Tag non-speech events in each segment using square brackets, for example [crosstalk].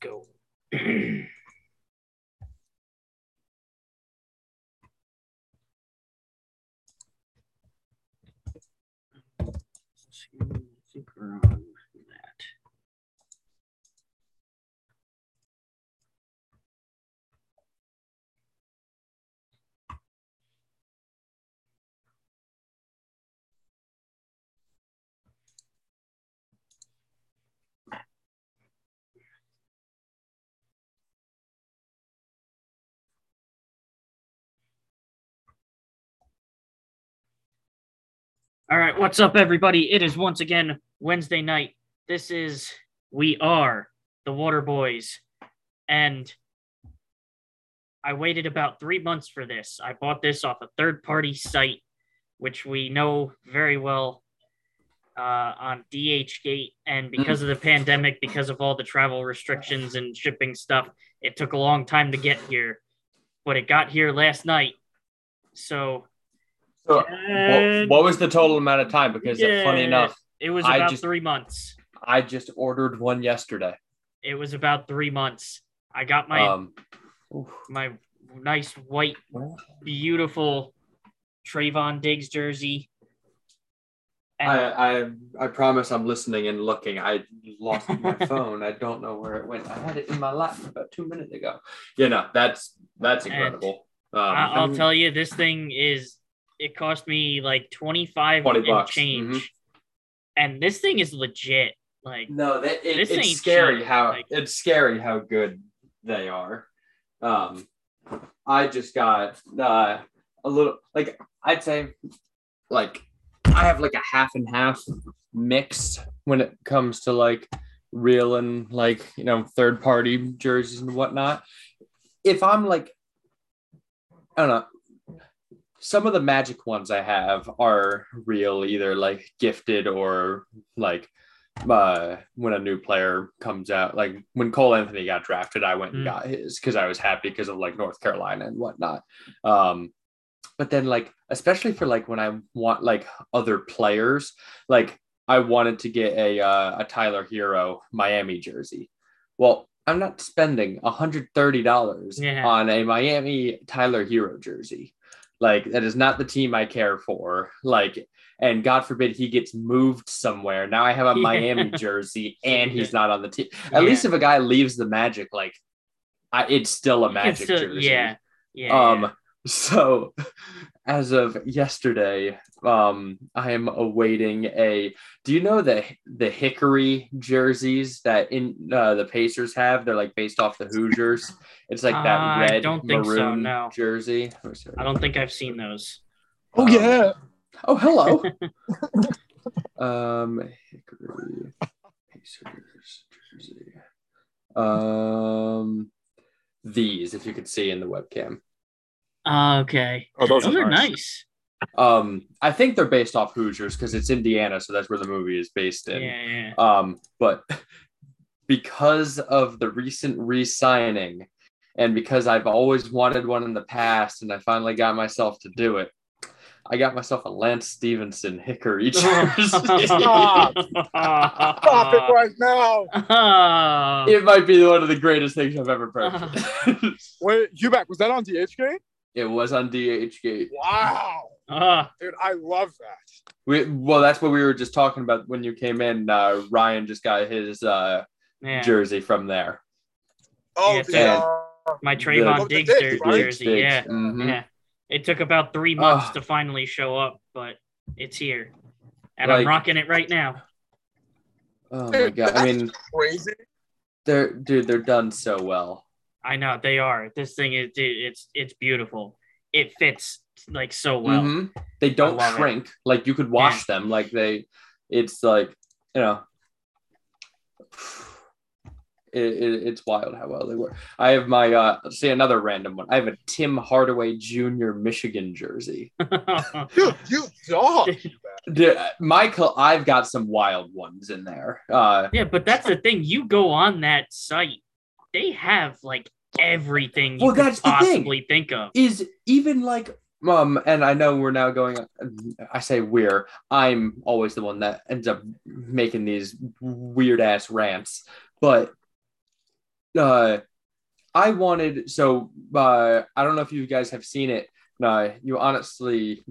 Go. [clears throat] All right, what's up, everybody? It is once again Wednesday night. This is We Are the Water Boys. And I waited about three months for this. I bought this off a third party site, which we know very well uh, on DHgate. And because of the pandemic, because of all the travel restrictions and shipping stuff, it took a long time to get here. But it got here last night. So So, what, what was the total amount of time? Because Yeah. funny enough, it was about just- three months. I just ordered one yesterday. It was about three months. I got my Um, my nice white, beautiful Trevon Diggs jersey. And I, I I promise I'm listening and looking. I lost my [laughs] phone. I don't know where it went. I had it in my lap about two minutes ago. You know that's that's incredible. Um, I, I I'll mean, tell you, this thing is. It cost me like twenty five 20 and bucks, change, mhm. and this thing is legit. Like No, that it, This it's ain't scary cheap, how like- it's scary how good they are. Um, I just got uh, a little like I'd say like I have like a half and half mix when it comes to like real and like you know third party jerseys and whatnot. If I'm like I don't know. Some of the magic ones I have are real, either like gifted or like uh, when a new player comes out, like when Cole Anthony got drafted, I went and Mm. got his because I was happy because of like North Carolina and whatnot. Um, but then like especially for like when I want like other players, like I wanted to get a uh, a Tyler Herro Miami jersey. Well, I'm not spending $130 Yeah. on a Miami Tyler Herro jersey. Like that is not the team I care for. Like and God forbid he gets moved somewhere. Now I have a [laughs] Yeah. Miami jersey [laughs] and he's not on the team. At Yeah. least if a guy leaves the Magic, like I, it's still a Magic still- jersey. yeah, yeah. Um. yeah. [laughs] So, as of yesterday, um, I am awaiting a. Do you know the the Hickory jerseys that in uh, the Pacers have? They're like based off the Hoosiers. It's like that I red don't think so, maroon no. jersey. I don't think I've seen those. Oh Um, yeah. Oh, hello. [laughs] [laughs] um, Hickory Pacers jersey. Um, these, if you could see in the webcam. Uh, okay, Oh, those, those are nice. nice. Um, I think they're based off Hoosiers because it's Indiana, so that's where the movie is based in. yeah. Um, but [laughs] because of the recent re-signing, and because I've always wanted one in the past, and I finally got myself to do it, I got myself a Lance Stephenson Hickory [laughs] jersey. [laughs] Stop it right now. It might be one of the greatest things I've ever purchased. Wait, you back? Was that on DHgate? It was on DHgate. Wow, Ah, dude, I love that. We, well, that's what we were just talking about when you came in. Uh, Ryan just got his uh, yeah. jersey from there. Oh, Yeah, the, uh, My The- Trevon Oh, the Diggs Diggs, right? jersey. Big Yeah, sticks. Mhm. yeah. It took about three months to finally show up, but it's here, and I'm rocking it right now. Oh my god! I mean, crazy. they're dude, they're done so well. I know they are. This thing is, dude, it's it's beautiful. It fits like so well. Mhm. They don't love it. shrink. Like you could wash them. Like they, it's like you know, [sighs] it, it, it's wild how well they work. I have my uh, say another random one. I have a Tim Hardaway Jr. Michigan jersey. [laughs] Dude, you dog. Dude, Michael, I've got some wild ones in there. Uh, yeah, but that's the thing. You go on that site, they have like everything you Well, could that's the thing. possibly think of. is even like um and i know we're now going i say we're i'm always the one that ends up making these weird ass rants but uh, I wanted so uh, I don't know if you guys have seen it. No, you honestly,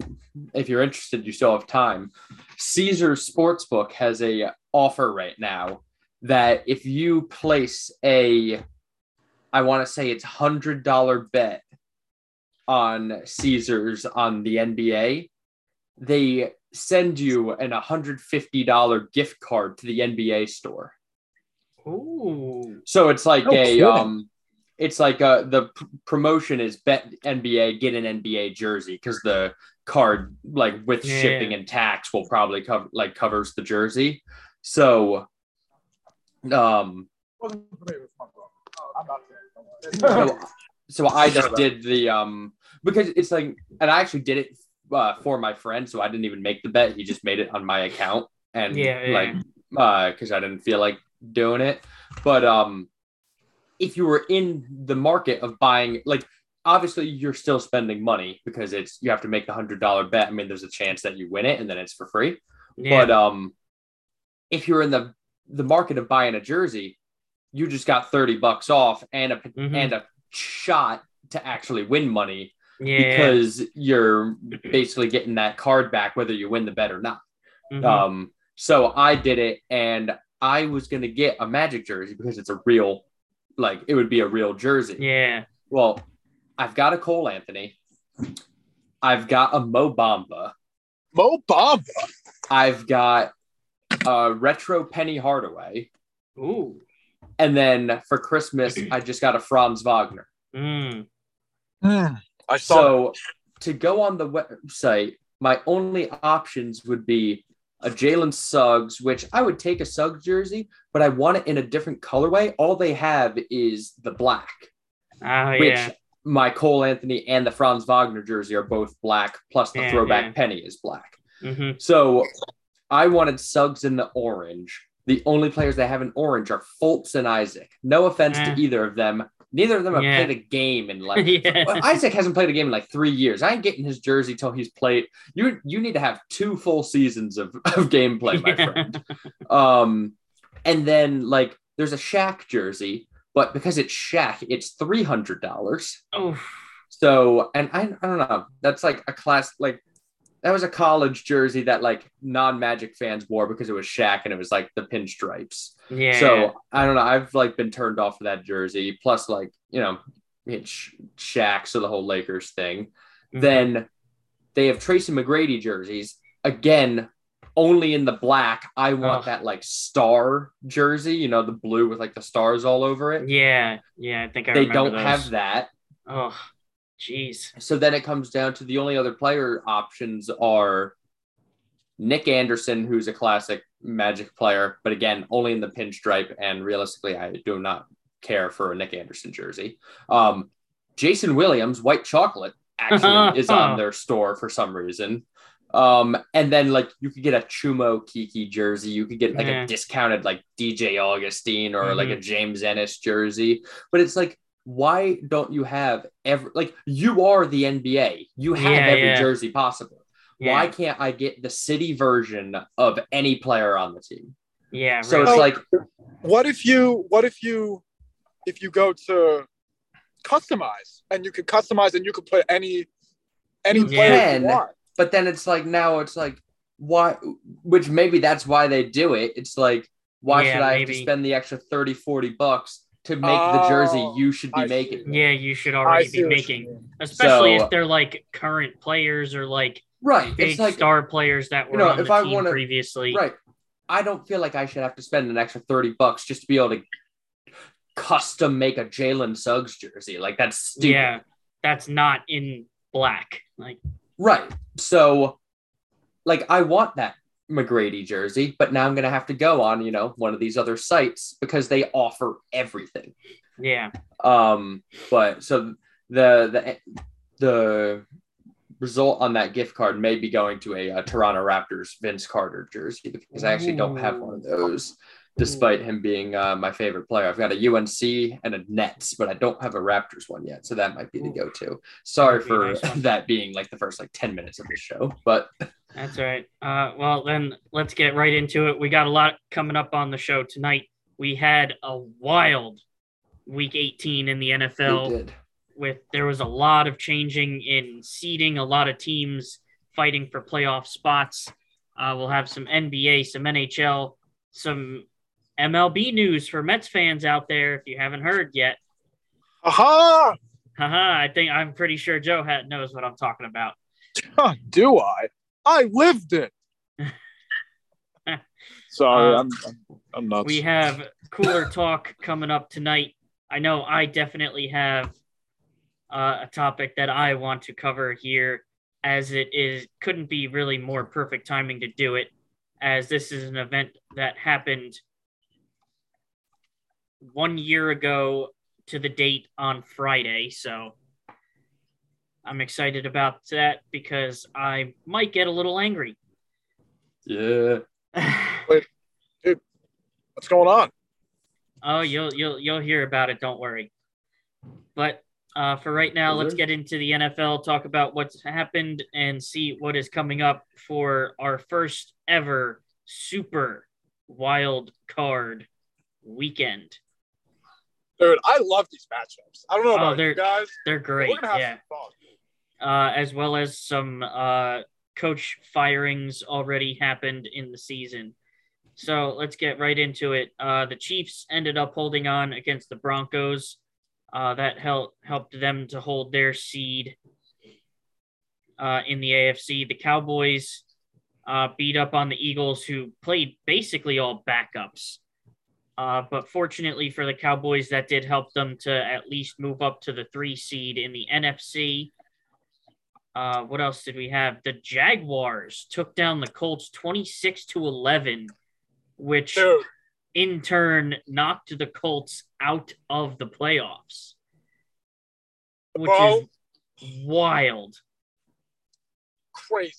if you're interested, you still have time. Caesars Sportsbook has a offer right now that if you place a, I want to say it's hundred dollar bet on Caesars on the NBA, they send you an hundred fifty dollar gift card to the NBA store. Ooh. So it's like No a kidding. um, it's like uh the p- promotion is bet NBA get an NBA jersey because the card like with Yeah. shipping and tax will probably cover like covers the jersey. So um so, so I just did the um because it's like and I actually did it uh, for my friend so I didn't even make the bet he just made it on my account and Yeah, yeah. like uh because I didn't feel like doing it but um if you were in the market of buying like obviously you're still spending money because it's you have to make the hundred dollar bet I mean there's a chance that you win it and then it's for free Yeah. but um, if you're in the the market of buying a jersey, you just got thirty bucks off and a Mhm. and a shot to actually win money yeah. because you're basically getting that card back whether you win the bet or not. Mhm. Um, so I did it, and I was gonna get a Magic jersey because it's a real, like it would be a real jersey. yeah. Well, I've got a Cole Anthony, I've got a Mo Bamba. Mo Bamba. I've got a retro Penny Hardaway. Ooh. And then for Christmas, I just got a Franz Wagner. Mm. I saw So to go on the website, my only options would be a Jalen Suggs, which I would take a Suggs jersey, but I want it in a different colorway. All they have is the black, Oh which yeah. my Cole Anthony and the Franz Wagner jersey are both black, plus the Yeah, throwback yeah. penny is black. hmm So I wanted Suggs in the orange. The only players that have an orange are Fultz and Isaac. No offense Eh. to either of them. Neither of them have Yeah. played a game in like [laughs] yeah. well, Isaac hasn't played a game in like three years. I ain't getting his jersey till he's played. You you need to have two full seasons of, [laughs] of gameplay, my Yeah. friend. Um, and then like there's a Shaq jersey, but because it's Shaq, it's three hundred dollars. Oh. So, and I, I don't know. That's like a class, like that was a college jersey that like non-Magic fans wore because it was Shaq and it was like the pinstripes. Yeah. So I don't know. I've like been turned off of that jersey. Plus, like you know, it's Shaq, so the whole Lakers thing. Mhm. Then they have Tracy McGrady jerseys again. Only in the black. I want that like star jersey, you know, the blue with like the stars all over it. Yeah. Yeah. I think I they don't those. have that. Oh. Jeez. So then it comes down to the only other player options are Nick Anderson, who's a classic Magic player, but again, only in the pinstripe. And realistically, I do not care for a Nick Anderson jersey. Um, Jason Williams, white chocolate, actually [laughs] is on their store for some reason. Um, and then like you could get a Chumo Kiki jersey, you could get like Yeah. a discounted like DJ Augustin or like a James Ennis jersey, but it's like why don't you have every like you are the NBA, you have Yeah, every yeah. jersey possible. Yeah. Why can't I get the city version of any player on the team? Yeah. So right. it's like What if you what if you if you go to customize and you could customize and you could put any any You player can. you want. but then it's like now it's like why which maybe that's why they do it it's like why Yeah, should i have to spend the extra 30 40 bucks to make the jersey Oh, you should be I see. making yeah, you should already see be making, especially So- if they're like current players or like right big it's like star players that were know, on if the I team wanna- previously. right. I don't feel like i should have to spend an extra 30 bucks just to be able to custom make a jalen suggs jersey. Like that's stupid. Yeah, that's not in black. Like, right. So like i want that mcgrady jersey but now i'm gonna have to go on you know one of these other sites because they offer everything. Yeah, Um, but so the the the result on that gift card may be going to a, uh Toronto Raptors Vince Carter jersey because I actually don't have one of those, despite him being uh, my favorite player. I've got a UNC and a Nets, but I don't have a Raptors one yet, so that might be the go-to. Sorry a for nice [laughs] that being like the first like ten minutes of the show, but that's all right. Uh, well, then let's get right into it. We got a lot coming up on the show tonight. We had a wild, week 18 in the They NFL did. with there was a lot of changing in seeding, a lot of teams fighting for playoff spots. Uh, we'll have some NBA, some NHL, some MLB news for Mets fans out there if you haven't heard yet. Aha! Haha, I think I'm pretty sure Joe hat knows what I'm talking about. [laughs] Do I? I lived it. [laughs] Sorry, Uh, I'm, I'm I'm nuts. We have cooler talk coming up tonight. I know I definitely have uh, a topic that I want to cover here, as it is couldn't be really more perfect timing to do it, as this is an event that happened one year ago to the date on Friday. So I'm excited about that because I might get a little angry. Yeah. [sighs] Wait, dude, What's going on? Oh, you'll you'll you'll hear about it. Don't worry. But uh, for right now, let's get into the NFL. Talk about what's happened and see what is coming up for our first ever super wild card weekend. Dude, I love these matchups. I don't know Oh, about they're you guys. They're great, We're gonna have yeah. Uh, as well as some uh, coach firings already happened in the season. So let's get right into it. Uh, the Chiefs ended up holding on against the Broncos. Uh, that helped helped them to hold their seed uh, in the AFC. The Cowboys beat up on the Eagles, who played basically all backups. Uh, but fortunately for the Cowboys, that did help them to at least move up to the three seed in the NFC. Uh, what else did we have? The Jaguars took down the Colts 26 to 11, which Dude, in turn knocked the Colts out of the playoffs, which Bro. is wild. crazy.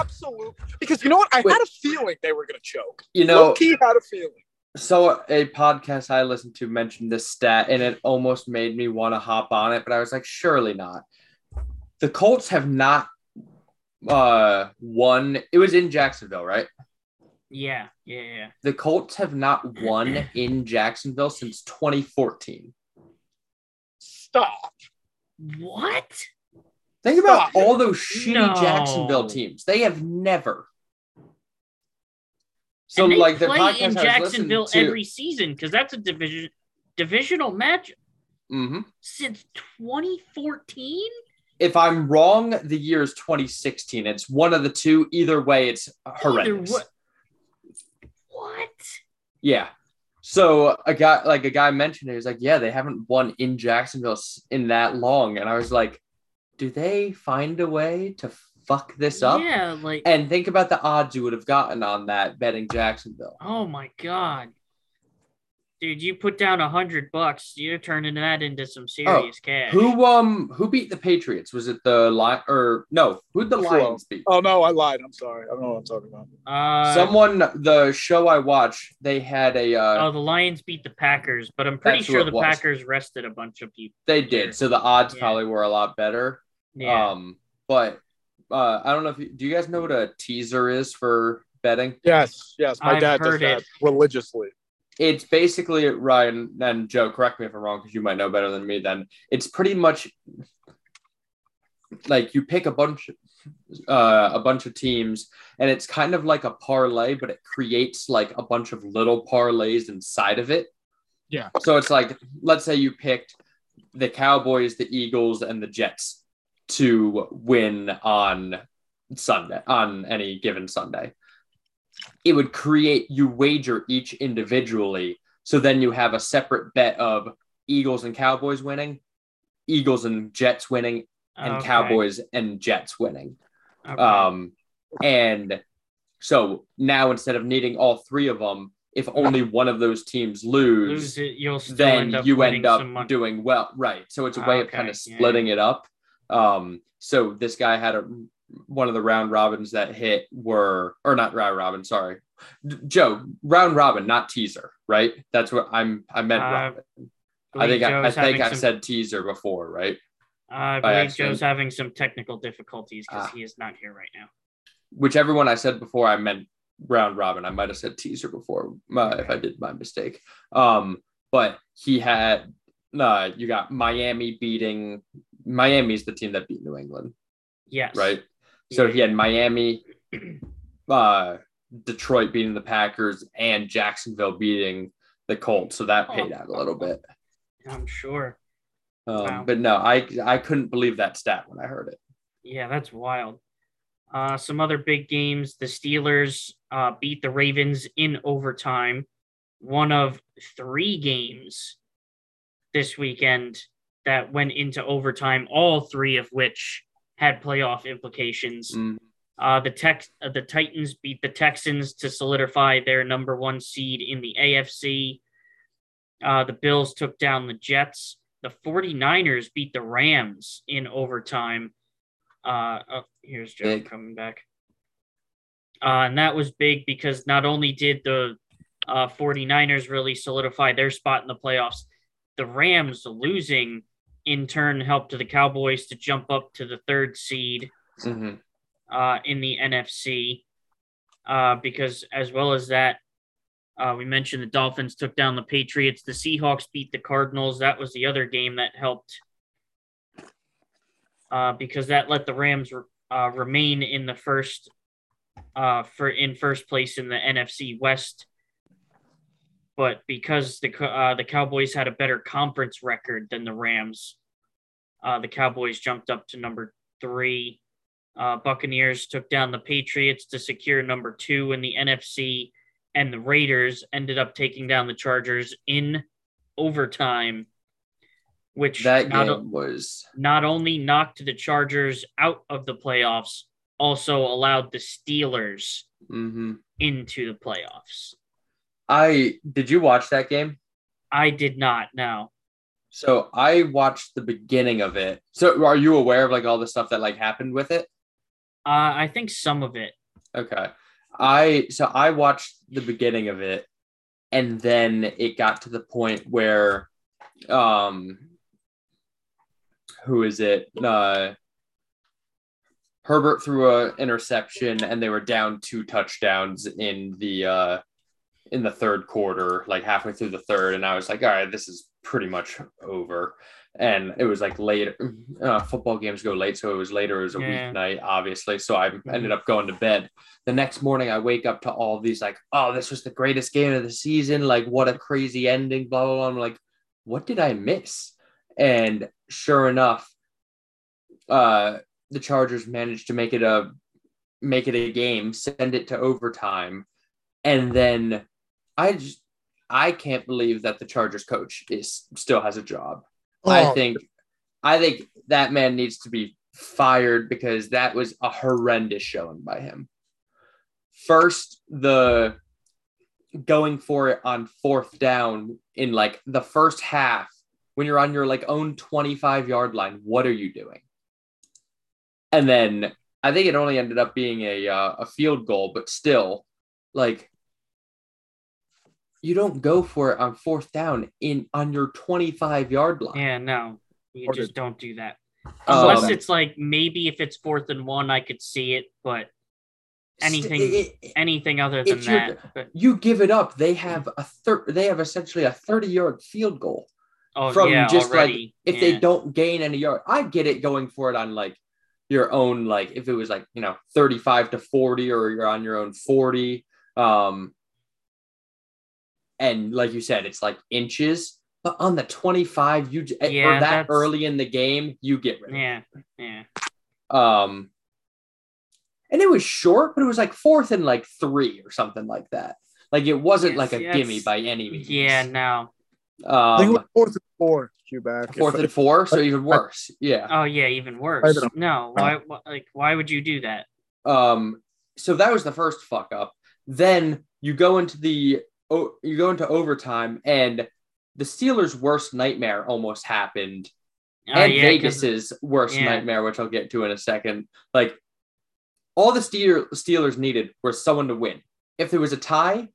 Absolute. Because you know what? I Wait. had a feeling they were gonna choke. You know, Low-key had a feeling. so a podcast I listened to mentioned this stat, and it almost made me want to hop on it, but I was like, surely not. The Colts have not uh won. It was in Jacksonville, right? Yeah, yeah, yeah. The Colts have not won in Jacksonville since 2014. Stop. What? Think about Stop. all those shitty No. Jacksonville teams. They have never. So they like the play in Jacksonville to, every season because that's a division divisional match Mhm. since 2014. If I'm wrong, the year is 2016. It's one of the two. Either way, it's horrendous. wa- What? Yeah. So a guy like a guy mentioned it, he was like, Yeah, they haven't won in Jacksonville in that long. And I was like, Do they find a way to fuck this up? Yeah, like And think about the odds you would have gotten on that betting Jacksonville. oh my god, dude, you put down a hundred bucks, you're turning that into some serious cash. Oh, Who um who beat the Patriots? Was it the Lion or no? Who'd the Buffalo. Lions beat? Oh no, I lied. I'm sorry. I don't know what I'm talking about. Uh, Someone the show I watched, they had a uh oh, the Lions beat the Packers, but I'm pretty sure the was. Packers rested a bunch of people. they did. So the odds Yeah. probably were a lot better. Yeah. Um but uh I don't know if you, do you guys know what a teaser is for betting? Yes, yes. My I've dad does that it. religiously. It's basically Ryan and Joe, correct me if I'm wrong because you might know better than me then. It's pretty much like you pick a bunch uh, a bunch of teams and it's kind of like a parlay but it creates like a bunch of little parlays inside of it Yeah. so it's like let's say you picked the cowboys the eagles and the jets to win on sunday on any given sunday it would create you wager each individually so then you have a separate bet of eagles and cowboys winning eagles and jets winning and Okay, Cowboys and Jets winning. okay. Um, and so now instead of needing all three of them, if only one of those teams lose, lose it, then end you end up doing well. Right. So it's a way of kind of yeah. splitting it up. Um, so this guy had a one of the round robins that hit were or not round robin, sorry. Joe, round robin, not teaser, right? That's what I'm I meant Uh, robin. I think I, I think I some- said teaser before, right? I believe. Joe's having some technical difficulties because Ah. he is not here right now. whichever one I said before, I meant round robin. I might have said teaser before uh, if I did my mistake. Um, but he had uh, you got Miami beating Miami's the team that beat New England, Yes. right? So he had Miami, [clears throat] uh, Detroit beating the Packers, and Jacksonville beating the Colts. So that paid out a little bit. I'm sure. Um, Wow. But no, I I couldn't believe that stat when I heard it. Yeah, that's wild. Uh, some other big games. The Steelers uh, beat the Ravens in overtime. One of three games this weekend that went into overtime, all three of which had playoff implications. Mm, Uh, the Tex- uh, the Titans beat the Texans to solidify their number one seed in the AFC. Uh, the Bills took down the Jets. The 49ers beat the Rams in overtime. Uh, oh, here's Joe Big. coming back. Uh, and that was big because not only did the uh, 49ers really solidify their spot in the playoffs, the Rams losing in turn helped the Cowboys to jump up to the third seed mhm. uh, in the NFC. Uh, because as well as that, uh, we mentioned the Dolphins took down the Patriots. The Seahawks beat the Cardinals. That was the other game that helped uh, because that let the Rams uh, remain in the first uh, for in first place in the NFC West. But because the uh, the Cowboys had a better conference record than the Rams, uh, the Cowboys jumped up to number three. Uh, Buccaneers took down the Patriots to secure number two in the NFC, and the Raiders ended up taking down the Chargers in overtime, which That not, game was not only knocked the Chargers out of the playoffs, also allowed the Steelers mhm. into the playoffs. I did you watch that game? I did not know. So I watched the beginning of it. So are you aware of like all the stuff that like happened with it? Uh, I think some of it. Okay. I so I watched the beginning of it and then it got to the point where um who is it? Uh Herbert threw a interception and they were down two touchdowns in the uh in the third quarter, like halfway through the third, and I was like, all right, this is pretty much over. And it was like late. Uh, football games go late, so it was later. It was a Yeah. weeknight, obviously. So I ended up going to bed. The next morning, I wake up to all these like, oh, this was the greatest game of the season. Like, what a crazy ending. Blah blah blah. I'm like, what did I miss? And sure enough, uh, the Chargers managed to make it a make it a game, send it to overtime, and then I just I can't believe that the Chargers coach is still has a job. I Oh, think I think that man needs to be fired because that was a horrendous showing by him. First, the going for it on fourth down in like the first half when you're on your like own 25 yard line, what are you doing? And then I think it only ended up being a uh, a field goal, but still, like you don't go for it on fourth down in on your 25 yard line. Yeah, no, you Or just don't do that. Um, Unless it's like maybe if it's fourth and one, I could see it, but anything- It- it- anything other than that. But, you give it up. They have a third. They have essentially a 30 yard field goal. oh From yeah, just, like. If yeah. they don't gain any yard, I get it going for it on like your own, like if it was like, you know, 35 to 40 or you're on your own 40. Um, and like you said, it's like inches. But on the 25, you j- Yeah, or that early in the game, you get rid of it. yeah, yeah, Um, and it was short, but it was like fourth and like three or something like that. Like it wasn't Yes, like a yeah, gimme by any means. yeah. No, I think it Um, was fourth and four, Q back. fourth and four, so even worse. Yeah. oh yeah, even worse. No, why? why- Like, why would you do that? Um, so that was the first fuck up. Then you go into the oh, you go into overtime, and the Steelers' worst nightmare almost happened, Uh, and yeah, 'cause- Vegas's worst yeah. nightmare, which I'll get to in a second. Like all the Steelers, Steelers needed was someone to win. If there was a tie,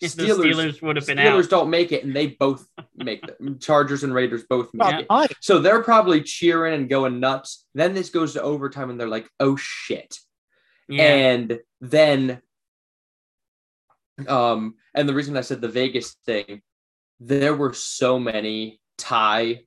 the Steelers, Steelers would have been Steelers out. don't make it, and they both make it. Chargers and Raiders both make Yeah. it. Hi. So they're probably cheering and going nuts. Then this goes to overtime, and they're like, "Oh shit!" Yeah, And then, um, and the reason I said the Vegas thing, there were so many tie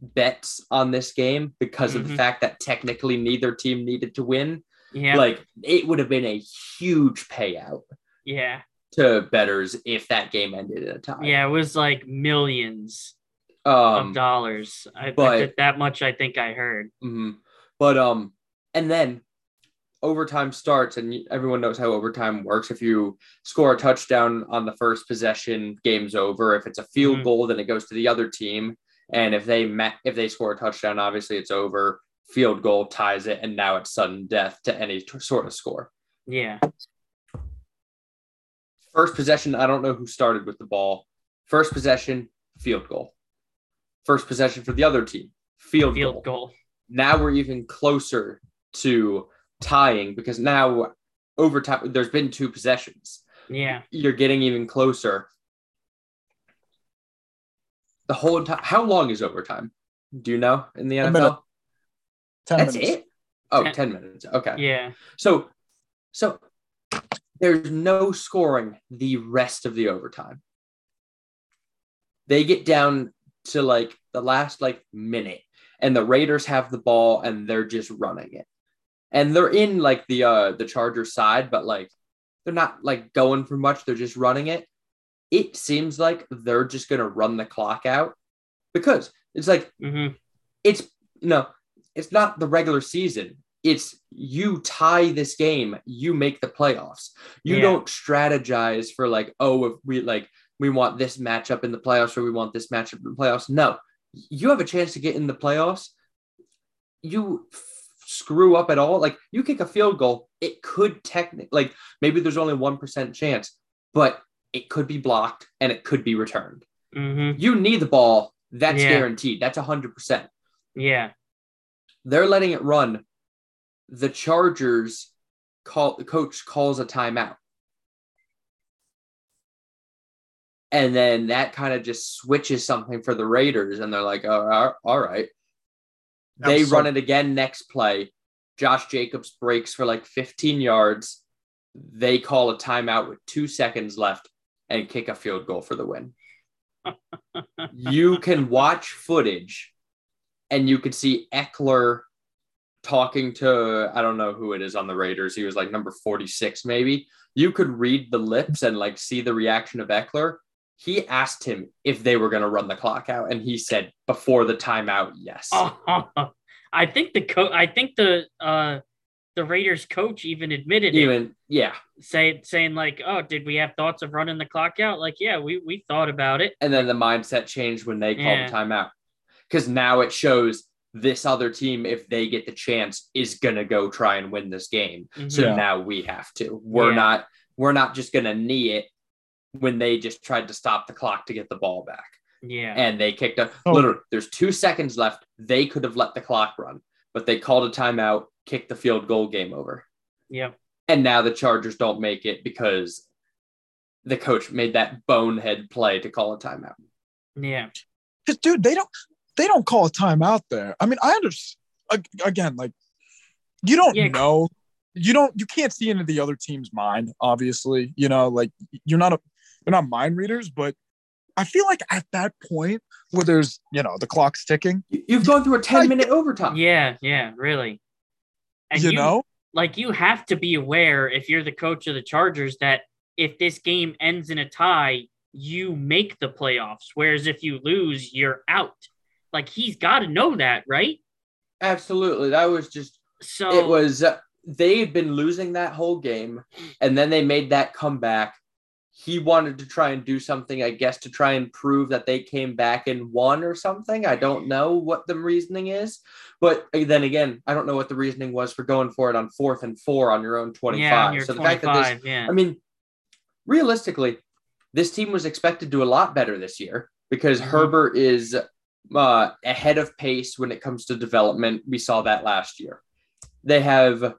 bets on this game because of the Mhm. fact that technically neither team needed to win. Yeah. Like it would have been a huge payout yeah. to betters if that game ended in a tie. Yeah. It was like millions Um, of dollars. I, but- that much. I think I heard. mhm. But um, and then overtime starts, and everyone knows how overtime works. If you score a touchdown on the first possession, game's over. If it's a field Mhm. goal, then it goes to the other team. And if they ma- if they score a touchdown, obviously it's over. Field goal ties it, and now it's sudden death to any t- sort of score. Yeah. First possession, I don't know who started with the ball. First possession, field goal. First possession for the other team, field, Field goal. goal. Now we're even closer to tying because now overtime, there's been two possessions. Yeah. You're getting even closer. The whole time, how long is overtime? Do you know in the A NFL? minute. 10 That's minutes. it? Oh, Ten- 10 minutes. Okay. Yeah. So, so there's no scoring the rest of the overtime. They get down to like the last like minute, and the Raiders have the ball and they're just running it, and they're in like the uh the Chargers side, but like they're not like going for much. They're just running it. It seems like they're just gonna run the clock out because it's like hmm it's no, it's not the regular season. It's you tie this game, you make the playoffs. You Yeah. don't strategize for like, oh, if we like we want this matchup in the playoffs or we want this matchup in the playoffs. No, you have a chance to get in the playoffs. You screw up at all, like you kick a field goal, it could technically like maybe there's only one percent chance, but it could be blocked and it could be returned. hmm You need the ball. That's Yeah. guaranteed. That's hundred percent Yeah. they're letting it run. The Chargers call the coach calls a timeout. And then that kind of just switches something for the Raiders, and they're like, oh, all right. They run it again next play. Josh Jacobs breaks for like 15 yards. They call a timeout with two seconds left and kick a field goal for the win. [laughs] you can watch footage and you could see Ekeler talking to I don't know who it is on the Raiders. He was like number 46 maybe. You could read the lips and like see the reaction of Ekeler. He asked him if they were going to run the clock out and he said before the timeout, yes. Oh, [laughs] I think the co- I think the uh the Raiders coach even admitted it, Even yeah. say, saying like, "Oh, did we have thoughts of running the clock out?" Like, yeah, we we thought about it. And then the mindset changed when they called Yeah. the timeout. Cuz now it shows this other team if they get the chance is going to go try and win this game. So Yeah. now we have to. We're Yeah. not we're not just gonna knee it when they just tried to stop the clock to get the ball back. Yeah, And they kicked a Oh. literally there's two seconds left. They could have let the clock run, but they called a timeout, kicked the field goal, game over. yep, And now the Chargers don't make it because the coach made that bonehead play to call a timeout. yeah, Because dude, they don't they don't call a timeout there. I mean, I understand again, like you don't Yeah. know, you don't you can't see into the other team's mind. Obviously, you know, like you're not a you're not mind readers, but I feel like at that point where there's you know the clock's ticking, You- You've gone through a 10 minute overtime. yeah, yeah, really. And you, know, like you have to be aware if you're the coach of the Chargers that if this game ends in a tie, you make the playoffs. Whereas if you lose, you're out. Like he's got to know that, right? Absolutely. That was just So it was uh, they've been losing that whole game and then they made that comeback he wanted to try and do something i guess to try and prove that they came back and won or something i don't know what the reasoning is but then again i don't know what the reasoning was for going for it on fourth and four on your own 25 yeah, so the fact that this, yeah. I mean, realistically, this team was expected to do a lot better this year because Mhm. Herbert is uh, ahead of pace when it comes to development. We saw that last year. They have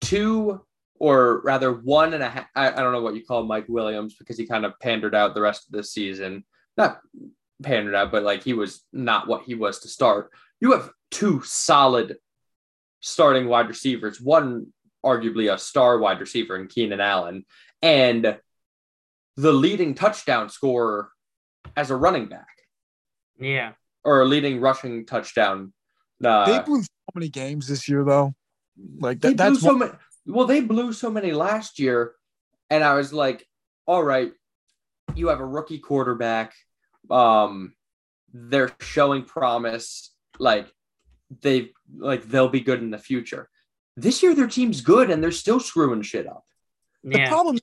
two, or rather one and a half. I, I don't know what you call Mike Williams because he kind of pandered out the rest of the season. Not pandered out, but like he was not what he was to start. You have two solid starting wide receivers, one arguably a star wide receiver in Keenan Allen, and the leading touchdown scorer as a running back Yeah. or a leading rushing touchdown. Uh, they blew so many games this year, though. Like they that, blew that's so what, many. Well, they blew so many last year, and I was like, "All right, you have a rookie quarterback. Um, they're showing promise. Like they like they'll be good in the future. This year, their team's good, and they're still screwing shit up. the problem. is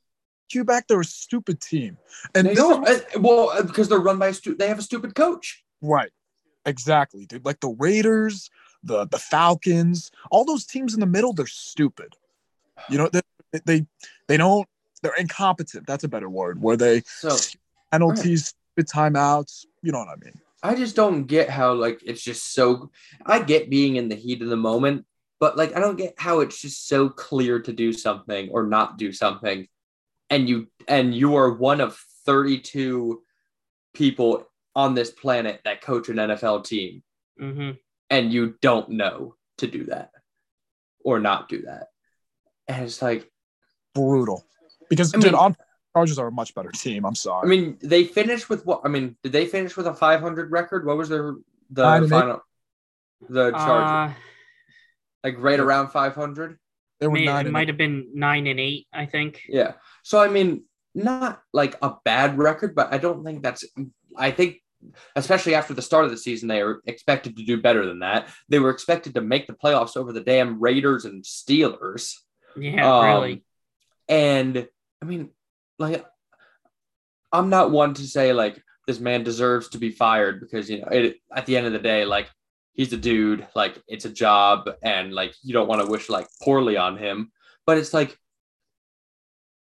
You back, they're a stupid team, and They this don't, uh, well uh, because they're run by a stu- they have a stupid coach. Right. Exactly, dude. Like the Raiders, the the Falcons, all those teams in the middle, they're stupid. You know, they they, they don't they're incompetent. That's a better word. Where they So penalties, stupid timeouts. You know what I mean? I just don't get how like it's just so I get being in the heat of the moment, but like I don't get how it's just so clear to do something or not do something. And you and you are one of 32 people on this planet that coach an NFL team hmm and you don't know to do that or not do that. And it's like Brutal. Because I dude, mean- on Chargers are a much better team. I'm sorry. I mean, they finished with what? I mean, did they finish with a 500 record? What was their the Nine and eight. final? The Chargers, Uh, like right around 500. they were may, nine. it might have been nine and eight, I think. Yeah. So I mean, not like a bad record, but I don't think that's. I think, especially after the start of the season, they were expected to do better than that. They were expected to make the playoffs over the damn Raiders and Steelers. Yeah, Um, really. And I mean, like, I'm not one to say like this man deserves to be fired because you know it, at the end of the day, like he's a dude, like it's a job, and like you don't want to wish like poorly on him. But it's like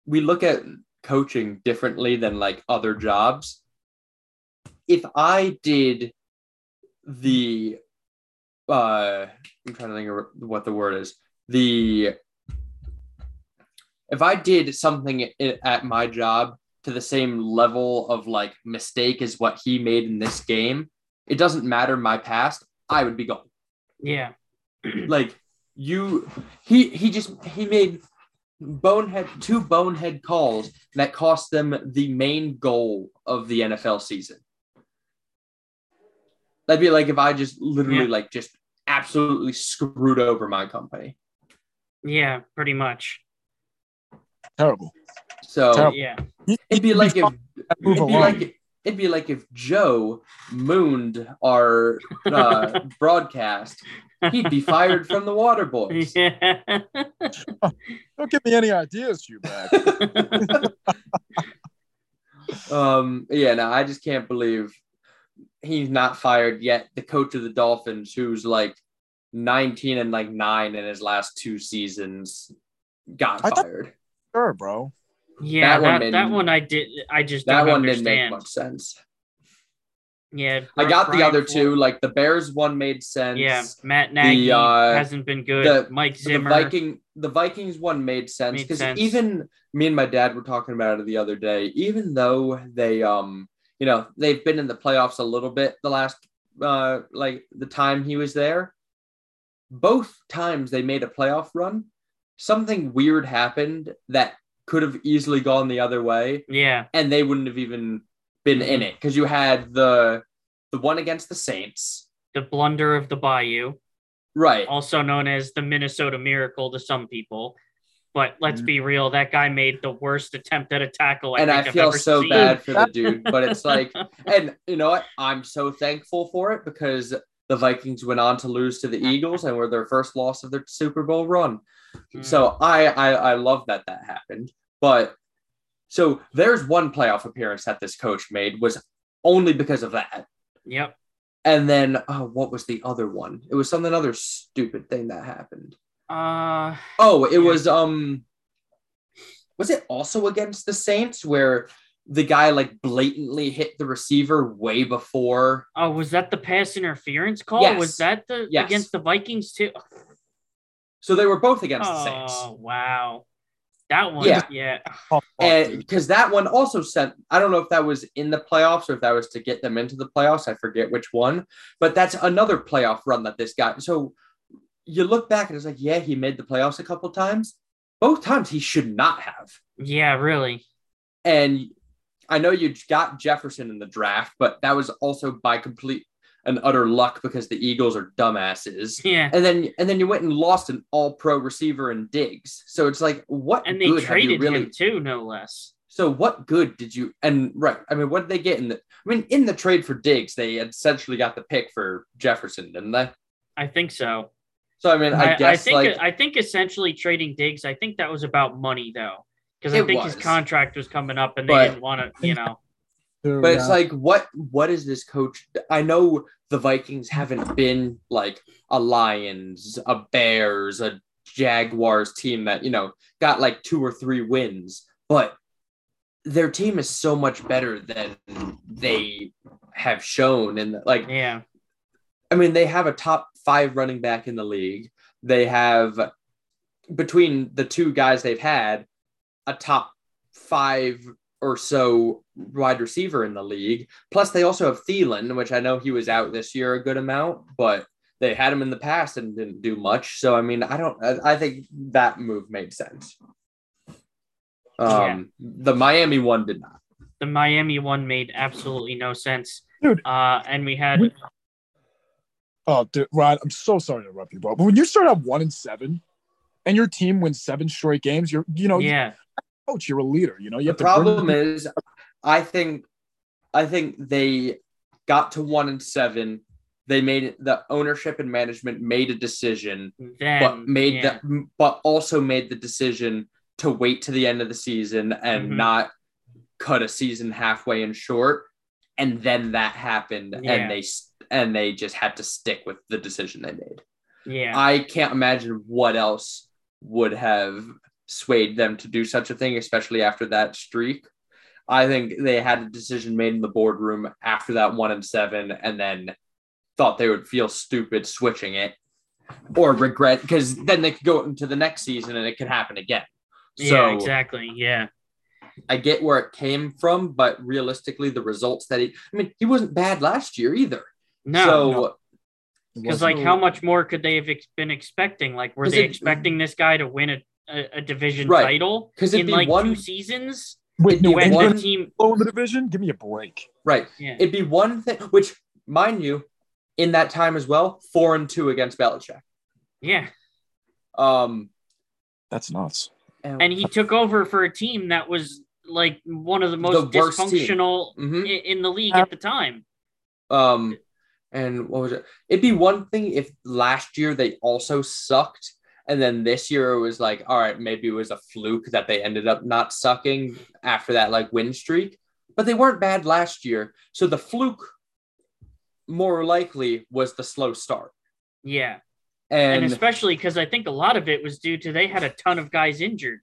we look at coaching differently than like other jobs. If I did the uh I'm trying to think of what the word is. The if I did something at my job to the same level of like mistake as what he made in this game, it doesn't matter my past, I would be gone. Yeah. [clears throat] Like you he he just he made bonehead two bonehead calls that cost them the main goal of the NFL season. That'd be like if I just literally Yeah. like just absolutely screwed over my company. Yeah, pretty much. Terrible. So Terrible. Yeah. it'd be like if it'd be like it'd be like if Joe mooned our uh, [laughs] broadcast, he'd be fired from the Water Boys. [laughs] Yeah. [laughs] Don't give me any ideas, you back. um, yeah, no, I just can't believe he's not fired yet. The coach of the Dolphins, who's like 19 and like nine in his last two seasons, got I thought- fired. Sure, bro. Yeah, That one that, made- that one I did I just That don't one didn't make understand. much sense. Yeah. I got the other Flores- two, like the Bears one made sense. Yeah, Matt Nagy uh, hasn't been good. the- Mike the Zimmer. Viking the Vikings one made sense because even me and my dad were talking about it the other day. Even though they um you know they've been in the playoffs a little bit the last uh like the time he was there, both times they made a playoff run, something weird happened that could have easily gone the other way, yeah. and they wouldn't have even been in it because you had the the one against the Saints, The blunder of the Bayou, right? also known as the Minnesota Miracle to some people. But let's Mhm. be real, that guy made the worst attempt at a tackle. I and think I I've feel ever so seen. bad for the [laughs] dude, but it's like, and you know what? I'm so thankful for it because the Vikings went on to lose to the Eagles and were their first loss of their Super Bowl run. Mm. So I, I I love that that happened. But so there's one playoff appearance that this coach made was only because of that. Yep. And then oh, what was the other one? It was some other stupid thing that happened. Uh Oh, it Yeah. was um was it also against the Saints where the guy like blatantly hit the receiver way before? oh, was that the pass interference call? Yes. Was that the Yes. against the Vikings too? So they were both against the oh, Saints. Oh wow. That one, Yeah. yeah. Oh, fuck, And dude. because that one also sent, I don't know if that was in the playoffs or if that was to get them into the playoffs. I forget which one, but that's another playoff run that this guy. So you look back and it's like, yeah, he made the playoffs a couple times. Both times he should not have. Yeah, really. And I know you got Jefferson in the draft, but that was also by complete and utter luck because the Eagles are dumbasses. Yeah. And then and then you went and lost an all pro receiver in Diggs. So it's like what And they good have you traded really him too, no less. so what good did you and right? I mean, what did they get in the I mean, in the trade for Diggs, they essentially got the pick for Jefferson, didn't they? I think so. So I mean, I, I, guess think like I think essentially trading Diggs. I think that was about money though, because I It think his contract was coming up and they But- didn't want to. You know. But it's like, what what is this coach? I know the Vikings haven't been like a Lions, a Bears, a Jaguars team that you know got like two or three wins, but their team is so much better than they have shown. And like, Yeah. I mean, they have a top five running back in the league. They have between the two guys they've had a top five or so wide receiver in the league. Plus, they also have Thielen, which I know he was out this year a good amount, but they had him in the past and didn't do much. So, I mean, I don't, I, I think that move made sense. Um, the Miami one did not. The Miami one made absolutely no sense. Dude. Uh, and we had We- Oh, dude, Ryan, I'm so sorry to interrupt you, bro. But when you start out one and seven, and your team wins seven straight games, you're you know, yeah, coach, you're a leader. You know, you the have to problem is i think i think they got to one and seven they made the ownership and management made a decision then but made yeah. the but also made the decision to wait to the end of the season and Mhm. not cut a season halfway and short and then that happened Yeah. and they and they just had to stick with the decision they made yeah, I can't imagine what else would have swayed them to do such a thing, especially after that streak. I think they had a decision made in the boardroom after that one and seven, and then thought they would feel stupid switching it or regret because then they could go into the next season and it could happen again. So yeah, exactly. Yeah, I get where it came from, but realistically, the results that he, I mean, he wasn't bad last year either. no, so no. because like how much more could they have ex- been expecting? Like, were they it- expecting this guy to win a, a, a division Right. title 'Cause it'd in be like one- two seasons? with it'd be New When one- team, low in the division, give me a break. right, yeah, It'd be one thing, which, mind you, in that time as well, four and two against Belichick. yeah, Um, That's nuts. and he took over for a team that was like one of the most The dysfunctional i- mhm. in the league at the time. um, and what was it? It'd be one thing if last year they also sucked, and then this year it was like, all right, maybe it was a fluke that they ended up not sucking after that like win streak, but they weren't bad last year. So the fluke, more likely, was the slow start, Yeah, and, and, especially because I think a lot of it was due to they had a ton of guys injured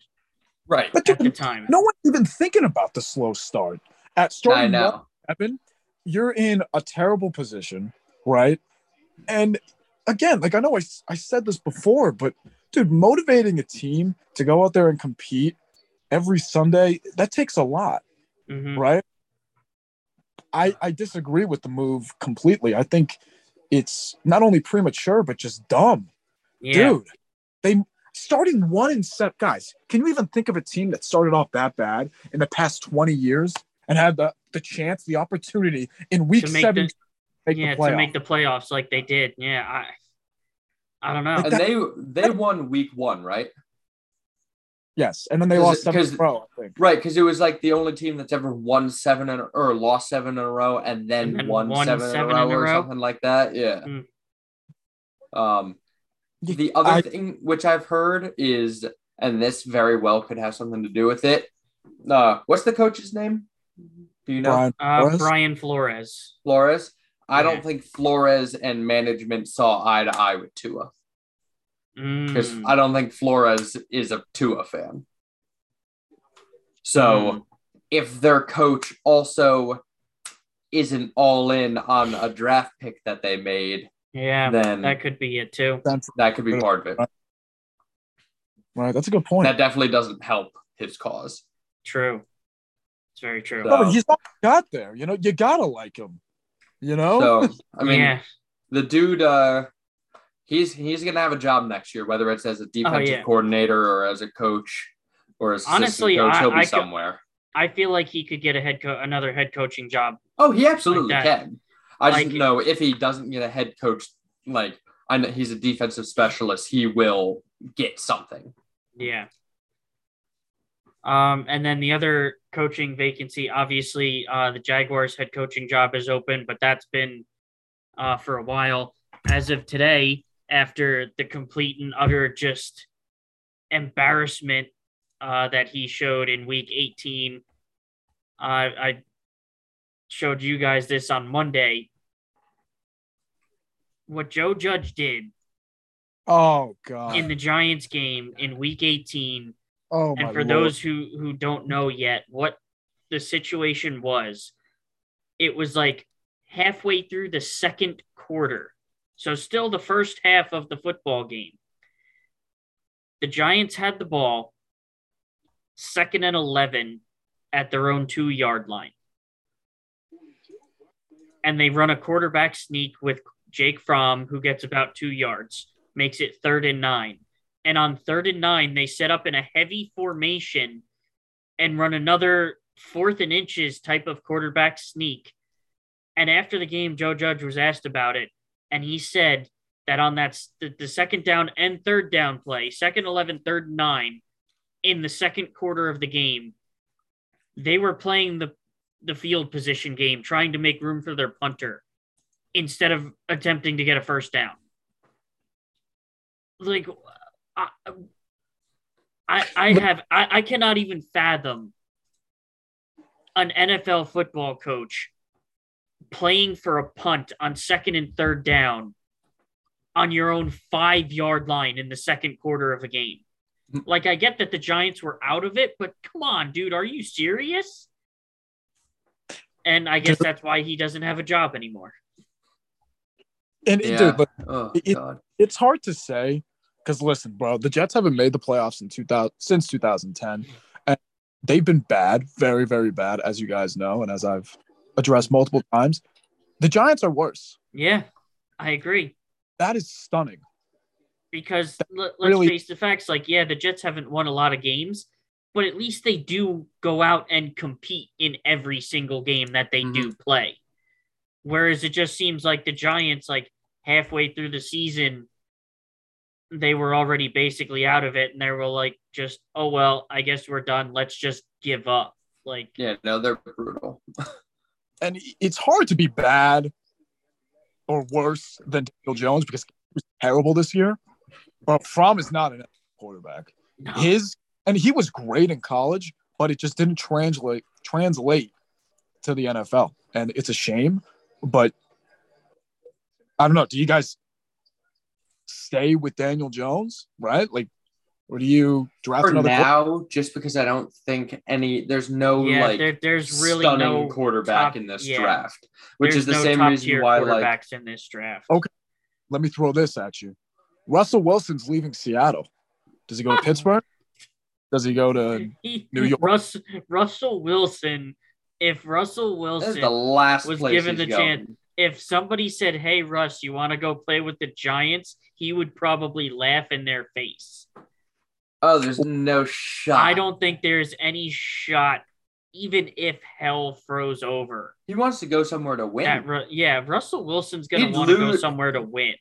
right. But at the time. no one's even thinking about the slow start. At starting I one know. seven, you're in a terrible position, right? And again, like I know I, I said this before, but dude, motivating a team to go out there and compete every Sunday, that takes a lot, Mhm. right? I I disagree with the move completely. I think it's not only premature, but just dumb. Yeah, Dude, they starting one and seven guys. Can you even think of a team that started off that bad in the past 20 years and had the, the chance, the opportunity in week seven make yeah, the to make the playoffs like they did. Yeah, I, I don't know. Like And they they won week one, right? yes, and then they lost it- seven in 'cause- a row, I think. Right, because it was like the only team that's ever won seven in a, or lost seven in a row and then, And then won, won seven, seven in a row in a or row? something like that. Yeah. Mm. Um, the other I- thing which I've heard is, and this very well could have something to do with it. Uh, what's the coach's name? Do you know Brian Uh, Flores? Brian Flores. Flores? I don't think Flores and management saw eye to eye with Tua because Mm, I don't think Flores is a Tua fan. So Mm. if their coach also isn't all in on a draft pick that they made, yeah, then that could be it too. That could be part of it. Right, that's a good point. That definitely doesn't help his cause. True. It's very true. So- no, but he's not got there. You know, you gotta like him. You know, So I mean, yeah, the dude, uh, he's he's gonna have a job next year, whether it's as a defensive Oh, yeah. coordinator or as a coach or as Honestly, assistant coach, I- he'll be I could- somewhere. I feel like he could get a head co- another head coaching job. Oh, he absolutely Like can. I just Like- know if he doesn't get a head coach, like I know he's a defensive specialist, he will get something. Yeah. Um, and then the other coaching vacancy, obviously, uh, the Jaguars head coaching job is open, but that's been uh, for a while. As of today, after the complete and utter just embarrassment uh, that he showed in week 18, uh, I showed you guys this on Monday. What Joe Judge did Oh god. in the Giants game in week 18 oh my and for lord. those who who don't know yet what the situation was it was like halfway through the second quarter. So still the first half of the football game. The giants had the ball second and 11 at their own 2 yard line. And they run a quarterback sneak with Jake Fromm who gets about 2 yards makes it third and 9 and on third and nine, they set up in a heavy formation and run another fourth and inches type of quarterback sneak. And after the game, Joe Judge was asked about it, and he said that on that the, second down and third down play, second 11, third nine, in the second quarter of the game, they were playing the the field position game, trying to make room for their punter instead of attempting to get a first down. Like I, I, I have I, I cannot even fathom an NFL football coach playing for a punt on second and third down on your own five yard line in the second quarter of a game. Mm. Like I get that the Giants were out of it, but come on, dude, are you serious? And I guess that's why he doesn't have a job anymore. and Yeah. dude, but Oh It- it's hard to say because listen, bro, the Jets haven't made the playoffs in 2000 since 2010, and they've been bad, very, very bad, as you guys know, and as I've addressed multiple times. The Giants are worse. Yeah, I agree. That is stunning. because let, us really- face the facts like yeah the jets haven't won a lot of games but at least they do go out and compete in every single game that they do mm-hmm. play whereas it just seems like the giants like halfway through the season they were already basically out of it and they were like just oh well i guess we're done let's just give up like Yeah, no, they're brutal. [laughs] And it's hard to be bad or worse than Daniel Jones because he was terrible this year. But Fromm is not an quarterback. no. His and he was great in college, but it just didn't translate translate to the NFL. And it's a shame, but I don't know. Do you guys stay with Daniel Jones, right? Like, or do you draft For another? quarter- now, just because I don't think any there's no yeah like there, there's really stunning no quarterback top- in this yeah. draft, which there's is the no same reason why quarterbacks like in this draft Oh, Let me throw this at you. Russell Wilson's leaving Seattle. Does he go to ah. Pittsburgh? Does he go to? [laughs] He- New York. Russ, Russell Wilson. If Russell Wilson, the last was given the going. chance- if somebody said, "Hey Russ, you want to go play with the Giants?" he would probably laugh in their face. Oh, there's no shot. I don't think there's any shot, even if hell froze over. He wants to go somewhere to win. Ru- yeah, Russell Wilson's gonna want to go somewhere to win,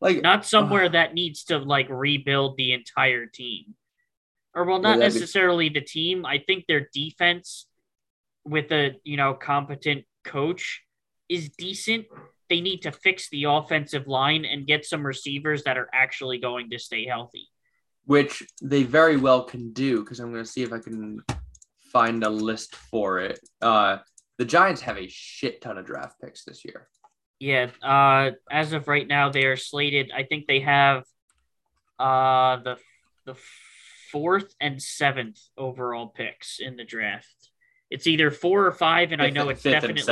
like not somewhere that needs to like rebuild the entire team. Or well, not be- necessarily the team. I think their defense with a you know competent coach is decent. They need to fix the offensive line and get some receivers that are actually going to stay healthy. which they very well can do because I'm going to see if I can find a list for it. Uh, the Giants have a shit ton of draft picks this year. Yeah, uh, as of right now, they are slated. I think they have uh, the the fourth and seventh overall picks in the draft. It's either four or five, and I know it's fifth definitely.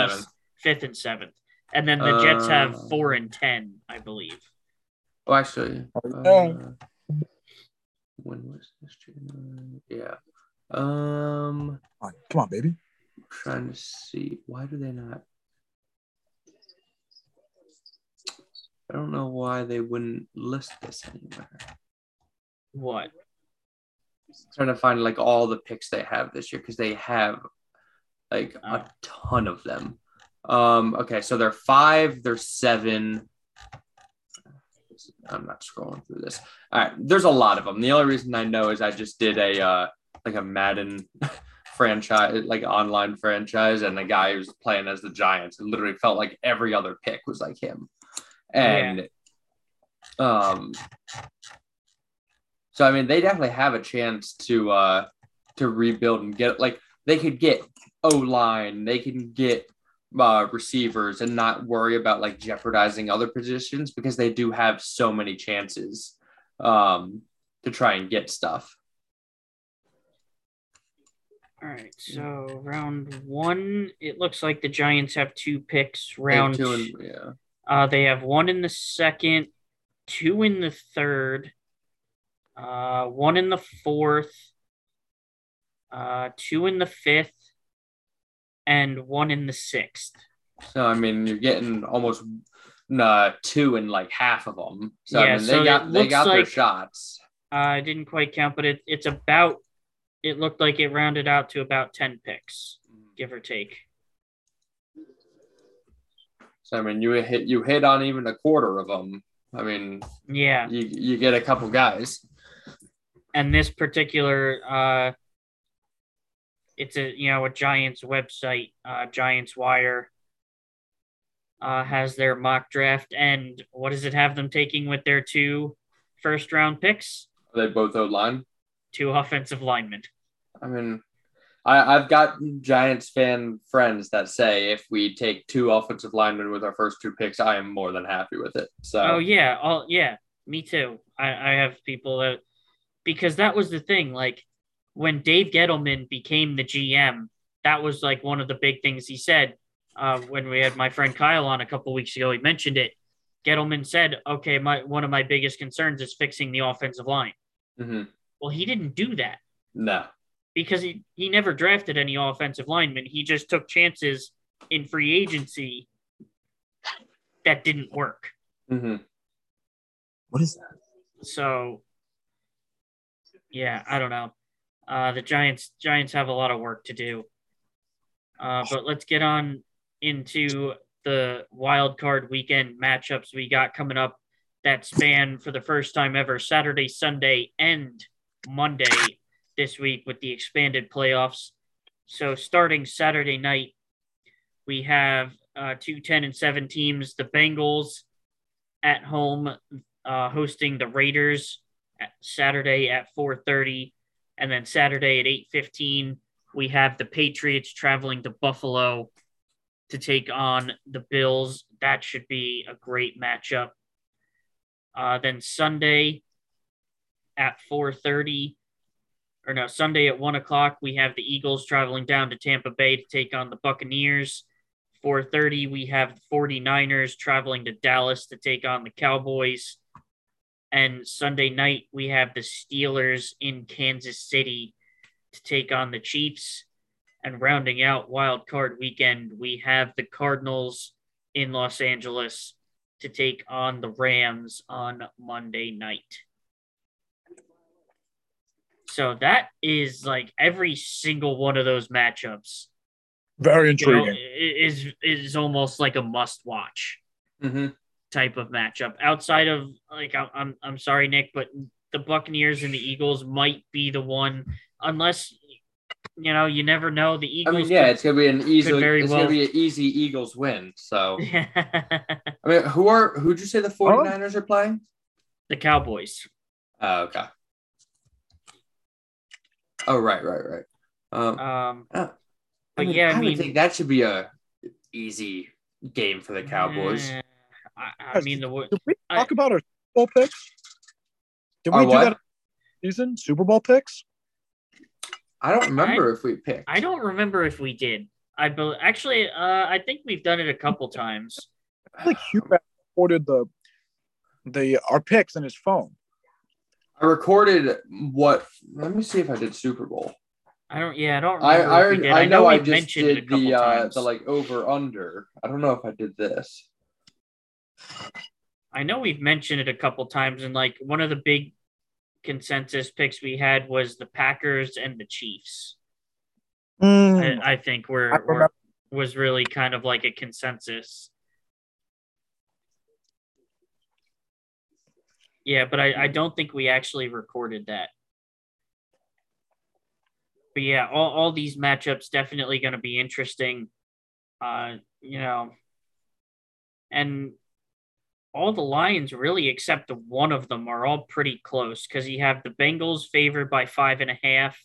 Fifth and seventh. And then the Jets have Uh, four and ten, I believe. Oh, actually, yeah. uh, when was this? January? Yeah. Um, Come on, come on, baby. trying to see why do they not? I don't know why they wouldn't list this anywhere. What? trying to find like all the picks they have this year because they have like Oh. a ton of them. Um, okay, so they're five, they're seven. I'm not scrolling through this. All right, there's a lot of them. The only reason I know is I just did a uh, like a Madden [laughs] franchise, like online franchise, and the guy who was playing as the Giants. It literally felt like every other pick was like him, and um, so I mean, they definitely have a chance to uh to rebuild and get like they could get O line, they can get uh, receivers, and not worry about like jeopardizing other positions because they do have so many chances um to try and get stuff. All right, so round one, it looks like the Giants have two picks. Round two and yeah. Uh, they have one in the second, two in the third, uh, one in the fourth, uh, two in the fifth, and one in the sixth. So I mean, you're getting almost uh, two in like half of them. So Yeah, I mean, so they got they got their like- shots. Uh, I didn't quite count, but it, it's about. It looked like it rounded out to about ten picks, give or take. So I mean, you hit you hit on even a quarter of them. I mean, Yeah, you you get a couple guys. and this particular, uh, it's a you know a Giants website, uh, Giants Wire. Uh, has their mock draft, and what does it have them taking with their two first round picks? Are they both O line? Two offensive linemen. I mean, I, I've got Giants fan friends that say if we take two offensive linemen with our first two picks, I am more than happy with it. So Oh yeah, all yeah, me too. I, I have people that because that was the thing. Like when Dave Gettleman became the GM, that was like one of the big things he said. Uh, when we had my friend Kyle on a couple weeks ago, he mentioned it. Gettleman said, "Okay, my one of my biggest concerns is fixing the offensive line." Mhm. Well, he didn't do that no, because he, he never drafted any offensive linemen. He just took chances in free agency that didn't work. hmm What is that? So yeah, I don't know. Uh, the Giants Giants have a lot of work to do. Uh, but let's get on into the wild card weekend matchups we got coming up that span for the first time ever Saturday, Sunday, and Monday this week with the expanded playoffs. So starting Saturday night, we have uh, two 10 and 7 teams. The Bengals at home uh, hosting the Raiders at Saturday at 4:30, and then Saturday at 8:15 we have the Patriots traveling to Buffalo to take on the Bills. That should be a great matchup. Uh, then Sunday at 4:30, or no, Sunday at one o'clock we have the Eagles traveling down to Tampa Bay to take on the Buccaneers. 4:30 we have the 49ers traveling to Dallas to take on the Cowboys. And Sunday night we have the Steelers in Kansas City to take on the Chiefs. And rounding out wild card weekend, we have the Cardinals in Los Angeles to take on the Rams on Monday night. So that is like every single one of those matchups Very you know, intriguing. is is almost like a must watch hmm type of matchup. Outside of like I'm I'm, I'm sorry Nick, but the Buccaneers and the Eagles might be the one unless you know, you never know. The I Eagles mean, yeah, it's gonna be an easy. very It's well- gonna be an easy Eagles win. So [laughs] I mean, who are who'd you say the 49ers are playing? the Cowboys. Oh, okay. Oh, right, right, right. Um, Um uh, but I mean, yeah, I I, would mean- think that should be a easy game for the Cowboys. eh, I, I mean the Did we I- talk about our Super Bowl picks? Did we do what? that season? Super Bowl picks? I don't remember if we picked. I don't remember if we did. I bel actually uh I think we've done it a couple times. I think Hugh recorded the the our picks in his phone. I recorded what? Let me see if I did Super Bowl. I don't yeah, I don't I remember I, if we did. I know I just mentioned it a did couple the uh, the like over under. I don't know if I did this. I know we've mentioned it a couple times, and like one of the big consensus picks we had was the Packers and the Chiefs. Mm, I, I think I were, were was really kind of like a consensus. Yeah, but I, I don't think we actually recorded that. But yeah, all, all these matchups definitely going to be interesting. Uh, you know, and all the lines really, except one of them, are all pretty close because you have the Bengals favored by five and a half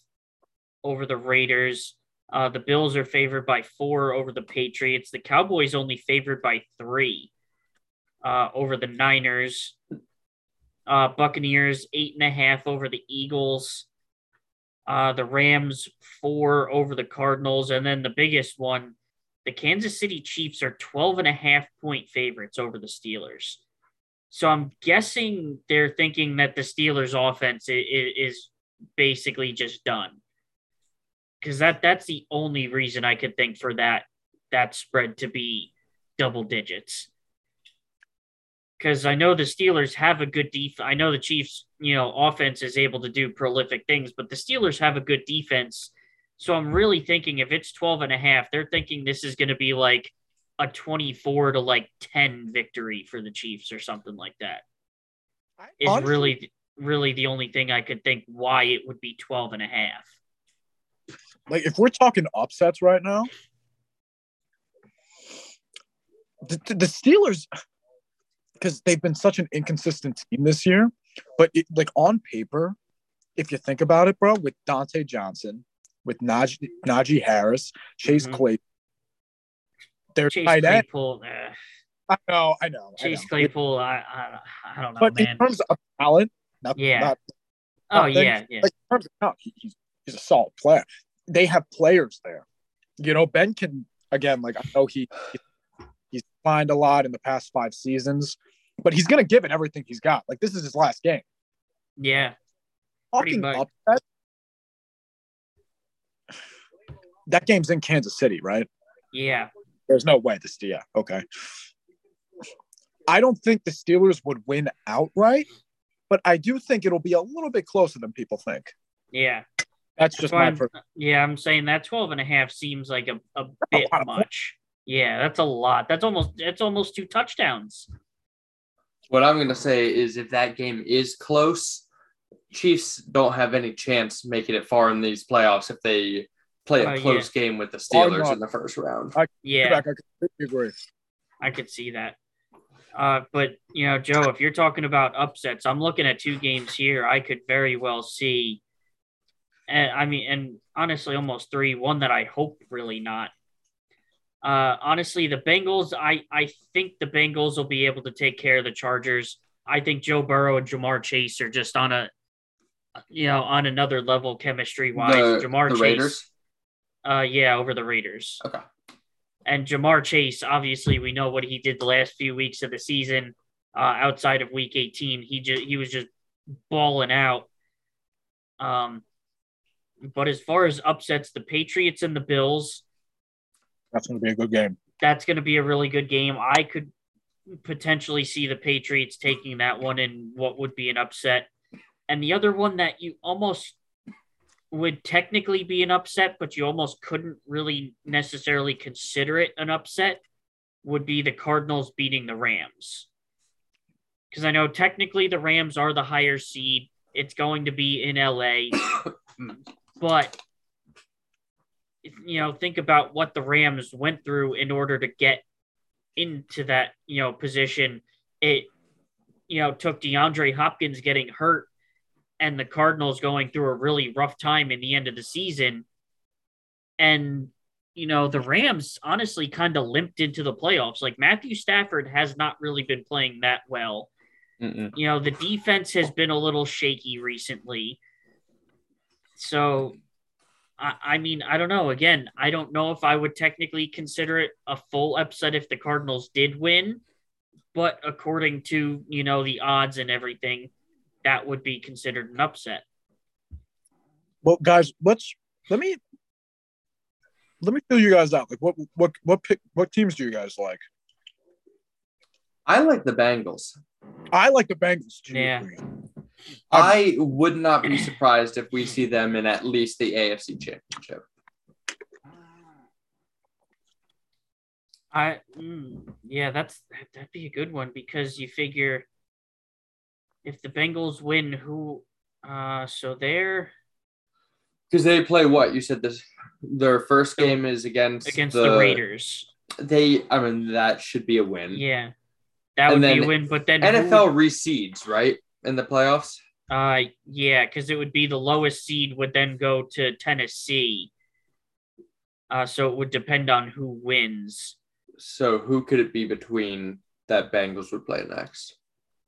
over the Raiders. Uh, the Bills are favored by four over the Patriots. The Cowboys only favored by three uh, over the Niners. Uh, Buccaneers eight and a half over the Eagles. Uh, the Rams four over the Cardinals, and then the biggest one, the Kansas City Chiefs are 12 and a half point favorites over the Steelers. So I'm guessing they're thinking that the Steelers offense is, basically just done. Cuz that that's the only reason I could think for that that spread to be double digits. Cuz I know the Steelers have a good def I know the Chiefs, you know, offense is able to do prolific things, but the Steelers have a good defense. So I'm really thinking if it's 12 and a half, they're thinking this is going to be like a 24 to like 10 victory for the Chiefs or something like that. Is honestly, really really the only thing I could think why it would be 12 and a half. like if we're talking upsets right now, the, the- the Steelers, because they've been such an inconsistent team this year, but it, like on paper, if you think about it, bro, with Diontae Johnson, with Najee, Najee Harris, Chase Mhm. Clay, they're Chase tight end. Claypool, uh, I know, I know. I Chase know. Claypool, I, I, I don't know, But man. in terms of talent, not, Yeah. not oh yeah, yeah, like in terms of talent, he, he's he's a solid player. They have players there. You know, Ben can again, like I know he he's signed a lot in the past five seasons, but he's gonna give it everything he's got. Like this is his last game. yeah. Talking upset. That game's in Kansas City, right? Yeah. There's no way this yeah, okay. I don't think the Steelers would win outright, but I do think it'll be a little bit closer than people think. Yeah. That's That's just why my I'm- first. Yeah, I'm saying that 12 and a half seems like a, a bit lot of much. Yeah, that's a lot. That's almost that's almost two touchdowns. What I'm going to say is if that game is close, Chiefs don't have any chance making it far in these playoffs if they play a Uh, yeah. close game with the Steelers in the first round. Yeah. Back, I completely agree. I could see that. Uh, but you know, Joe, if you're talking about upsets, I'm looking at two games here. I could very well see, and I mean, and honestly, almost three. One that I hope really not. Uh, honestly, the Bengals. I I think the Bengals will be able to take care of the Chargers. I think Joe Burrow and Ja'Marr Chase are just on a, you know, on another level chemistry wise. The, Jamar the Chase. Raiders. Uh, yeah, over the Raiders. Okay. And Ja'Marr Chase, obviously, we know what he did the last few weeks of the season. Uh, outside of Week 18, he just he was just balling out. Um, but as far as upsets, the Patriots and the Bills, That's going to be a good game. that's going to be a really good game. I could potentially see the Patriots taking that one in what would be an upset. And the other one that you almost would technically be an upset, but you almost couldn't really necessarily consider it an upset would be the Cardinals beating the Rams. Because I know technically the Rams are the higher seed. It's going to be in LA. [coughs] but you know, think about what the Rams went through in order to get into that, you know, position. It, you know, took DeAndre Hopkins getting hurt and the Cardinals going through a really rough time in the end of the season. And, you know, the Rams honestly kind of limped into the playoffs. Like Matthew Stafford has not really been playing that well. Mm-mm. You know, the defense has been a little shaky recently. So, I, I mean, I don't know. Again, I don't know if I would technically consider it a full upset if the Cardinals did win, but according to, you know, the odds and everything, that would be considered an upset. Well, guys, let's let me let me fill you guys out. Like, what what what pick what teams do you guys like? I like the Bengals. I like the Bengals too. Yeah. I would not be surprised if we see them in at least the AFC Championship. I mm, yeah, that's that'd be a good one because you figure if the Bengals win, who uh so they're Because they play what? You said this their first game is against against the, Raiders. They I mean that should be a win. Yeah. That And would be a win, but then who NFL reseeds, right? In the playoffs. Uh, yeah, because it would be the lowest seed would then go to Tennessee. Uh, so it would depend on who wins. So who could it be between that Bengals would play next?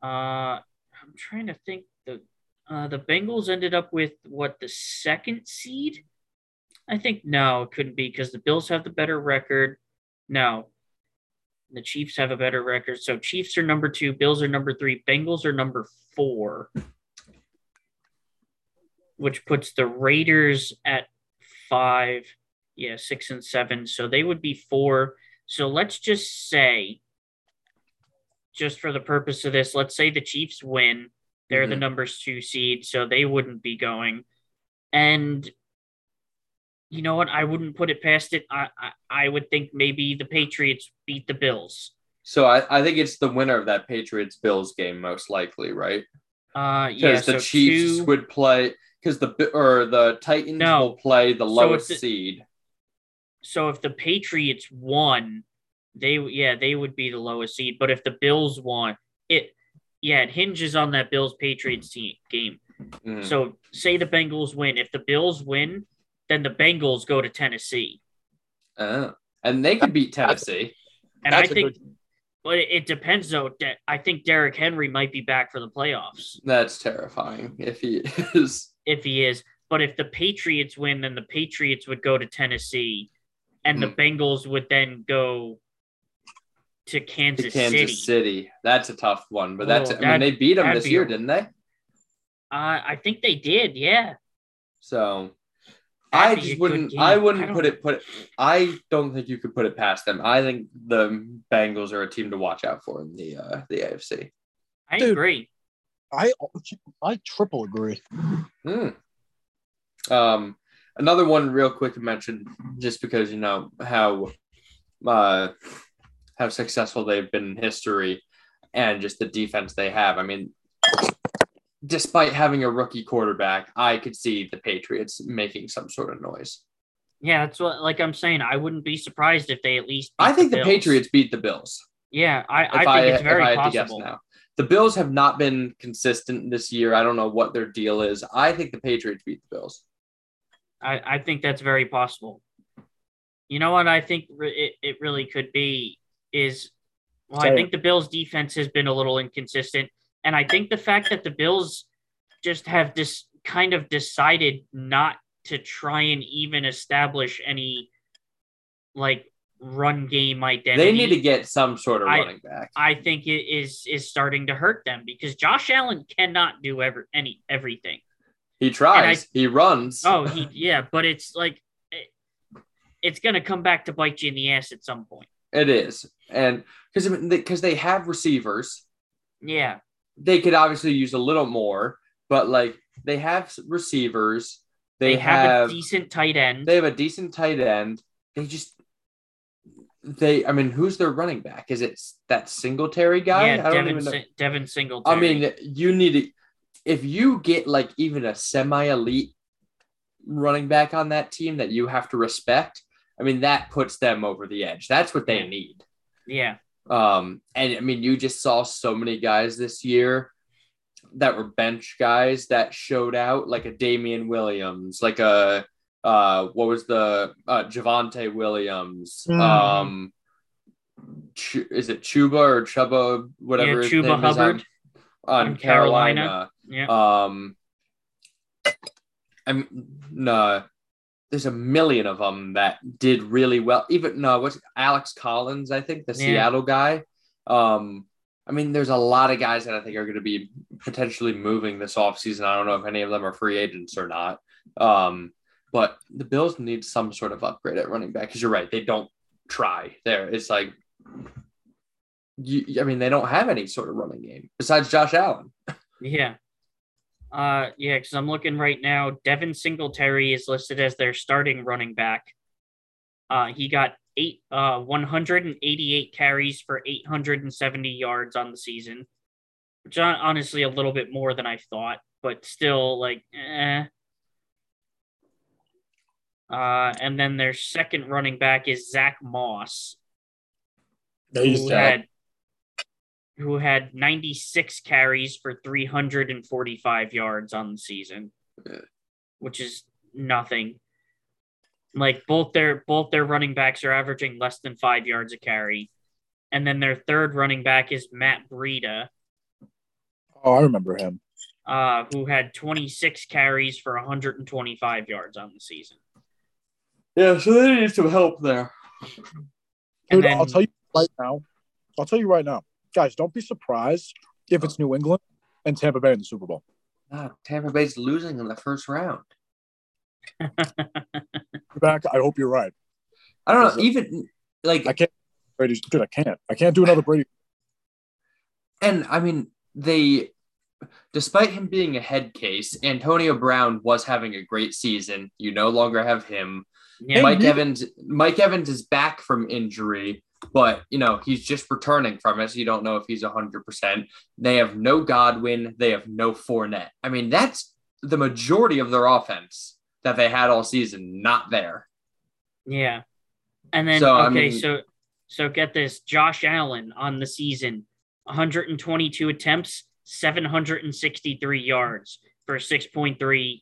Uh, I'm trying to think. The uh, the Bengals ended up with what the second seed. I think no, it couldn't be because the Bills have the better record. No, the Chiefs have a better record. So Chiefs are number two, Bills are number three, Bengals are number four, which puts the Raiders at five. Yeah, six and seven. So they would be four. So let's just say, just for the purpose of this, let's say the Chiefs win. They're the Mhm. numbers two seed, so they wouldn't be going. And you know what? I wouldn't put it past it. I I, I would think maybe the Patriots beat the Bills. So I, I think it's the winner of that Patriots Bills game most likely, right? Uh, yeah. Because the so Chiefs two- would play because the or the Titans No. will play the lowest if the- seed. so if the Patriots won, they yeah they would be the lowest seed. But if the Bills won, it yeah it hinges on that Bills Patriots team game. Mhm. So say the Bengals win. If the Bills win, then the Bengals go to Tennessee. Oh. and they could beat Tennessee. And I That's a think, good- but it, it depends though. De- I think Derrick Henry might be back for the playoffs That's terrifying if he is. if he is. But if the Patriots win, then the Patriots would go to Tennessee, and the Bengals would then go to to Kansas, Kansas City. City. That's a tough one, but that's Oh, I mean they beat them this be year, a- didn't they? Uh, I think they did. Yeah. So That'd I just wouldn't. I I wouldn't don't- put it. Put it. I don't think you could put it past them. I think the Bengals are a team to watch out for in the uh, the AFC. I Dude. agree. I I triple agree. Hmm. Um, another one, real quick to mention, just because you know how uh, how successful they've been in history, and just the defense they have. I mean, despite having a rookie quarterback, I could see the Patriots making some sort of noise. Yeah, that's what. Like I'm saying, I wouldn't be surprised if they at least. beat I think the Bills. Patriots beat the Bills. Yeah, I, I think I, it's very if I had possible. to guess now. The Bills have not been consistent this year. I don't know what their deal is. I think the Patriots beat the Bills. I, I think that's very possible. You know what I think it, it really could be is well, I think the Bills defense has been a little inconsistent. And I think the fact that the Bills just have this kind of decided not to try and even establish any like run game identity. They need to get some sort of I- running back. I think it is is starting to hurt them because Josh Allen cannot do ever any everything. He tries. he runs. Oh, he yeah, but it's like it, it's gonna come back to bite you in the ass at some point. It is, and because because they have receivers, Yeah, they could obviously use a little more. But like they have receivers, they, they, have, have a decent tight end. they have a decent tight end. They just they. I mean, who's their running back? Is it that Singletary guy? yeah, I don't Devin even know. Devin Singletary. I mean, you need to, if you get like even a semi elite running back on that team that you have to respect, I mean, that puts them over the edge. That's what they need. yeah, Um, and I mean, you just saw so many guys this year that were bench guys that showed out, like a Damien Williams, like a uh, what was the uh, Javonte Williams? Mhm. Um, Ch- is it Chuba or Chuba, whatever Yeah, his Chuba name is on- Hubbard on, Carolina. Carolina. yeah. Um, I'm no. There's a million of them that did really well. Even no, what's Alex Collins? I think the Yeah. Seattle guy. Um, I mean, there's a lot of guys that I think are going to be potentially moving this offseason. I don't know if any of them are free agents or not. Um, but the Bills need some sort of upgrade at running back because you're right. They don't try there. It's like, you, I mean, they don't have any sort of running game besides Josh Allen. yeah. Uh, yeah, because I'm looking right now. Devin Singletary is listed as their starting running back. Uh, he got eight, uh, 188 carries for 870 yards on the season, which hon- honestly a little bit more than I thought, but still like, eh. Uh, and then their second running back is Zach Moss, He's who dead. had who had 96 carries for 345 yards on the season, Yeah. which is nothing. Like both their both their running backs are averaging less than five yards a carry, and then their third running back is Matt Breida, Oh, I remember him. uh, who had 26 carries for 125 yards on the season. Yeah, so they need some help there. And Dude, I'll tell you right now. I'll tell you right now, guys. Don't be surprised if it's New England and Tampa Bay in the Super Bowl. Ah, Tampa Bay's losing in the first round. Back. I hope you're right. I don't know. Even like I can't. Brady, dude, I can't. I can't do another Brady. And I mean, they, despite him being a head case, Antonio Brown was having a great season. You no longer have him. Yeah, Mike Evans, Mike Evans is back from injury, but you know he's just returning from it. So you don't know if he's hundred percent. They have no Godwin. They have no Fournette. I mean, that's the majority of their offense that they had all season. Not there. Yeah. And then So, I okay, mean- so so get this, Josh Allen on the season, 122 attempts, 763 yards for 6.3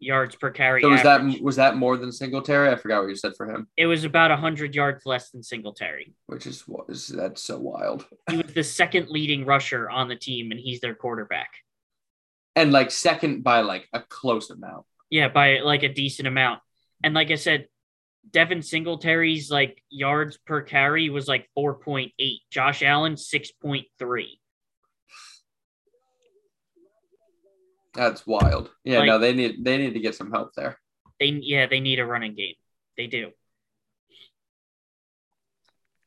yards per carry. So was average. that was that more than Singletary? I forgot what you said for him, It was about 100 yards less than Singletary. which is what is that's so wild. He was the second leading rusher on the team, and he's their quarterback. And like second by like a close amount. Yeah, by like a decent amount. And like I said, Devin Singletary's like yards per carry was like 4.8. Josh Allen 6.3. That's wild. Yeah, Like- no, they need they need to get some help there. They yeah, they need a running game. They do.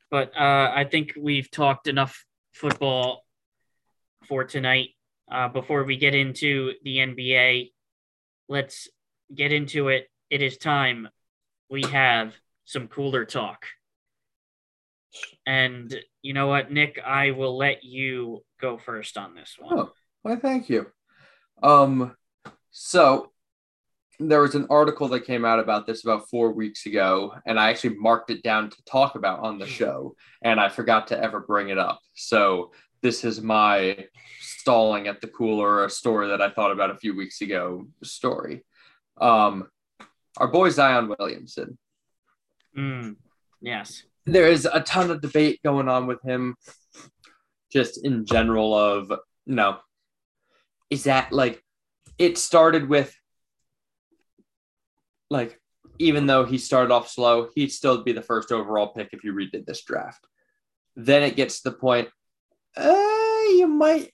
But uh, I think we've talked enough football for tonight. Uh, before we get into the NBA, let's get into it. It is time. We have some cooler talk. And you know what, Nick? I will let you go first on this one. Oh. Why, thank you. Um, so there was an article that came out about this about four weeks ago, and I actually marked it down to talk about on the show, and I forgot to ever bring it up. So this is my stalling at the cooler, a story that I thought about a few weeks ago. Story. Um, our boy Zion Williamson. Mm, yes. there is a ton of debate going on with him just in general of no is that like it started with like even though he started off slow he'd still be the first overall pick if you redid this draft then it gets to the point uh, you might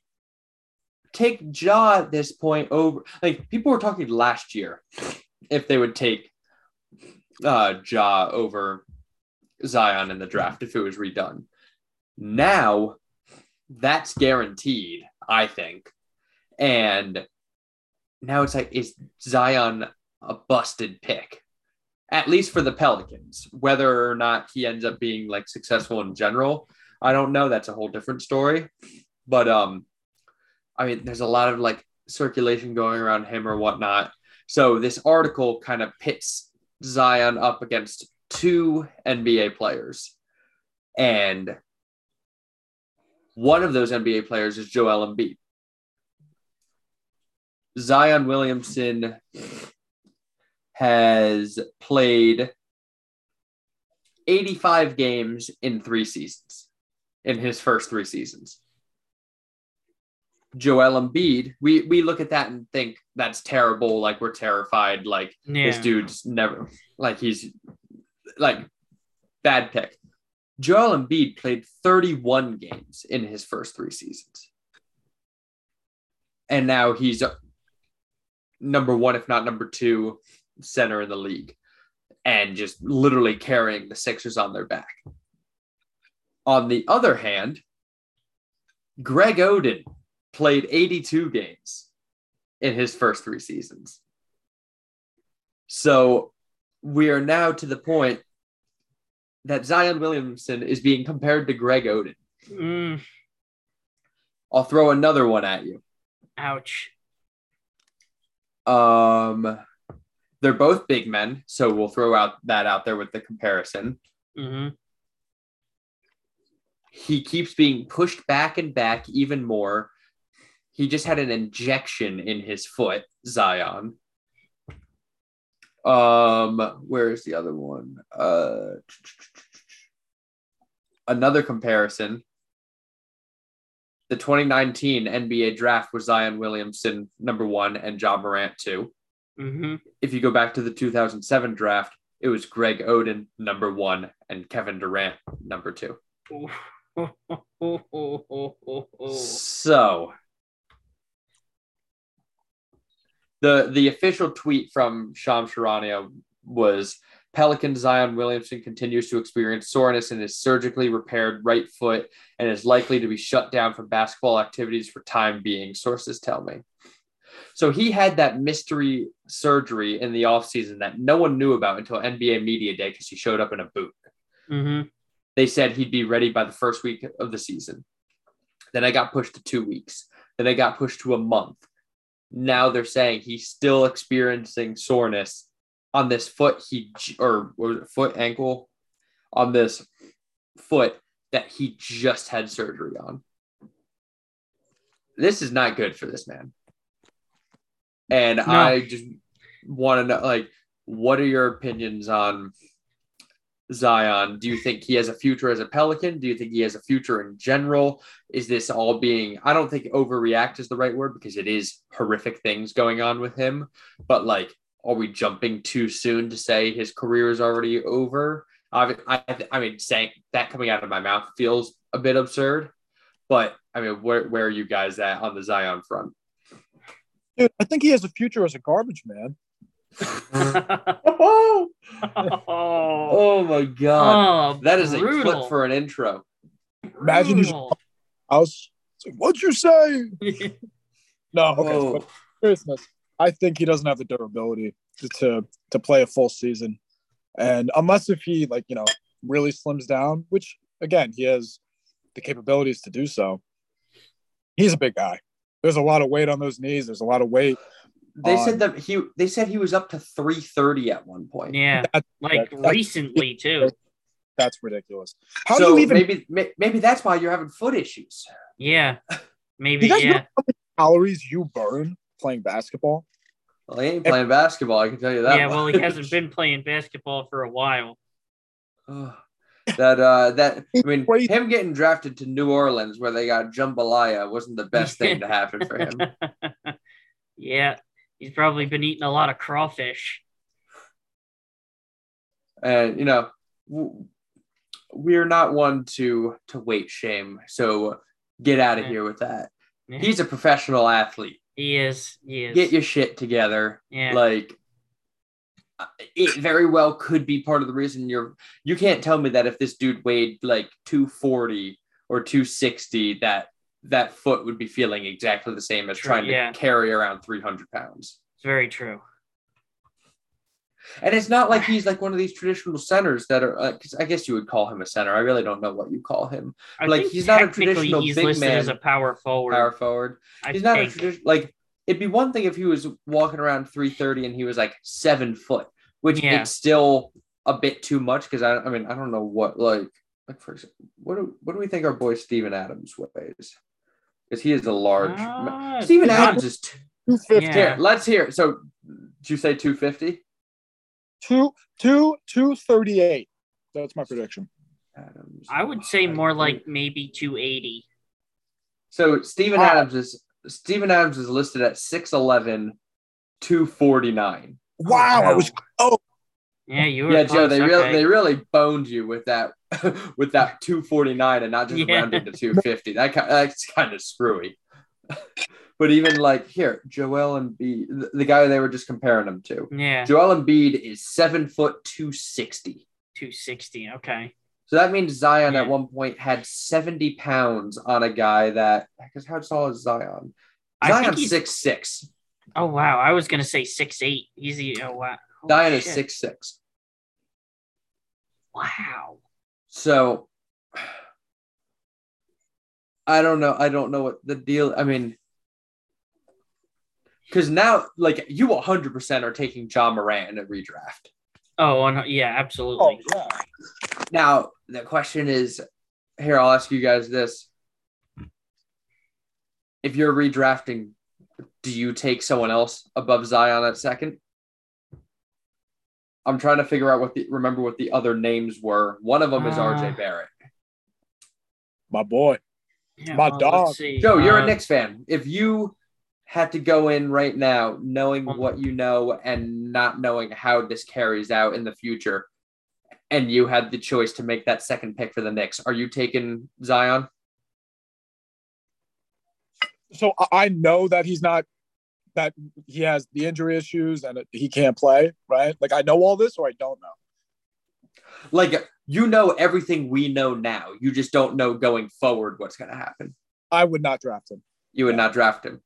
take jaw at this point over like people were talking last year if they would take uh jaw over Zion in the draft if it was redone. Now that's guaranteed, I think. And now it's like, is Zion a busted pick? At least for the Pelicans. Whether or not he ends up being like successful in general, I don't know. That's a whole different story. But um, I mean, there's a lot of like circulation going around him or whatnot. So this article kind of pits Zion up against two NBA players. And one of those NBA players is Joel Embiid. Zion Williamson has played 85 games in three seasons, in his first three seasons. Joel Embiid, we, we look at that and think that's terrible. Like we're terrified. Like Yeah. this dude's never, like he's like bad pick. Joel Embiid played 31 games in his first three seasons. And now he's number one, if not number two, center in the league. And just literally carrying the Sixers on their back. On the other hand, Greg Oden played 82 games in his first three seasons. So we are now to the point that Zion Williamson is being compared to Greg Oden. Mm, I'll throw another one at you. ouch. Um, they're both big men, so we'll throw out that out there with the comparison. Mm-hmm. He keeps being pushed back and back even more. He just had an injection in his foot, Zion. Um, where is the other one? Uh, [tsk] another comparison. The 2019 NBA draft was Zion Williamson number one and Ja Morant two. hmm if you go back to the 2007 draft, it was Greg Oden number one and Kevin Durant number two. [laughs] So the the official tweet from Sham Charania was Pelican Zion Williamson continues to experience soreness in his surgically repaired right foot and is likely to be shut down from basketball activities for time being, sources tell me. So he had that mystery surgery in the offseason that no one knew about until NBA Media Day because he showed up in a boot. hmm They said he'd be ready by the first week of the season. Then I got pushed to two weeks. Then I got pushed to a month. Now they're saying he's still experiencing soreness on this foot. He or was it, foot ankle on this foot that he just had surgery on. This is not good for this man. And I just want to know, like, what are your opinions on Zion? Do you think he has a future as a Pelican? Do you think he has a future in general? Is this all being, I don't think overreact is the right word because it is horrific things going on with him. But like, are we jumping too soon to say his career is already over? I, I, I mean, saying that coming out of my mouth feels a bit absurd. But I mean, where, where are you guys at on the Zion front? Dude, I think he has a future as a garbage man. Oh, [laughs] [laughs] oh, my God. oh, that is a brutal. clip for an intro. Imagine he's- Brutal. I was like, what'd you say? [laughs] No, okay. Whoa. Oh. But seriousness, I think he doesn't have the durability to, to to play a full season, and unless if he like you know really slims down, which again he has the capabilities to do so. He's a big guy. There's a lot of weight on those knees. There's a lot of weight. They on- said that he they said he was up to 330 at one point. yeah, That- like that- recently too. that's ridiculous. How so do you even maybe maybe that's why you're having foot issues. Yeah, Do [laughs] maybe. you guys know Yeah, how many calories you burn playing basketball? Well, he ain't playing basketball. I can tell you that. yeah. Well, he hasn't been playing basketball for a while. Ugh. [sighs] that uh that I mean [laughs] him getting drafted to New Orleans where they got jambalaya wasn't the best thing to happen for him. [laughs] yeah, he's probably been eating a lot of crawfish. and you know we're not one to to weight shame so get out of Yeah. here with that Yeah. he's a professional athlete He is. He is. get your shit together yeah. like it very well could be part of the reason you're you can't tell me that if this dude weighed like 240 or 260 that that foot would be feeling exactly the same as True, trying yeah. to carry around 300 pounds it's very true. And it's not like he's like one of these traditional centers that are uh 'cause i guess you would call him a center i really don't know what you call him I Like, he's not a traditional he's big man, as a power forward. power forward I he's not a traditional like it'd be one thing if he was walking around 330 and he was like seven foot which Yeah. it's still a bit too much because I, I mean i don't know what like like for example what do, what do we think our boy steven adams weighs because he is a large Uh, steven not- adams is t- 250, Yeah. here let's hear it. so did you say 250 two, two, 238. That's my prediction. adams I would say more like maybe 280. so Steven Wow. adams is Steven adams is listed at 6'11 249 Wow, I was Yeah, you were. yeah, Joe, close, they okay. really they really boned you with that [laughs] with that 249 and not just Yeah. rounding to 250. That ki- that's kind of screwy. [laughs] but even like here, Joel Embiid, the, the guy they were just comparing him to. Yeah, Joel Embiid is seven foot 260. 260. Okay. So that means Zion Yeah. at one point had 70 pounds on a guy that because how tall is Zion? Zion's six six. Oh wow, I was gonna say six eight. He's the oh wow. Holy Zion is six six. Wow. So [sighs] I don't know. I don't know what the deal. I mean, because now, like you, one hundred percent are taking Ja Morant in a redraft. Oh, on, yeah, Oh absolutely. yeah. Now the question is, here I'll ask you guys this: If you're redrafting, do you take someone else above Zion at second? I'm trying to figure out what the remember what the other names were. One of them is Uh, RJ Barrett. My boy. Yeah, My well, dog. Joe, you're Uh, a Knicks fan. If you had to go in right now, knowing Um, what you know and not knowing how this carries out in the future, and you had the choice to make that second pick for the Knicks, are you taking Zion? So I- I know that he's not that he has the injury issues and he can't play, right? Like I know all this or I don't know. Like you know everything we know now. You just don't know going forward what's going to happen. I would not draft him. You would not draft him.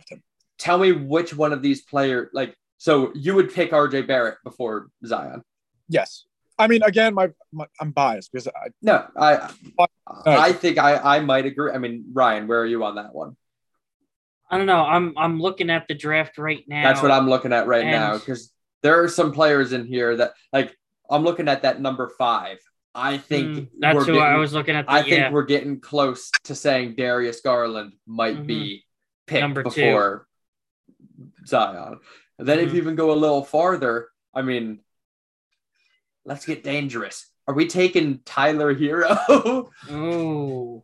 Draft him. Tell me which one of these players. Like, so you would pick RJ Barrett before Zion? Yes. I mean, again, my, my I'm biased because I, No, I. I think I I might agree. I mean, Ryan, where are you on that one? I don't know. I'm I'm looking at the draft right now. That's what I'm looking at right And- now because there are some players in here that like I'm looking at that number five. I think Mm, that's we're who I was looking at. The, I think yeah. we're getting close to saying Darius Garland might be picked Mm-hmm. Number two. before Zion. And then if Mhm. you even go a little farther, I mean, let's get dangerous. Are we taking Tyler Herro? [laughs] Ooh,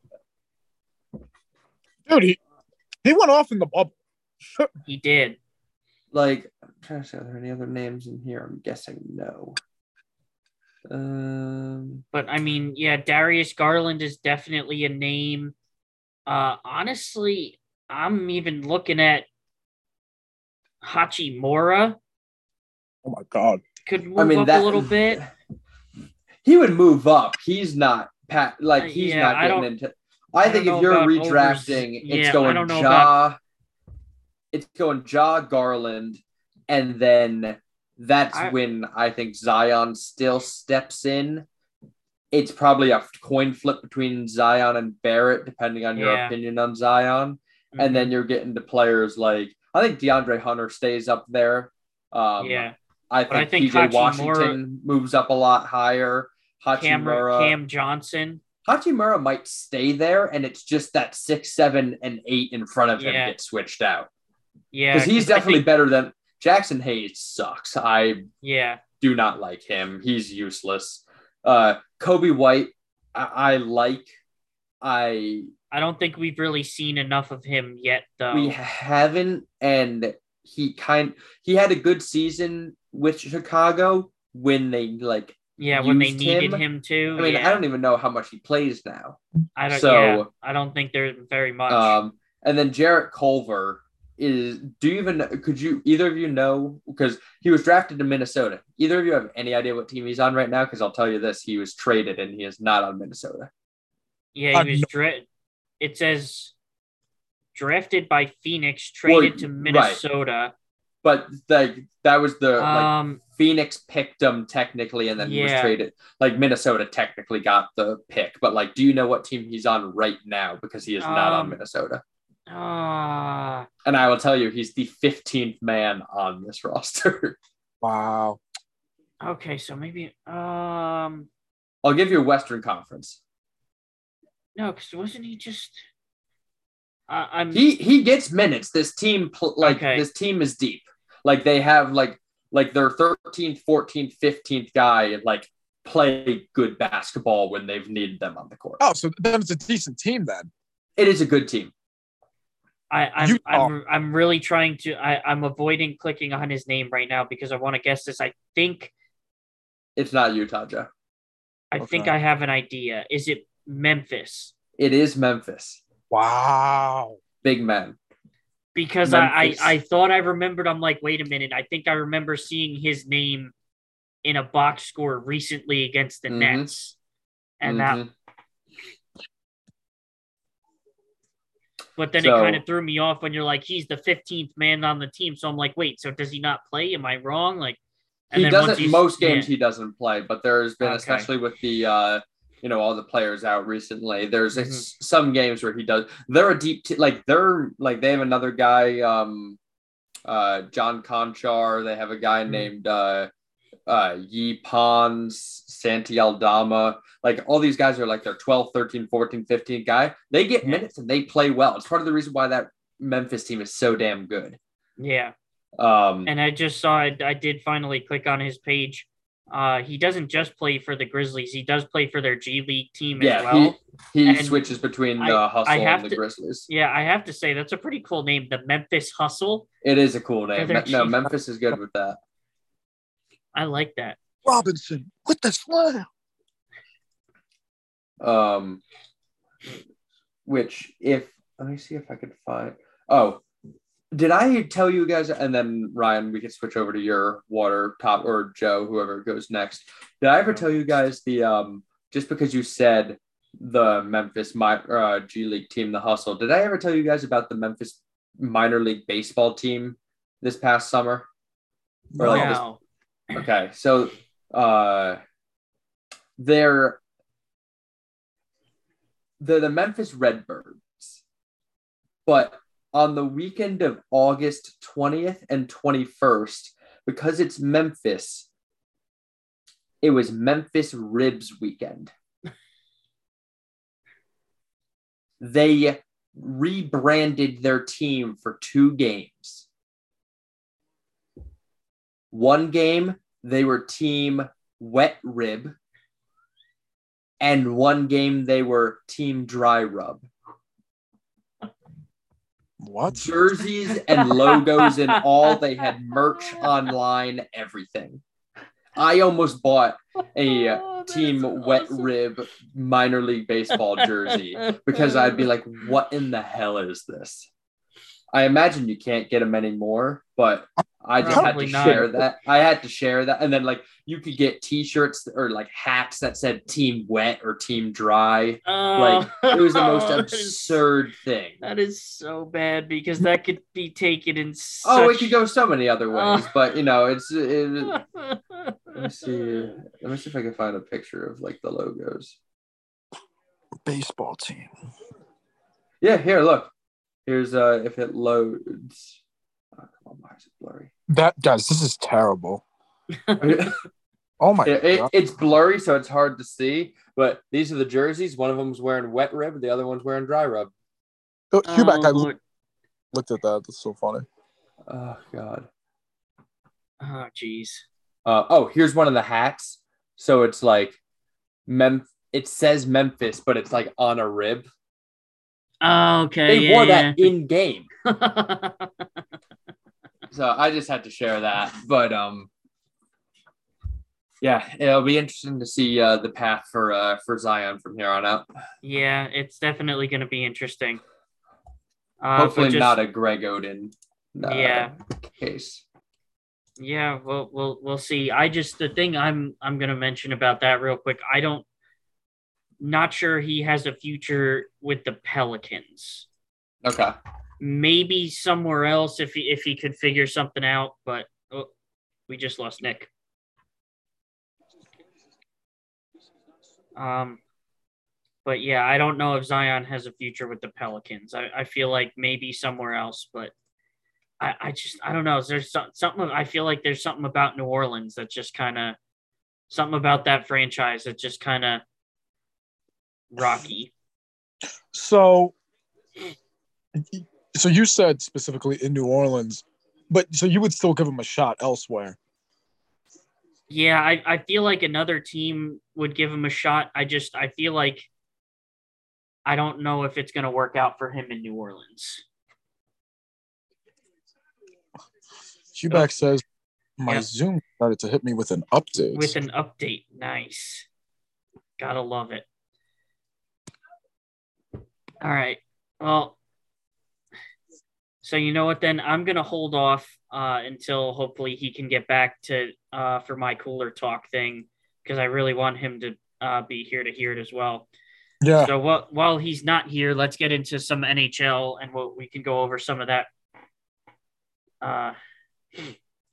dude, he he went off in the bubble. [laughs] he did. like, I'm trying to see, are there any other names in here? I'm guessing no. Um, But I mean, yeah, Darius Garland is definitely a name. Uh honestly, I'm even looking at Hachimura Oh my god. could move I mean up that a little [laughs] bit. He would move up. He's not pat like Uh, he's yeah, not I getting don't- into. I, I think don't if you're redrafting, overs- it's yeah, I going don't know Ja. It's going Ja Garland, and then that's I- when I think Zion still steps in. It's probably a coin flip between Zion and Barrett, depending on your Yeah. opinion on Zion. Mm-hmm. And then you're getting to players like I think DeAndre Hunter stays up there. Um, yeah, I But I think, think Hachimura- Washington moves up a lot higher. Hachimura, Cam Johnson. Hachimura might stay there, and it's just that six, seven, and eight in front of him Yeah. get switched out Yeah, because he's definitely think- better than Jaxson Hayes. Sucks. I yeah. do not like him. He's useless. Uh, Coby White, I, I like. I I don't think we've really seen enough of him yet, though. we haven't, and he kind he had a good season with Chicago when they like. yeah, when they needed him. him, to. I mean, yeah. I don't even know how much he plays now. I don't. so- yeah, I don't think there's very much. Um, and then Jarrett Culver is. Do you even could you either of you know because he was drafted to Minnesota? Either of you have any idea what team he's on right now? Because I'll tell you this: he was traded and he is not on Minnesota. yeah, he was no- dra- It says drafted by Phoenix, Well, traded to right. Minnesota. But like that was the like Um, Phoenix picked him technically, and then he was traded. Like Minnesota technically got the pick, but like, do you know what team he's on right now? Because he is not on Um, Minnesota. ah, And I will tell you, he's the 15th man on this [laughs] roster. Wow. okay, so maybe um, I'll give you a Western Conference. No, because wasn't he just? Uh, I'm he he gets minutes. This team pl- like Okay. this team is deep. Like they have like like their 13th, 14th, 15th guy like play good basketball when they've needed them on the court. Oh, so then it's a decent team then. It is a good team. I, I'm, Utah. I'm I'm really trying to I, I'm avoiding clicking on his name right now because I want to guess this. I think It's not Utah, Joe. I think I have an idea. Is it Memphis? It is Memphis. Wow. Big man. Because I, I I thought I remembered. I'm like, wait a minute. I think I remember seeing his name in a box score recently against the Mhm. Nets, and that Mhm. But then So- it kind of threw me off when you're like, he's the 15th man on the team. So I'm like, wait, so does he not play? Am I wrong? Like, he then doesn't he's- most games yeah. he doesn't play, but there's been Okay. especially with the uh you know all the players out recently. There's Mhm. s- some games where he does. They're a deep t- like they're like they have another guy, um, uh, John Konchar. They have a guy Mhm. named uh, uh, Yves Pons, Santi Aldama. Like all these guys are like they're 12, 13, 14, 15 guy. They get Yeah. minutes and they play well. It's part of the reason why that Memphis team is so damn good. Yeah. Um, And I just saw it. I did finally click on his page. Uh, he doesn't just play for the Grizzlies, he does play for their G League team yeah, as well. he, he switches between I- the hustle I have and the to- Grizzlies. Yeah, I have to say, that's a pretty cool name, the Memphis Hustle. It is a cool name. Me- No, Memphis is good with that. I like that. Robinson with the slam. Um, which if let me see if I could find. Oh, did I tell you guys? And then Ryan, we could switch over to your water top or Joe, whoever goes next. Did I ever tell you guys the um? Just because you said the Memphis mi- uh, G League team, the Hustle. Did I ever tell you guys about the Memphis minor league baseball team this past summer? Or like this- wow. Okay, so uh they're they're the Memphis Redbirds. But on the weekend of August 20th and 21st, because it's Memphis, it was Memphis Ribs weekend. They rebranded their team for two games. One game, they were team wet rib. And one game, they were team dry rub. What? Jerseys and logos and all. They had merch online, everything. I almost bought a Oh, team is wet awesome. rib minor league baseball jersey [laughs] because I'd be like, what in the hell is this? I imagine you can't get them anymore, but I just Probably had to not. share that. I had to share that. And then, like, you could get t shirts or like hats that said team wet or team dry. Oh, It was the most [laughs] that is- absurd thing. That is so bad because that could be taken in such... Oh, it could go so many other ways, Oh. but you know, it's. It, let me see. [laughs] Let me see if I can find a picture of like the logos. Baseball team. Yeah, here, look. Here's uh if it loads. Oh, come on, why is it blurry? That guys, this is terrible. [laughs] Oh my It- it- it's blurry, so it's hard to see. But these are the jerseys. One of them's wearing wet rib, the other one's wearing dry rub. Oh, Huback, I Oh, Lord. looked at that. That's so funny. Oh God. Oh, jeez. Uh, oh, here's one of the hats. So it's like, Mem. It says Memphis, but it's like on a rib. Oh, okay. They yeah, wore yeah. that in game, yeah. [laughs] so I just had to share that. But um, yeah, it'll be interesting to see uh, the path for uh, for Zion from here on out. yeah, it's definitely going to be interesting. Uh, Hopefully, just- not a Greg Oden. uh, Yeah. Case. Yeah, we'll we'll we'll see. I just the thing I'm I'm gonna mention about that real quick. I don't not sure he has a future with the Pelicans. Okay. Maybe somewhere else if he if he could figure something out, but oh, we just lost Nick. Um but yeah, I don't know if Zion has a future with the Pelicans. I, I feel like maybe somewhere else, but I, I just I don't know. There's some, something I feel like there's something about New Orleans that just kind of something about that franchise that just kind of rocky. So, so you said specifically in New Orleans, but so you would still give him a shot elsewhere. Yeah, I, I feel like another team would give him a shot. I just I feel like I don't know if it's gonna work out for him in New Orleans. Huback oh. says my Yeah. Zoom started to hit me with an update. With an update. Nice. Gotta love it. All right. Well, so you know what then? I'm gonna hold off uh, until hopefully he can get back to uh, for my cooler talk thing because I really want him to uh, be here to hear it as well. Yeah. So while while he's not here, let's get into some NHL and we'll, we can go over some of that uh,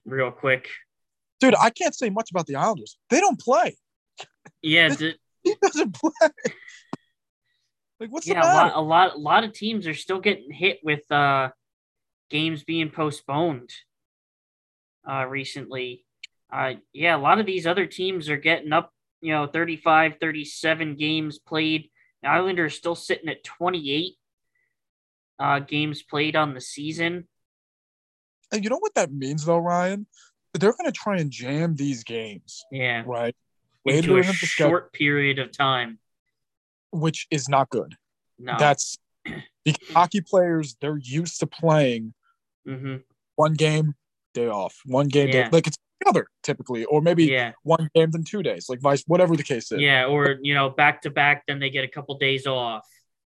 real quick. Dude, I can't say much about the Islanders. They don't play. Yeah, This- the, [laughs] He doesn't play. Like, what's yeah, the a lot, a lot, a lot of teams are still getting hit with uh, games being postponed. Uh, recently, uh, yeah, a lot of these other teams are getting up, you know, 35, 37 games played. The Islanders still sitting at 28 uh, games played on the season. And you know what that means, though, Ryan? They're going to try and jam these games, Yeah, right? into Later a short period of time. which is not good. No, That's [clears throat] because hockey players, they're used to playing hmm one game, day off, one game, Yeah. day, like it's another typically, or maybe yeah, one game, then two days, like vice, whatever the case is. yeah, or you know, back to back, then they get a couple days off.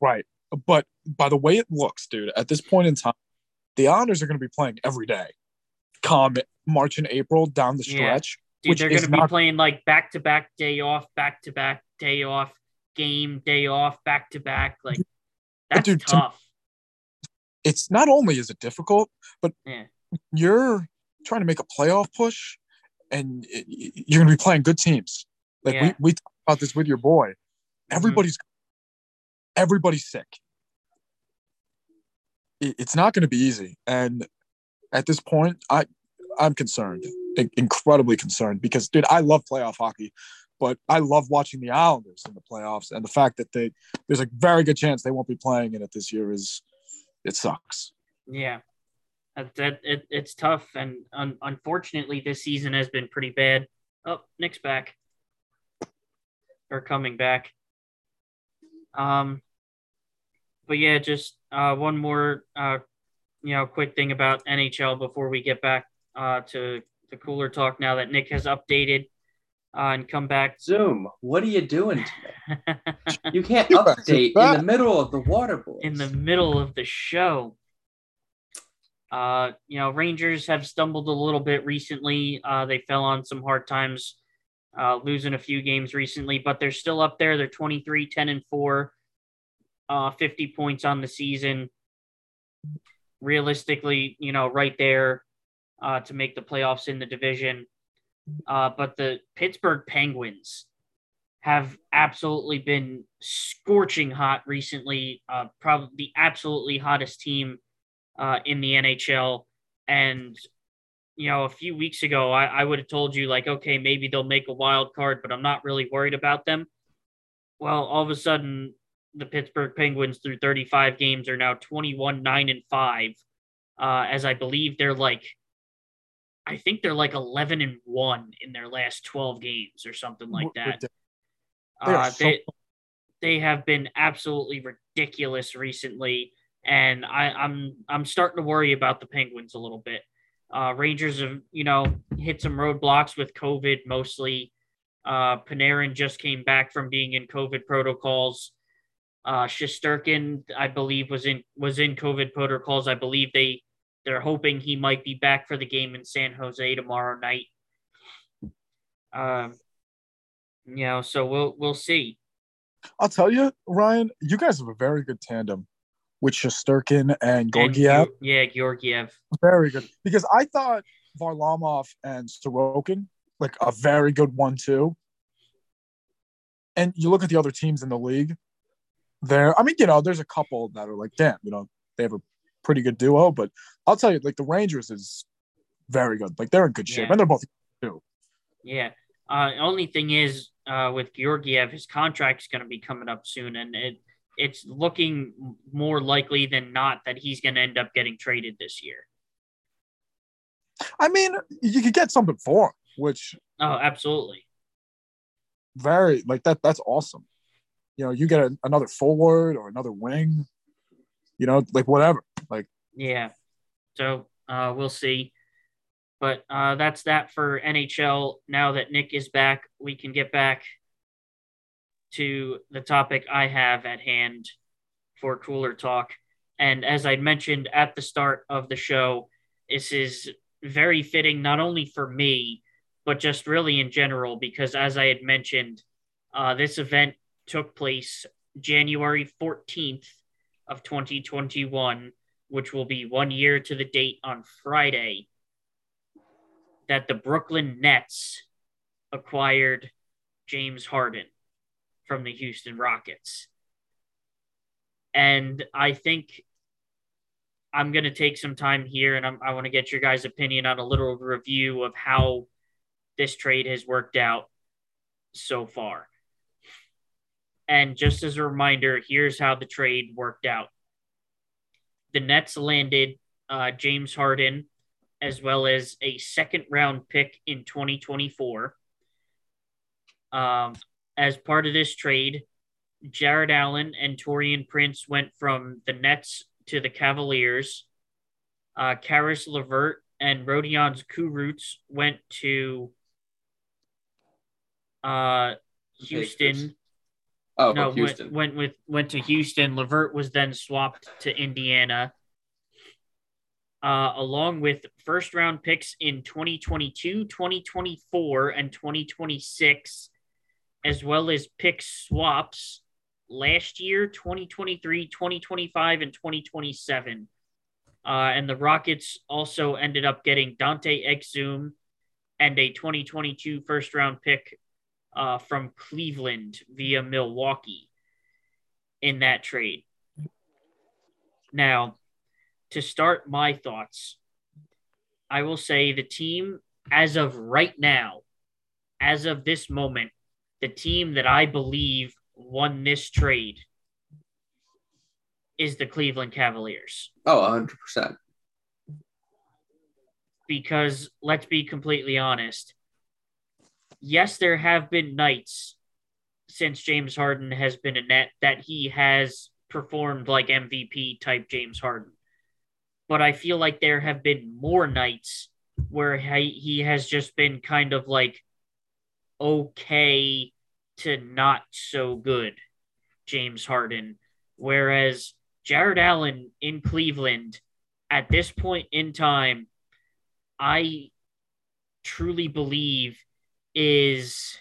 Right. But by the way it looks, dude, at this point in time, the Islanders are going to be playing every day. Come March and April down the Yeah. stretch. Dude, Which they're going to be not- playing like back to back day off, back to back day off, game day off, back to back. Like that's dude, to- tough. It's not only is it difficult, but Yeah. you're trying to make a playoff push, and it- you're going to be playing good teams. Like Yeah. Mm-hmm. we we talked about this with your boy. Everybody's everybody's sick. It- It's not going to be easy, and at this point, I I'm concerned, incredibly concerned, because dude, I love playoff hockey, but I love watching the Islanders in the playoffs, and the fact that they there's a very good chance they won't be playing in it this year is it sucks. Yeah, that, that it, it's tough, and un, unfortunately, this season has been pretty bad. Oh, Nick's back or coming back. Um, but yeah, just uh, one more uh, you know, quick thing about NHL before we get back uh, to the cooler talk. Now that Nick has updated uh, and come back. Zoom, what are you doing [laughs] today? You can't You update in the middle of the water boys. in the middle of the show. Uh, you know, Rangers have stumbled a little bit recently. Uh, they fell on some hard times, uh, losing a few games recently, but they're still up there. They're 23, 10, and 4, uh, 50 points on the season. Realistically, you know, right there uh, to make the playoffs in the division. Uh, but the Pittsburgh Penguins have absolutely been scorching hot recently. Uh, probably the absolutely hottest team uh, in the NHL. And, you know, a few weeks ago, I, I would have told you, like, okay, maybe they'll make a wild card, but I'm not really worried about them. Well, all of a sudden, the Pittsburgh Penguins, through 35 games, are now 21, 9, and 5. Uh, as I believe they're like, I think they're like 11 and 1 in their last 12 games or something like that. They Uh, they, they have been absolutely ridiculous recently, and I, I'm I'm starting to worry about the Penguins a little bit. Uh, Rangers have you know hit some roadblocks with COVID mostly. Uh, Panarin just came back from being in COVID protocols. Uh, Shesterkin, I believe, was in was in COVID protocols. I believe they they're hoping he might be back for the game in San Jose tomorrow night. Um, you know, so we'll we'll see. I'll tell you, Ryan, you guys have a very good tandem with Shesterkin and And Georgiev. Yeah, Georgiev. Very good. Because I thought Varlamov and Sorokin, like a very good one, too. And you look at the other teams in the league, there, I mean, you know, there's a couple that are like, damn, you know, they have a pretty good duo. But I'll tell you, like, the Rangers is very good. Like, they're in good shape. Yeah. And they're both, too. Yeah. Uh, only thing is, uh, with Georgiev, his contract's going to be coming up soon, and it it's looking more likely than not that he's going to end up getting traded this year. I mean, you could get something for him, which Oh, absolutely. very, like, that. that's awesome. You know, you get a, another forward or another wing, you know, like, whatever. Like, Yeah. So uh, we'll see. But uh, that's that for NHL. Now that Nick is back, we can get back to the topic I have at hand for Cooler Talk. And as I mentioned at the start of the show, this is very fitting not only for me, but just really in general, because as I had mentioned, uh, this event took place January 14th of 2021, which will be one year to the date on Friday, that the Brooklyn Nets acquired James Harden from the Houston Rockets. And I think I'm going to take some time here and I'm, i want to get your guys' opinion on a little review of how this trade has worked out so far. And just as a reminder, here's how the trade worked out the Nets landed uh, James Harden as well as a second round pick in 2024. Um, as part of this trade, Jarrett Allen and Taurean Prince went from the Nets to the Cavaliers. Uh, Caris LeVert and Rodions Kurucs went to uh, Houston. Oh, no, Houston. Went, went with went to Houston. LeVert was then swapped to Indiana. Uh, along with first round picks in 2022, 2024, and 2026, as well as pick swaps last year, 2023, 2025, and 2027. Uh, and the Rockets also ended up getting Dante Exum and a 2022 first round pick uh, from Cleveland via Milwaukee in that trade. Now, to start my thoughts, I will say the team, as of right now, as of this moment, the team that I believe won this trade is the Cleveland Cavaliers. Oh, 100%. Because let's be completely honest, yes, there have been nights since James Harden has been a net that he has performed like MVP type James Harden. But I feel like there have been more nights where he, has just been kind of like okay to not so good James Harden. Whereas Jarrett Allen in Cleveland at this point in time, I truly believe is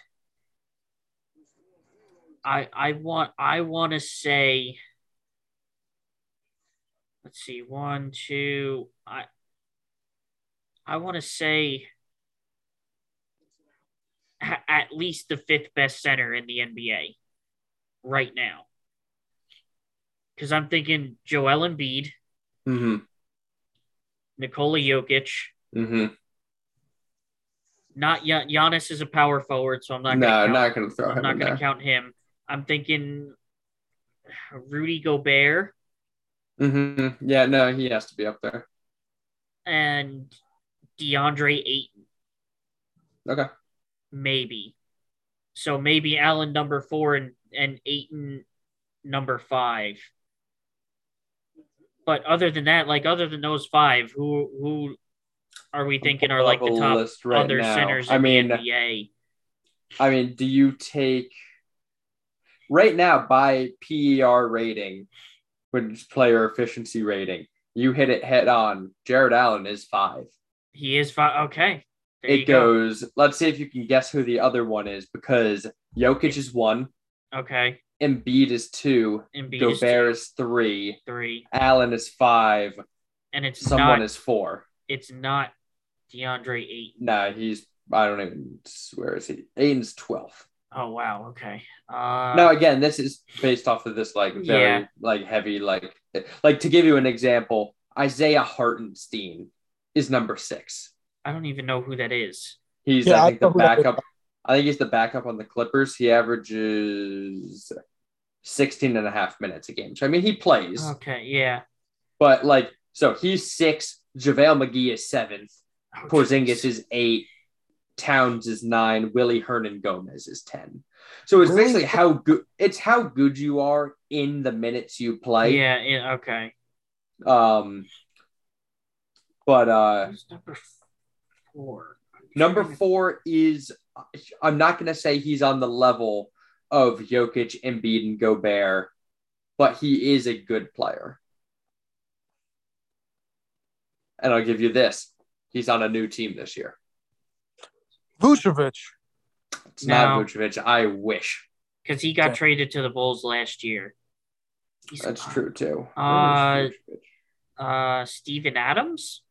I I want I want to say let's see one two I I want to say at least the fifth best center in the NBA right now. Because I'm thinking Joel Embiid, Mm-hmm. Nikola Jokic, Mm-hmm. Not Gian- Giannis is a power forward, so I'm not No, gonna count, not going to throw I'm him not gonna count him. I'm thinking Rudy Gobert Mm-hmm. Yeah, no, he has to be up there. and DeAndre Ayton, Okay. maybe. So maybe Allen number four and, and Ayton number five. But other than that, like other than those five, who who are we thinking are like the top right other now. centers in I mean, the NBA? I mean, do you take right now by PER rating, which is player efficiency rating? You hit it head on. Jarrett Allen is five. He is five. Okay, there it goes. Let's see if you can guess who the other one is because Jokic is one, go. Okay, Embiid is two, Embiid is Gobert two, is three, three, Allen is five, and it's someone not. is four. It's not DeAndre Ayton. No, he's I don't even where is he? Ayton's twelfth. Oh wow. Okay. Uh, now again, this is based off of this like very Yeah. like heavy like like to give you an example, Isaiah Hartenstein is number six. I don't even know who that is. He's Yeah, I I think the know who that is. backup. I think he's the backup on the Clippers. He averages 16 and a half minutes a game. So I mean he plays, Okay. Yeah. but like so he's six. JaVale McGee is seventh. Oh, Porzingis jeez. is eight. Towns is nine. Willy Hernangomez is ten. So it's Really? basically how good it's how good you are in the minutes you play. Yeah. yeah. Okay. Um. But uh, Who's number four? Number four is I'm not gonna say he's on the level of Jokic, Embiid, and Gobert, but he is a good player. And I'll give you this: he's on a new team this year. Vucevic. It's not No. Vucevic. I wish. because he got Yeah. traded to the Bulls last year. He's, That's true too. Uh, Uh, Steven Adams.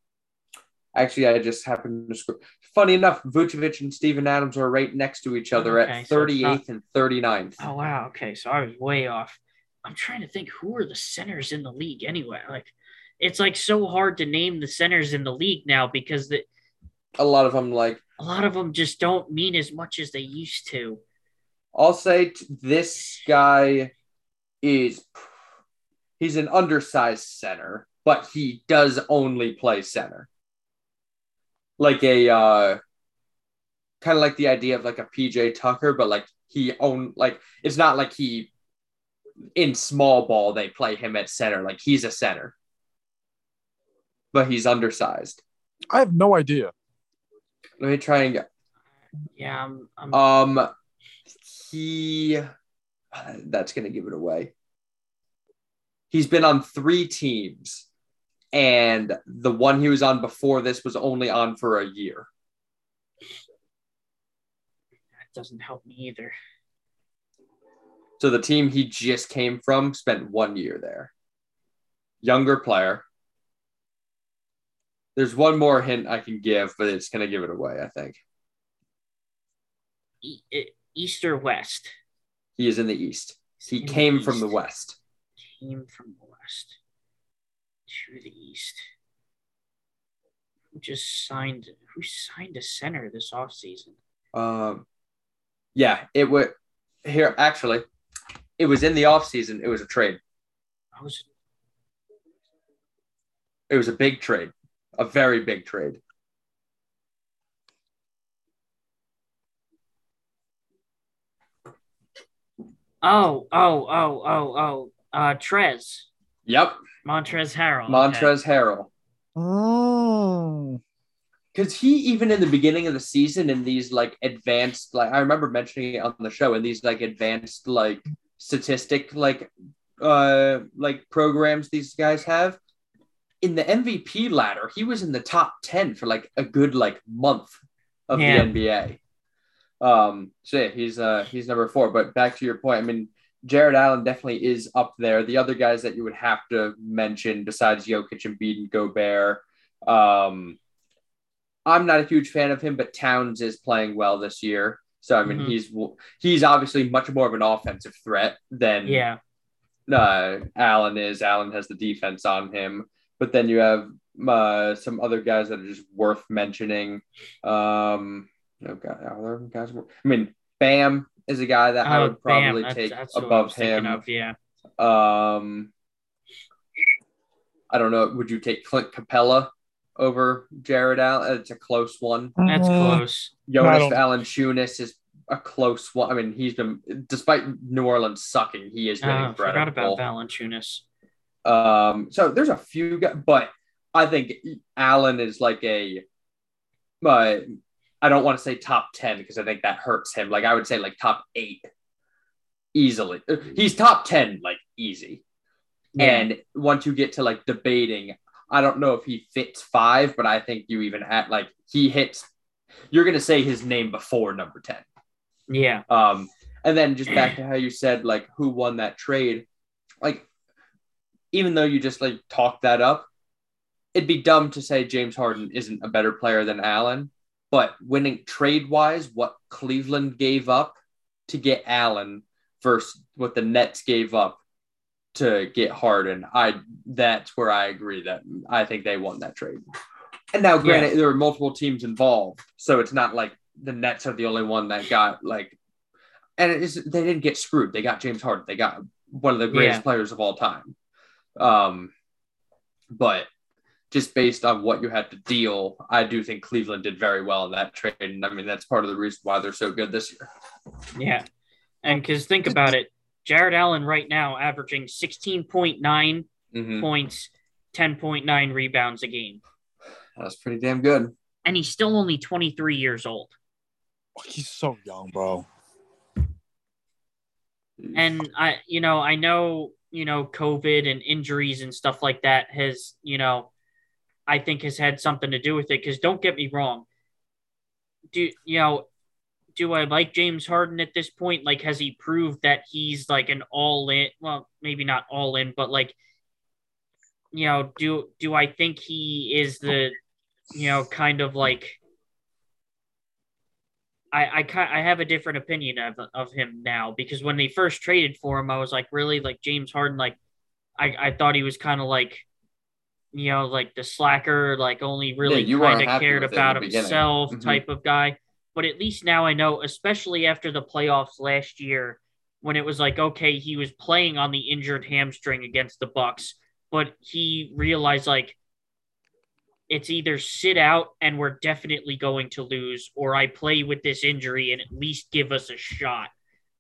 Actually, I just happened to scroll. Funny enough, Vucevic and Steven Adams are right next to each other Okay, at so it's 38th and 39th. Oh wow. Okay, so I was way off. I'm trying to think who are the centers in the league anyway. Like, it's like so hard to name the centers in the league now because the, A lot of them, like, a lot of them just don't mean as much as they used to. I'll say this guy is he's an undersized center, but he does only play center. Like a uh kind of like the idea of like a PJ Tucker, but like he own like it's not like he in small ball they play him at center. Like he's a center. But he's undersized. I have no idea. Let me try and get Yeah, I'm. I'm Um, he that's gonna give it away. He's been on three teams, and the one he was on before this was only on for a year. that doesn't help me either. So the team he just came from spent one year there. Younger player. There's one more hint I can give, but it's gonna give it away. I think E- East or West? he is in the East. He In the came from the West. Came from the West to the East. Who just signed? Who signed a center this offseason? Um, yeah, it would. Here, actually, it was in the off season. It was a trade. I was It was a big trade, a very big trade. Oh, oh, oh, oh, oh. Uh, Trez. Yep, Montrezl Harrell. okay. Montrezl Harrell. Oh. Because he even in the beginning of the season in these like advanced like I remember mentioning it on the show in these like advanced like statistic like uh like programs these guys have in the MVP ladder he was in the top 10 for like a good like month of Yeah. the NBA um so yeah he's uh he's number 4 but back to your point I mean Jarrett Allen definitely is up there the other guys that you would have to mention besides Jokic and Bede and Gobert um I'm not a huge fan of him, but Towns is playing well this year. So I mean, Mhm. he's he's obviously much more of an offensive threat than Yeah. uh, Allen is. Allen has the defense on him, but then you have uh, some other guys that are just worth mentioning. Um, oh God, are there guys? wor- I mean, Bam is a guy that I Oh, would probably bam, take that's what I above him. Of, yeah. Um, I don't know. Would you take Clint Capela over Jarrett Allen? It's a close one. That's Uh, close. I Jonas don't- Valanciunas is a close one. I mean, he's been despite New Orleans sucking, he has been Oh, forgot about incredible. Valanciunas. Um, so there's a few guys, but I think Allen is like a. Uh, I don't want to say top ten because I think that hurts him. Like I would say like top eight, easily. He's top ten like easy. Yeah. And once you get to like debating, I don't know if he fits five, but I think you even at like he hits. You're gonna say his name before number ten. Yeah. Um, and then just back to how you said like who won that trade, like even though you just like talked that up, it'd be dumb to say James Harden isn't a better player than Allen. But winning trade wise, what Cleveland gave up to get Allen versus what the Nets gave up to get Harden, I that's where I agree that I think they won that trade. And now, granted, there were multiple teams involved, so it's not like the Nets are the only one that got like, and it is they didn't get screwed. They got James Harden. They got one of the greatest Yeah. players of all time. Um, but just based on what you had to deal, I do think Cleveland did very well in that trade, and I mean that's part of the reason why they're so good this year. Yeah. And because think about it, Jarrett Allen right now averaging 16.9 Mhm. points, 10.9 rebounds a game. That's pretty damn good. And he's still only 23 years old. He's so young, bro. And I, you know, I know, you know, COVID and injuries and stuff like that has, you know, I think has had something to do with it. Because don't get me wrong, do you know, do I like James Harden at this point? Like, has he proved that he's like an all in? Well, maybe not all in, but like, you know, do do I think he is the, you know, kind of like. I, I, I have a different opinion of, of him now because when they first traded for him, I was like, really, like James Harden, like, I, I thought he was kind of like, you know, like the slacker, like only really weren't kind of cared with it in about himself Mhm. type of guy. But at least now I know, especially after the playoffs last year, when it was like, okay, he was playing on the injured hamstring against the Bucks, but he realized like it's either sit out and we're definitely going to lose, or I play with this injury and at least give us a shot.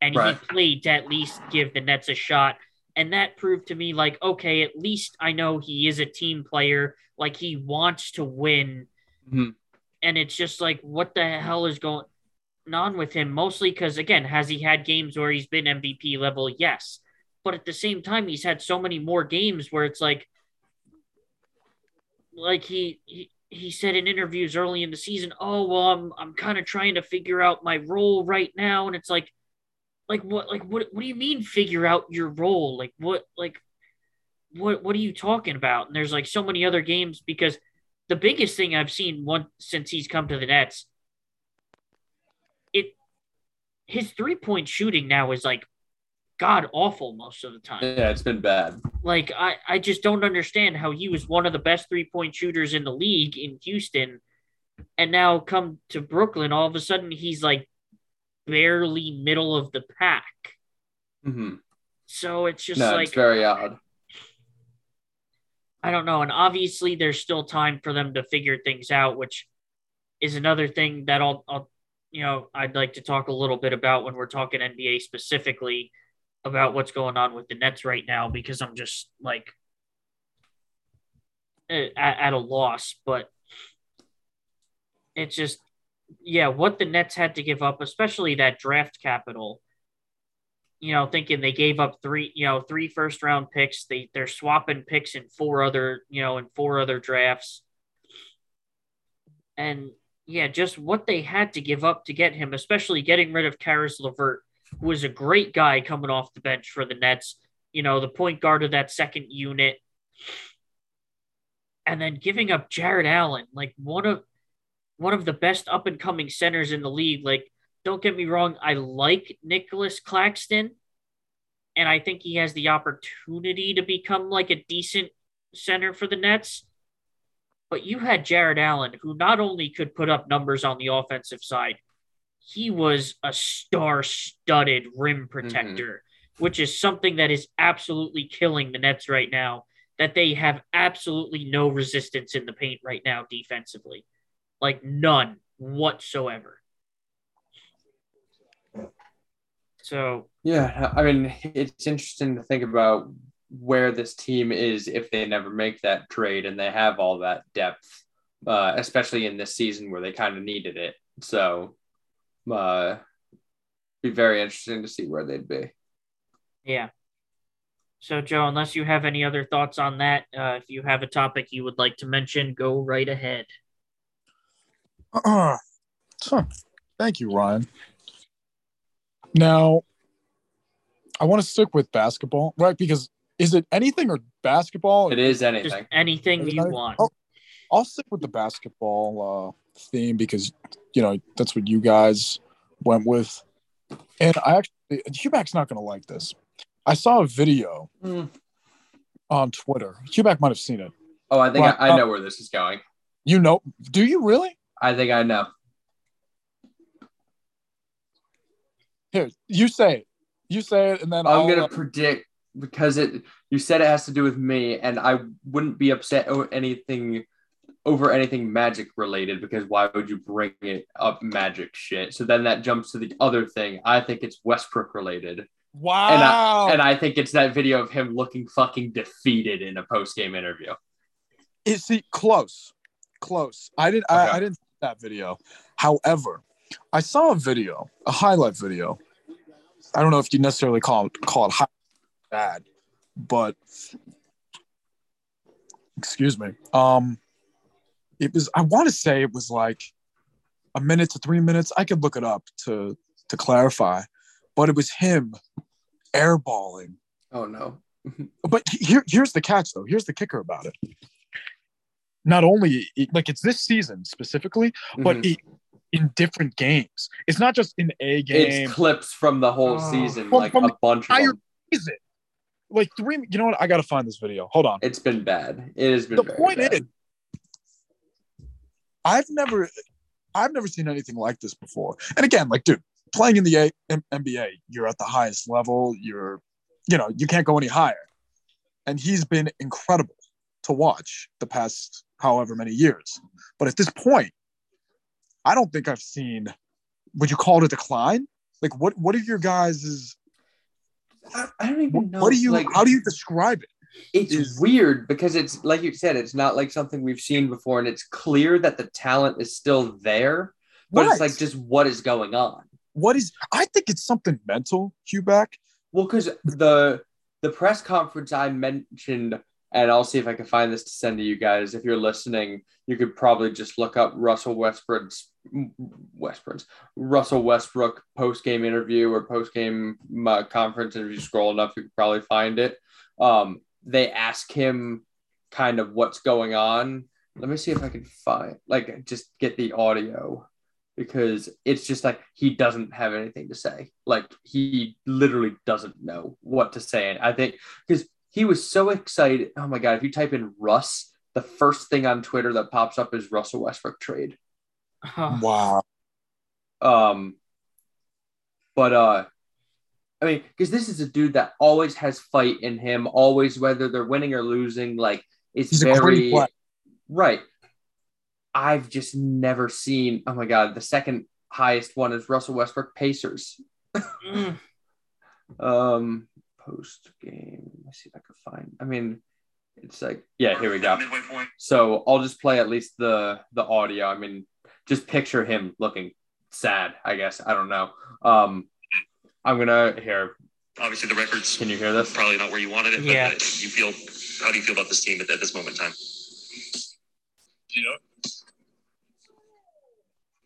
And Right. he played to at least give the Nets a shot. And that proved to me like, okay, at least I know he is a team player. Like he wants to win. Mhm. And it's just like, what the hell is going on with him? Mostly because, again, has he had games where he's been MVP level? Yes. But at the same time, he's had so many more games where it's like, like he, he he said in interviews early in the season, "Oh, well, I'm I'm kind of trying to figure out my role right now." And it's like like what like what what do you mean figure out your role? Like what like what what are you talking about? And there's like so many other games because the biggest thing I've seen one since he's come to the Nets it his three-point shooting now is like god awful most of the time. Yeah, it's been bad. Like I, I just don't understand how he was one of the best three point shooters in the league in Houston, and now come to Brooklyn, all of a sudden he's like barely middle of the pack. hmm So it's just No, like it's very odd. I don't know. And obviously there's still time for them to figure things out, which is another thing that I'll, I'll you know, I'd like to talk a little bit about when we're talking NBA specifically about what's going on with the Nets right now because I'm just like at, at a loss. But it's just, yeah, what the Nets had to give up, especially that draft capital. You know, thinking they gave up three, you know, three first round picks. They they're swapping picks in four other, you know, in four other drafts. And yeah, just what they had to give up to get him, especially getting rid of Caris LeVert, who was a great guy coming off the bench for the Nets, you know, the point guard of that second unit. And then giving up Jarrett Allen, like one of one of the best up and coming centers in the league. Like, don't get me wrong, I like Nicolas Claxton, and I think he has the opportunity to become like a decent center for the Nets. But you had Jarrett Allen, who not only could put up numbers on the offensive side, he was a star studded rim protector, which is something that is absolutely killing the Nets right now. That they have absolutely no resistance in the paint right now defensively. Like none whatsoever. So Yeah, I mean, it's interesting to think about where this team is if they never make that trade and they have all that depth, uh, especially in this season where they kind of needed it. So, uh, be very interesting to see where they'd be. Yeah. So, Joe, unless you have any other thoughts on that, uh, if you have a topic you would like to mention, go right ahead. [clears throat] Uh, huh. Thank you, Ryan. Now, I want to stick with basketball, right? Because is it anything or basketball? It is Just anything. anything Is you that- want. Oh. I'll stick with the basketball uh, theme because you know that's what you guys went with, and I actually Hubac's not going to like this. I saw a video Mm. on Twitter. Hubac might have seen it. Oh, I think Well, I, I uh, know where this is going. You know? Do you really? I think I know. Here, you say it. You say it, and then I'm gonna uh, predict because it. You said it has to do with me, and I wouldn't be upset or anything over anything magic related because why would you bring it up magic shit? So then that jumps to the other thing. I think it's Westbrook related, wow. and I think it's that video of him looking fucking defeated in a post game interview. Is he close? Close. I didn't. Okay. I, I didn't see that video. However, I saw a video, a highlight video. I don't know if you necessarily call it call it high bad, but excuse me. Um, it was. I want to say it was like a minute to three minutes. I could look it up to to clarify, but it was him airballing. Oh no. [laughs] But here, here's the catch, though. Here's the kicker about it. Not only like it's this season specifically, but Mhm. it, in different games. It's not just in a game. it's clips from the whole Oh. season, From- like from a bunch of them. It like three? You know what? I gotta find this video. Hold on. It's been bad. It has been The point bad. is- I've never, I've never seen anything like this before. And again, like, dude, playing in the A- M- NBA, you're at the highest level. You're, you know, you can't go any higher. And he's been incredible to watch the past however many years. But at this point, I don't think I've seen. Would you call it a decline? Like, what? What are your guys'? I, I don't even know. what do you? like, how do you describe it? It's is- weird because it's like you said, it's not like something we've seen before, and it's clear that the talent is still there, but it's like just what is going on. what is? I think it's something mental, Huback. Well, because the the press conference I mentioned, and I'll see if I can find this to send to you guys. If you're listening, you could probably just look up Russell Westbrook's Westbrook's Russell Westbrook post game interview or post game uh, conference. And if you scroll enough, you could probably find it. Um, they ask him kind of what's going on. Let me see if I can find like just get the audio because it's just like he doesn't have anything to say. Like he literally doesn't know what to say. And I think because he was so excited. Oh my god! If you type in Russ, the first thing on Twitter that pops up is Russell Westbrook trade. [laughs] Wow. Um, but uh, I mean, because this is a dude that always has fight in him. Always, whether they're winning or losing, like it's He's very player. right. I've just never seen. Oh my god! The second highest one is Russell Westbrook Pacers. mm, [laughs] Um, post game. Let me see if I can find. I mean, it's like yeah. Here we go. So I'll just play at least the the audio. I mean, just picture him looking sad. I guess I don't know. Um, I'm gonna hear. Obviously, the record's Can you hear this? probably not where you wanted it. But Yeah. uh, you feel. How do you feel about this team at, at this moment in time? you know.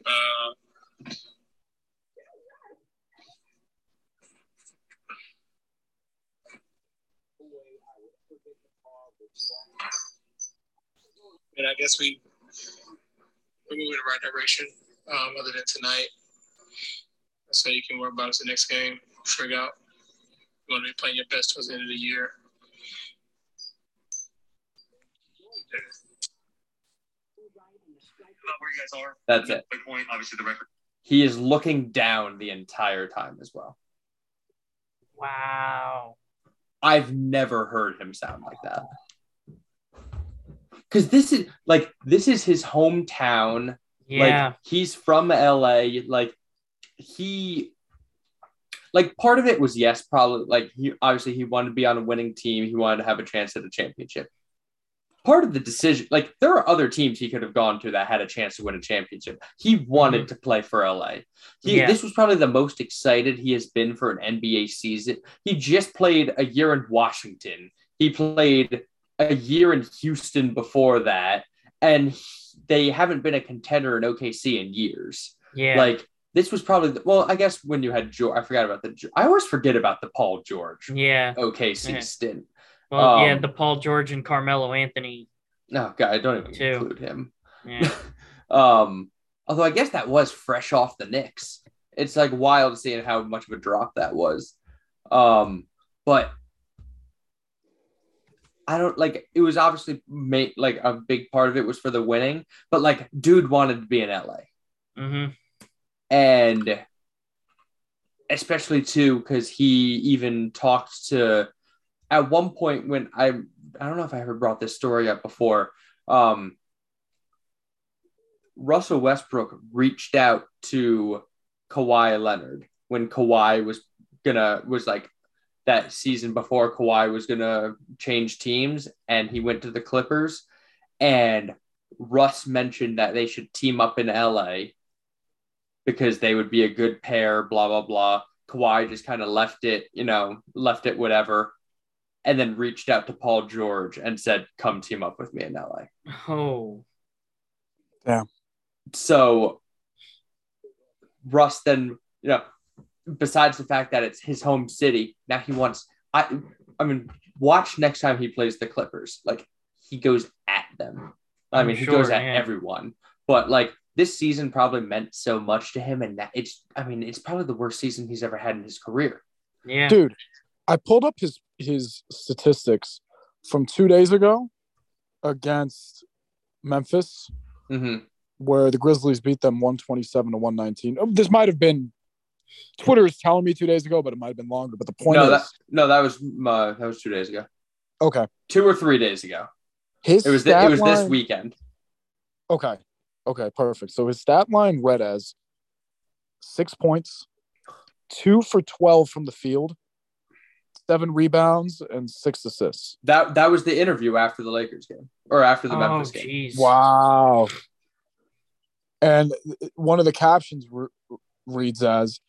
Uh, and I guess we we're moving in the right direction. Um, other than tonight, so you can worry about us the next game. Figure out you want to be playing your best towards the end of the year. Where you guys are. That's it. Point. Obviously, the record. He is looking down the entire time as well. wow. I've never heard him sound like that. Cause this is like this is his hometown. Yeah. Like he's from LA. Like he like part of it was yes, probably like he obviously he wanted to be on a winning team. He wanted to have a chance at a championship. Part of the decision, like there are other teams he could have gone to that had a chance to win a championship. He wanted to play for LA. He Yeah. this was probably the most excited he has been for an NBA season. He just played a year in Washington. He played a year in Houston before that, and he- they haven't been a contender in OKC in years. yeah. Like this was probably the, well, I guess when you had George, I forgot about the. I always forget about the Paul George yeah. OKC Yeah. stint. Well, yeah, um, the Paul George and Carmelo Anthony. No, God, I don't even Two. include him. Yeah. [laughs] Um, although I guess that was fresh off the Knicks. It's like wild seeing how much of a drop that was. Um, but I don't like it was obviously made like a big part of it was for the winning, but like dude wanted to be in LA. hmm and especially too because he even talked to at one point when I I don't know if I ever brought this story up before. Um, Russell Westbrook reached out to Kawhi Leonard when Kawhi was gonna was like that season before Kawhi was gonna change teams, and he went to the Clippers, and Russ mentioned that they should team up in LA because they would be a good pair, blah, blah, blah. Kawhi just kind of left it, you know, left it whatever, and then reached out to Paul George and said, come team up with me in LA. Oh. Yeah. So Russ then, you know, besides the fact that it's his home city, now he wants. I, I mean, watch next time he plays the Clippers. Like he goes at them. I I'm mean, he goes at yeah. everyone. But like this season probably meant so much to him, and that it's. I mean, it's probably the worst season he's ever had in his career. Yeah. dude. I pulled up his his statistics from two days ago against Memphis, hmm where the Grizzlies beat them one twenty seven to one nineteen. This might have been Twitter is telling me two days ago, but it might have been longer. But the point No, is, that no, that was uh, that was two days ago, okay, two or three days ago. his It was th- it was this weekend. Okay. Okay, perfect. So his stat line read as six points, two for 12 from the field, seven rebounds, and six assists. That that was the interview after the Lakers game or after the oh, Memphis game. jeez. Wow. And one of the captions re- reads as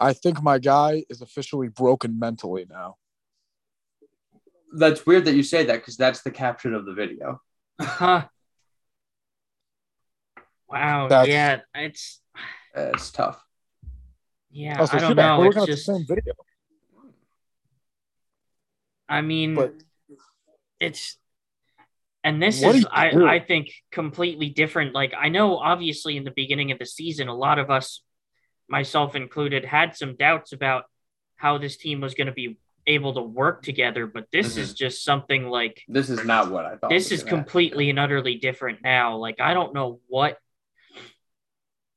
I think my guy is officially broken mentally now. That's weird that you say that because that's the caption of the video. Huh. Wow. That's- yeah. It's. It's tough. Yeah. Oh, so I don't know. we're It's just. the same video. I mean, But it's and this What is I, do? I think completely different like i know obviously in the beginning of the season a lot of us myself included had some doubts about how this team was going to be able to work together but this mm-hmm. is just something like This is not what I thought. this is gonna happen. completely and utterly different now like i don't know what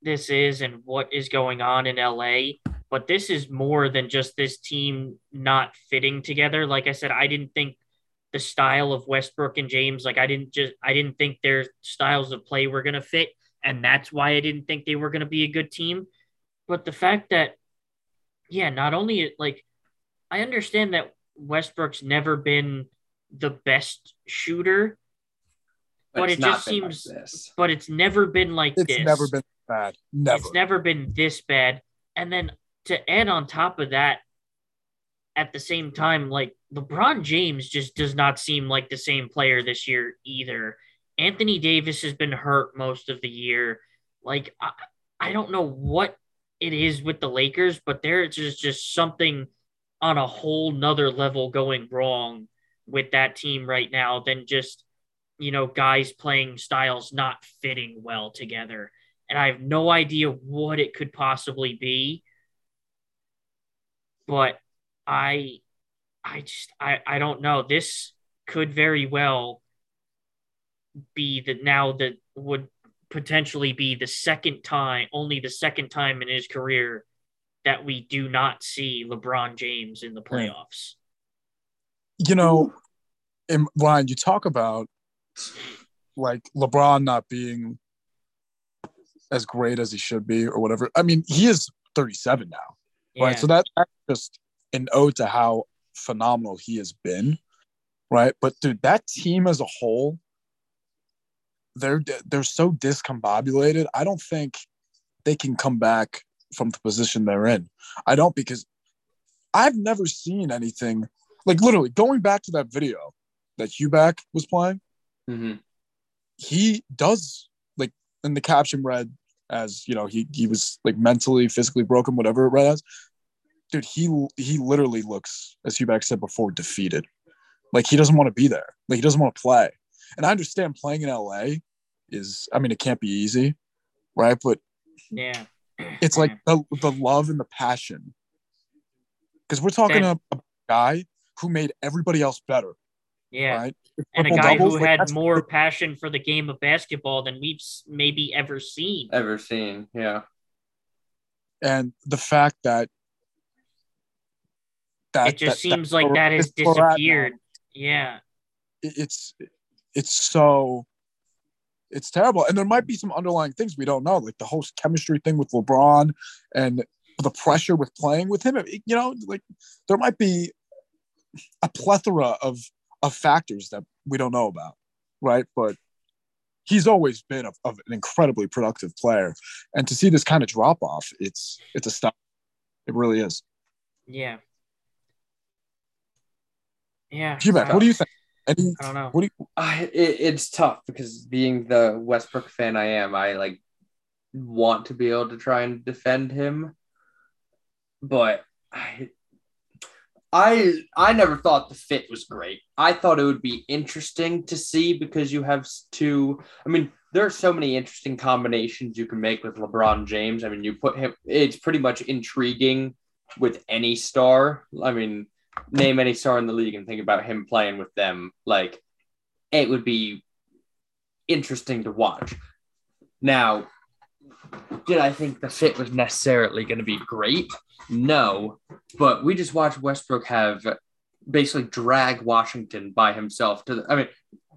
this is and what is going on in LA but this is more than just this team not fitting together. Like i said i didn't think the style of Westbrook and James like I didn't just I didn't think their styles of play were going to fit and that's why I didn't think they were going to be a good team. But the fact that yeah not only like I understand that Westbrook's never been the best shooter but it's it just been like seems- but it's never been like it's this. never been bad. Never. it's never been this bad. And then to add on top of that, at the same time, like LeBron James just does not seem like the same player this year either. Anthony Davis has been hurt most of the year. Like, I, I don't know what it is with the Lakers, but there's just, just something on a whole nother level going wrong with that team right now than just, you know, guys playing styles not fitting well together and I have no idea what it could possibly be. But I I just I, I don't know. This could very well be the now that would potentially be the second time, only the second time in his career that we do not see LeBron James in the playoffs. you know, and Ryan, you talk about like LeBron not being as great as he should be or whatever. I mean, he is 37 now, Yeah. right? So that, that's just an ode to how phenomenal he has been, right? But dude, that team as a whole, they're they're so discombobulated. I don't think they can come back from the position they're in. I don't because I've never seen anything like literally going back to that video that Huback was playing. hmm He does like, and the caption read as you know he he was like mentally, physically broken, whatever it read as. Dude, he he literally looks, as Huback said before, defeated. Like he doesn't want to be there. Like he doesn't want to play. And I understand playing in LA is, I mean, it can't be easy, right? But yeah. it's like [clears throat] the, the love and the passion. Because we're talking And- a, a guy who made everybody else better, yeah. right? And a guy doubles, who like, had that's- more passion for the game of basketball than we've maybe ever seen. Ever seen? Yeah. and the fact that that it just that- seems that- like that has it's where we're at now. disappeared. Yeah. It's it's so it's terrible and there might be some underlying things we don't know like the whole chemistry thing with lebron and the pressure with playing with him you know like there might be a plethora of of factors that we don't know about right but he's always been a, of an incredibly productive player and to see this kind of drop off it's it's a stop it really is Yeah. Yeah. Huback, I, what do you think Any, I don't know. what do you I, it, it's tough because being the Westbrook fan I am, I like want to be able to try and defend him. But I I I never thought the fit was great. I thought it would be interesting to see because you have two. I mean, there are so many interesting combinations you can make with LeBron James. I mean, you put him. It's pretty much intriguing with any star. I mean, name any star in the league and think about him playing with them. Like, it would be interesting to watch. Now, did I think the fit was necessarily going to be great? No, but we just watched Westbrook have basically drag Washington by himself to the, I mean,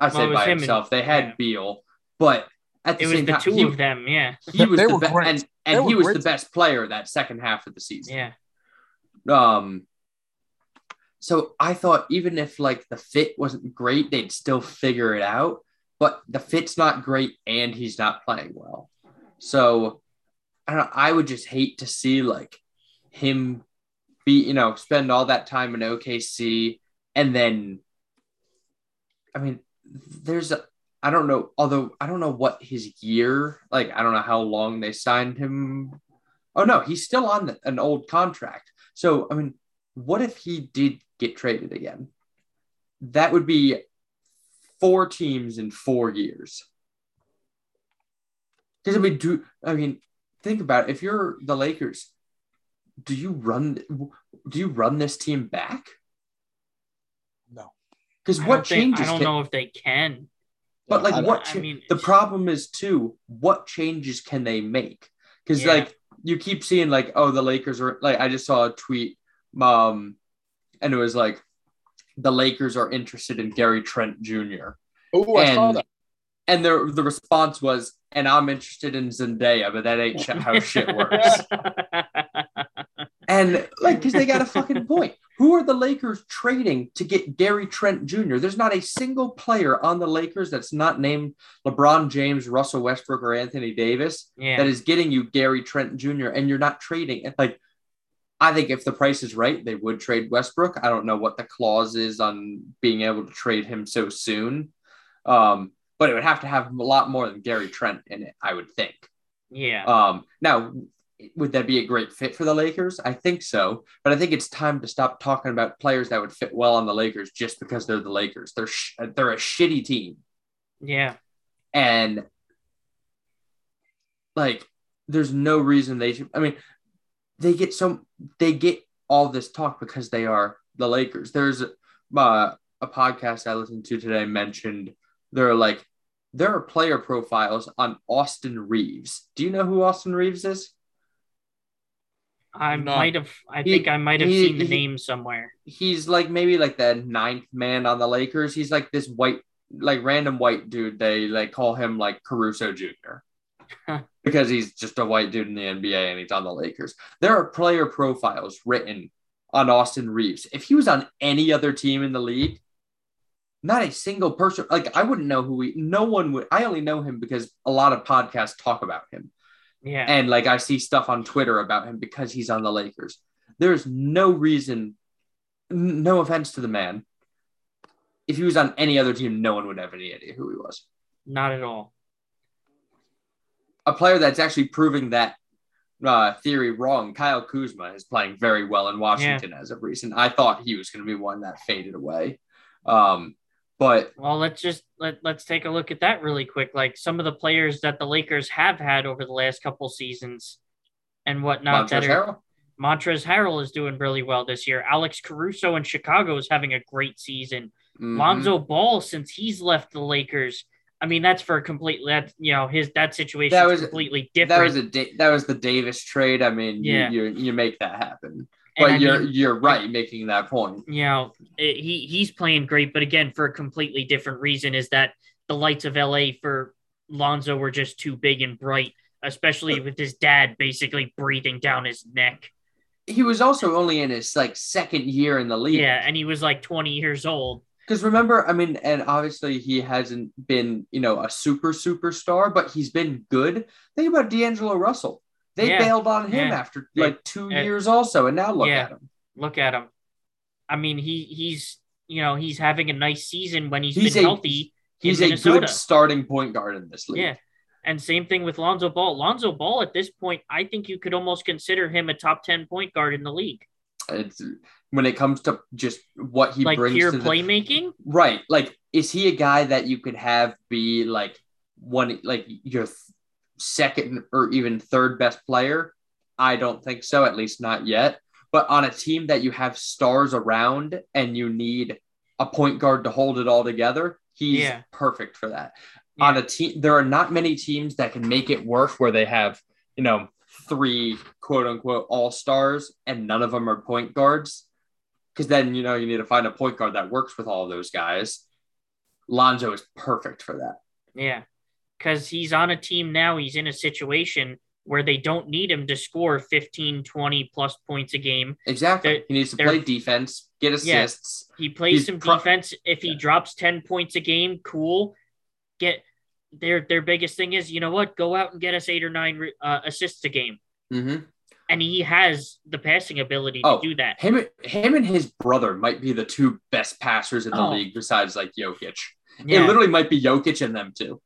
I say it was by him and- himself. they had yeah. Beal, but at the It was the time, two he, of them. Yeah. [laughs] he was the were best, great. and, They and he was great. the best player that second half of the season. Yeah. Um, so I thought even if like the fit wasn't great, they'd still figure it out. But the fit's not great, and he's not playing well. So I don't. know, I would just hate to see like him be, you know, spend all that time in OKC, and then, I mean, there's a. I don't know. Although I don't know what his year, like I don't know how long they signed him. Oh no, he's still on an old contract. So I mean, what if he did get traded again? That would be four teams in four years. Because I mean, do I mean think about it. if you're the Lakers, do you run do you run this team back? No. Because what don't think- changes? I don't can- know if they can. But like, I- what? I mean, the problem is too. What changes can they make? Because Yeah. like you keep seeing like, oh, the Lakers are like. I just saw a tweet, um, and it was like, the Lakers are interested in Gary Trent Jr. Oh, I saw that. And the the response was, and I'm interested in Zendaya, but that ain't how shit works. And like, because they got a fucking point. Who are the Lakers trading to get Gary Trent Jr.? There's not a single player on the Lakers that's not named LeBron James, Russell Westbrook, or Anthony Davis yeah. that is getting you Gary Trent Jr. and you're not trading. It. Like, I think if the price is right, they would trade Westbrook. I don't know what the clause is on being able to trade him so soon. Um, but it would have to have a lot more than Gary Trent in it, I would think. yeah. Um, now, would that be a great fit for the Lakers? I think so, but I think it's time to stop talking about players that would fit well on the Lakers just because they're the Lakers. They're sh- they're a shitty team, yeah. and like, there's no reason they should. I mean, they get some they get all this talk because they are the Lakers. There's uh, a podcast I listened to today mentioned they're like there are player profiles on Austin Reaves. Do you know who Austin Reaves is? I No. might have. I He- think I might have he- seen the he- name somewhere. He's like maybe like the ninth man on the Lakers. He's like this white, like random white dude. They like call him like Caruso Jr. Because he's just a white dude in the NBA and he's on the Lakers. There are player profiles written on Austin Reaves. If he was on any other team in the league, not a single person, like I wouldn't know who he, no one would. I only know him because a lot of podcasts talk about him. Yeah. And like I see stuff on Twitter about him because he's on the Lakers. There's no reason, no offense to the man. If he was on any other team, no one would have any idea who he was. Not at all. a player that's actually proving that uh, theory wrong. Kyle Kuzma is playing very well in Washington as of recent. I thought he was going to be one that faded away. Um, but Well, let's just let let's take a look at that really quick. Like some of the players that the Lakers have had over the last couple seasons and whatnot. that Montrezl are, Harrell, Montrezl Harrell is doing really well this year. Alex Caruso in Chicago is having a great season. mhm. Lonzo Ball, since he's left the Lakers, I mean that's for a complete that you know his that situation That is was- completely different. that was a da- that was the Davis trade. I mean, Yeah. you, you you make that happen. But I you're mean, you're right making that point. you know it, he he's playing great, but again for a completely different reason is that the lights of LA for Lonzo were just too big and bright, especially with his dad basically breathing down his neck. He was also only in his like second year in the league. Yeah, and he was like 20 years old. Because remember, I mean, and obviously he hasn't been, you know, a super superstar, but he's been good. Think about D'Angelo Russell. They Yeah. bailed on him after like two years also, and now look yeah. at him. Look at him. I mean, he he's you know he's having a nice season when he's He's been a- healthy. He's a good starting point guard in this league. Yeah. And same thing with Lonzo Ball. Lonzo Ball at this point, I think you could almost consider him a top 10 point guard in the league. It's when it comes to just what he like brings pure to the, playmaking. right. Like, is he a guy that you could have be like one, like your second or even third best player? I don't think so, at least not yet. But on a team that you have stars around and you need a point guard to hold it all together, he's Yeah. perfect for that. Yeah. On a team, there are not many teams that can make it work where they have, you know, three quote unquote all stars and none of them are point guards. Because then, you know, you need to find a point guard that works with all of those guys. Lonzo is perfect for that. Yeah. Because he's on a team now, he's in a situation where they don't need him to score 15, 20 plus points a game. Exactly. They're- he needs to play defense, get assists. He plays He's some pro- defense. If he Yeah. drops 10 points a game, cool. Get their their biggest thing is, you know what? Go out and get us eight or nine uh, assists a game. hmm And he has the passing ability to Oh, do that. Him, him and his brother might be the two best passers in the Oh. league besides like Jokic. It literally might be Jokic and them too.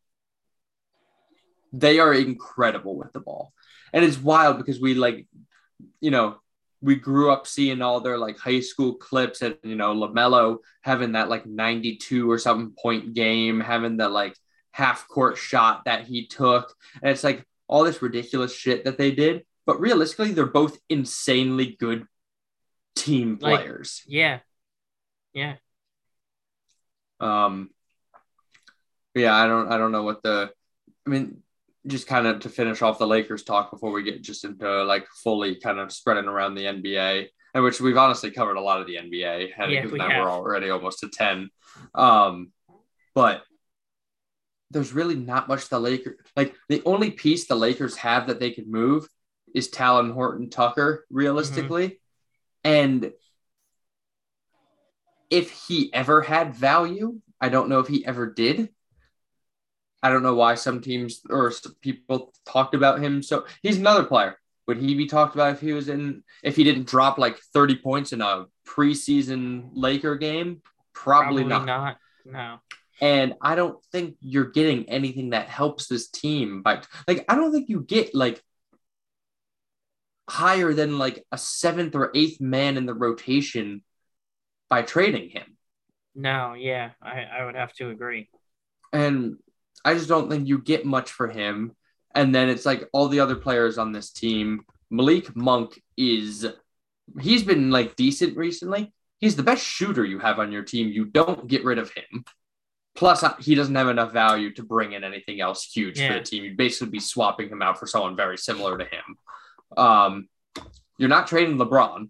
They are incredible with the ball. And it's wild because we like, you know, we grew up seeing all their like high school clips and you know, LaMelo having that like 92 or something point game, having the like half court shot that he took. And it's like all this ridiculous shit that they did. But realistically, they're both insanely good team Like- players. Yeah. Yeah. Um, yeah, I don't, I don't know what the, I mean, just kind of to finish off the Lakers talk before we get just into like fully kind of spreading around the NBA, and which we've honestly covered a lot of the NBA, and Yeah, we now have. we're already almost to ten. Um, but there's really not much the Lakers like. The only piece the Lakers have that they could move is Talen Horton-Tucker, realistically, and if he ever had value, I don't know if he ever did. I don't know why some teams or some people talked about him. So he's another player. Would he be talked about if he was in if he didn't drop like 30 points in a preseason Laker game? Probably, not. not. No. And I don't think you're getting anything that helps this team by like I don't think you get like higher than like a seventh or eighth man in the rotation by trading him. No, yeah. I, I would have to agree. And I just don't think you get much for him. And then it's like all the other players on this team. Malik Monk is he's been like decent recently. He's the best shooter you have on your team. You don't get rid of him. Plus, uh, he doesn't have enough value to bring in anything else huge for the team. You'd basically be swapping him out for someone very similar to him. Um, you're not trading LeBron.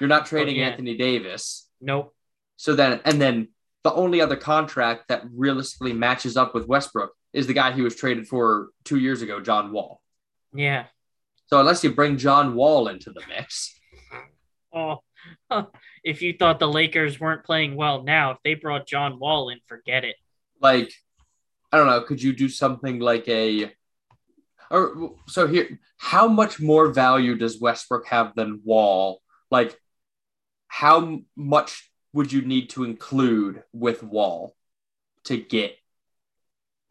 You're not trading yeah. Anthony Davis. Nope. So then, and then the only other contract that realistically matches up with Westbrook is the guy he was traded for two years ago, John Wall. Yeah. So unless you bring John Wall into the mix, Oh, [laughs] if you thought the Lakers weren't playing well now, if they brought John Wall in, forget it. like I don't know, could you do something like a or so here how much more value does Westbrook have than Wall? Like how much would you need to include with Wall to get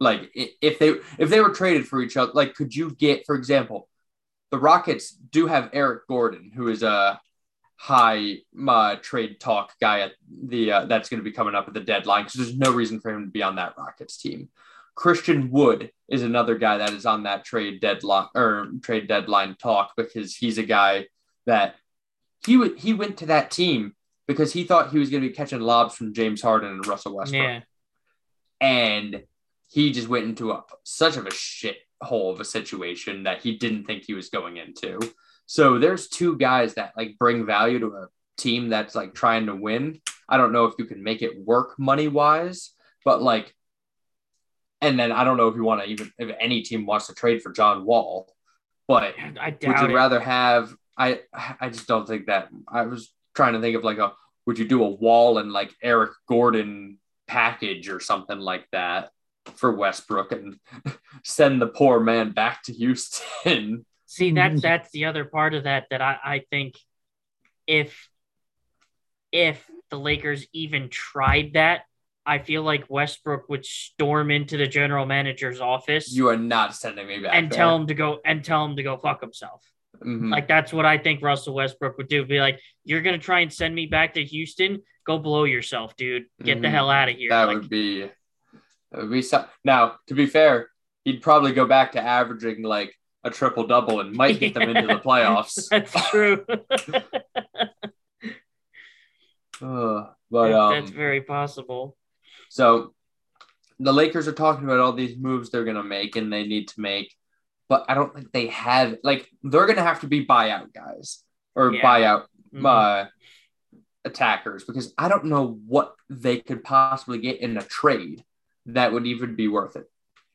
like if they if they were traded for each other like could you get for example the Rockets do have Eric Gordon who is a high uh, trade talk guy at the uh, that's going to be coming up at the deadline because there's no reason for him to be on that Rockets team. Christian Wood is another guy that is on that trade deadline or trade deadline talk because he's a guy that he would he went to that team because he thought he was going to be catching lobs from James Harden and Russell Westbrook Yeah. and he just went into a, such of a shit hole of a situation that he didn't think he was going into. So there's two guys that like bring value to a team that's like trying to win. I don't know if you can make it work money wise, but like, and then I don't know if you want to even if any team wants to trade for John Wall, but I would you it. rather have? I I just don't think that. I was trying to think of like a would you do a Wall and like Eric Gordon package or something like that for Westbrook and [laughs] send the poor man back to Houston? See, that's [laughs] that's the other part of that that I, I think if if the Lakers even tried that, I feel like Westbrook would storm into the general manager's office You are not sending me back and there. tell him to go and tell him to go fuck himself. Mhm. Like that's what I think Russell Westbrook would do. Be like, you're gonna try and send me back to Houston? Go blow yourself, dude. Get the Mhm. hell out of here. that Like, would be that would be now to be fair he'd probably go back to averaging like a triple double and might get them into the [laughs] playoffs [laughs] That's true. [laughs] Ugh, but That- um that's very possible. so the lakers are talking about all these moves they're going to make and they need to make but i don't think they have like they're going to have to be buyout guys or Yeah. buyout Mhm. uh attackers because i don't know what they could possibly get in a trade that would even be worth it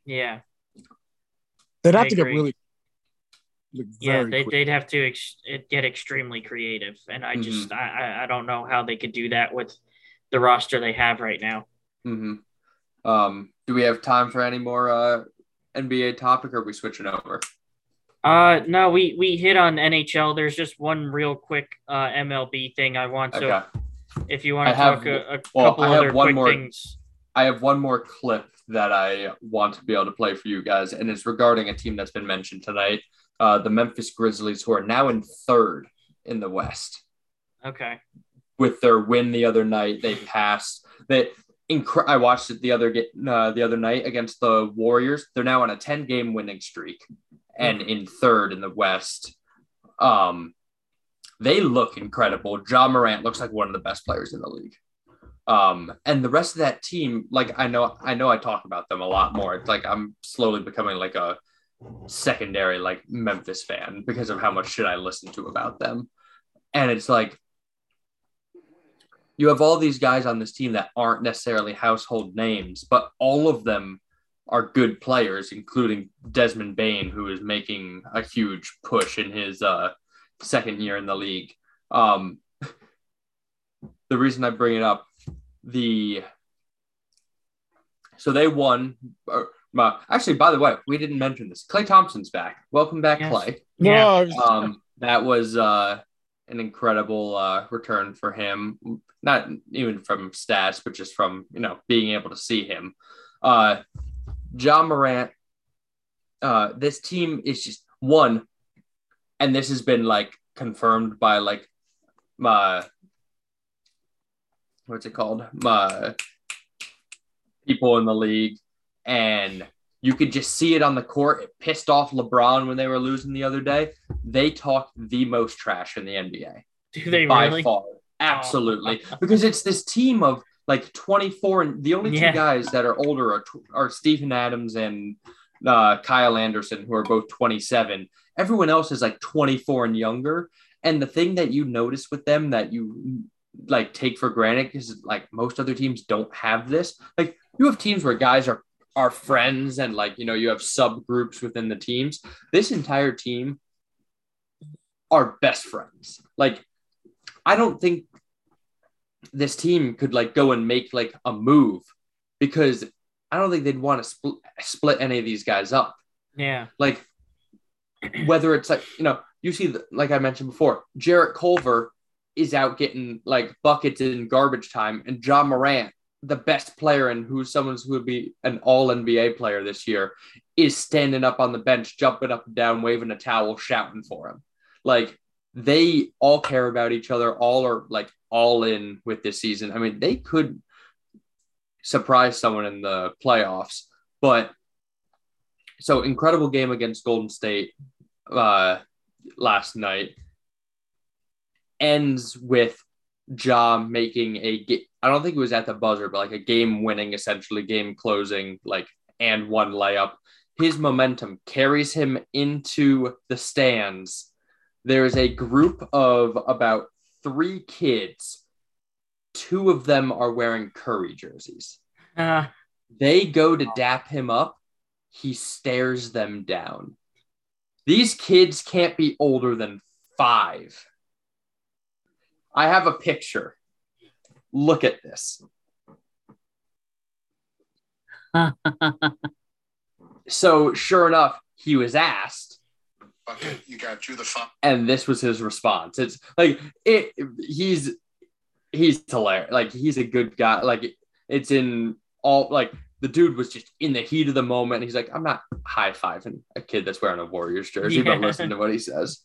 yeah, They'd I have to get really, like, yeah. they, they'd have to ex- get extremely creative, and I just I, I I don't know how they could do that with the roster they have right now. Mm-hmm. Um, do we have time for any more uh, NBA topic, or are we switching over? Uh, no, we we hit on NHL. There's just one real quick uh MLB thing I want. to. Okay, if you want to have- talk a, a well, couple other one quick more- things. I have one more clip that I want to be able to play for you guys, and it's regarding a team that's been mentioned tonight, uh, the Memphis Grizzlies, who are now in third in the West. Okay. With their win the other night, they passed. They incre- I watched it the other uh, the other night against the Warriors. They're now on a ten game winning streak, and in third in the West. Um, they look incredible. Ja Morant looks like one of the best players in the league. Um, and the rest of that team, like I know, I know, I talk about them a lot more. It's like I'm slowly becoming like a secondary like Memphis fan because of how much shit I listen to about them. And it's like you have all these guys on this team that aren't necessarily household names, but all of them are good players, including Desmond Bane, who is making a huge push in his uh, second year in the league. Um, [laughs] the reason I bring it up, the so they won. Or, uh, actually, by the way, we didn't mention this. Klay Thompson's back. Welcome back, Yes. Clay. Yeah. No, I was- Um, that was uh, an incredible uh, return for him. Not even from stats, but just from you know being able to see him. Uh, Ja Morant. Uh, this team is just one, and this has been like confirmed by like my what's it called? My people in the league, and you could just see it on the court. It pissed off LeBron when they were losing the other day. They talk the most trash in the NBA Do they by really? far. Absolutely, [laughs] because it's this team of like 24, and the only two guys that are older are, are Steven Adams and uh, Kyle Anderson, who are both 27. Everyone else is like 24 and younger. And the thing that you notice with them that you like take for granted because like most other teams don't have this. Like you have teams where guys are are friends and like you know you have subgroups within the teams. This entire team are best friends. Like I don't think this team could like go and make like a move because I don't think they'd want to split split any of these guys up. Yeah. Like [clears throat] whether it's like you know you see the, like I mentioned before, Jarrett Culver is out getting like buckets in garbage time, and Ja Morant, the best player and who's someone who would be an All NBA player this year, is standing up on the bench, jumping up and down, waving a towel, shouting for him. Like they all care about each other. All are like all in with this season. I mean, they could surprise someone in the playoffs, but so incredible game against Golden State uh, last night ends with Ja making a ga- I don't think it was at the buzzer, but like a game winning, essentially game closing, like and one layup. His momentum carries him into the stands. There is a group of about three kids. Two of them are wearing Curry jerseys. Uh, They go to dap him up. He stares them down. These kids can't be older than five. I have a picture. Look at this. [laughs] So, sure enough, he was asked, Fuck it, you got Drew the fuck. and this was his response. It's like it. He's he's hilarious. Like he's a good guy. Like It's in all like the dude was just in the heat of the moment. He's like, I'm not high fiving a kid that's wearing a Warriors jersey, but listen to what he says.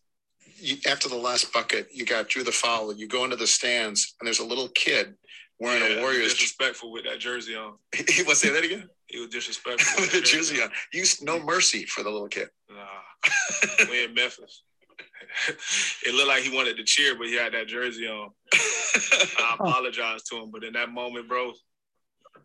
You, after the last bucket, you got Drew the foul, you go into the stands, and there's a little kid wearing Yeah, a Warriors. disrespectful with that jersey on. [laughs] he was say that again. He was disrespectful. With [laughs] the jersey on. You no mercy for the little kid. Nah, we in Memphis. [laughs] it looked like he wanted to cheer, but he had that jersey on. I apologize to him, but in that moment, bro,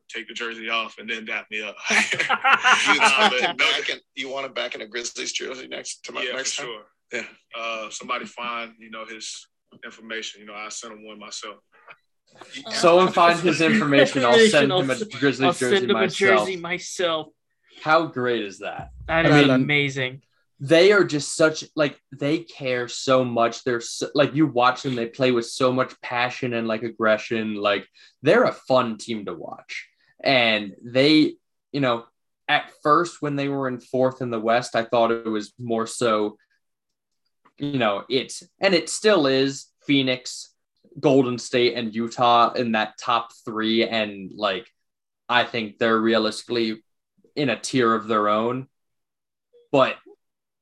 take the jersey off and then dap me up. you, want back in, you want him back in a Grizzlies jersey next to my yeah, for next time? sure. Yeah. Uh, somebody find you know his information. You know, I sent him one myself. Someone find his [laughs] information. I'll send I'll him a s- Grizzlies I'll jersey send him a myself. jersey myself. How great is that? That I is mean- amazing. they are just such like they care so much they're so, like you watch them they play with so much passion and like aggression like they're a fun team to watch and they you know at first when they were in fourth in the west i thought it was more so you know it's and it still is phoenix golden state and utah in that top three and like i think they're realistically in a tier of their own but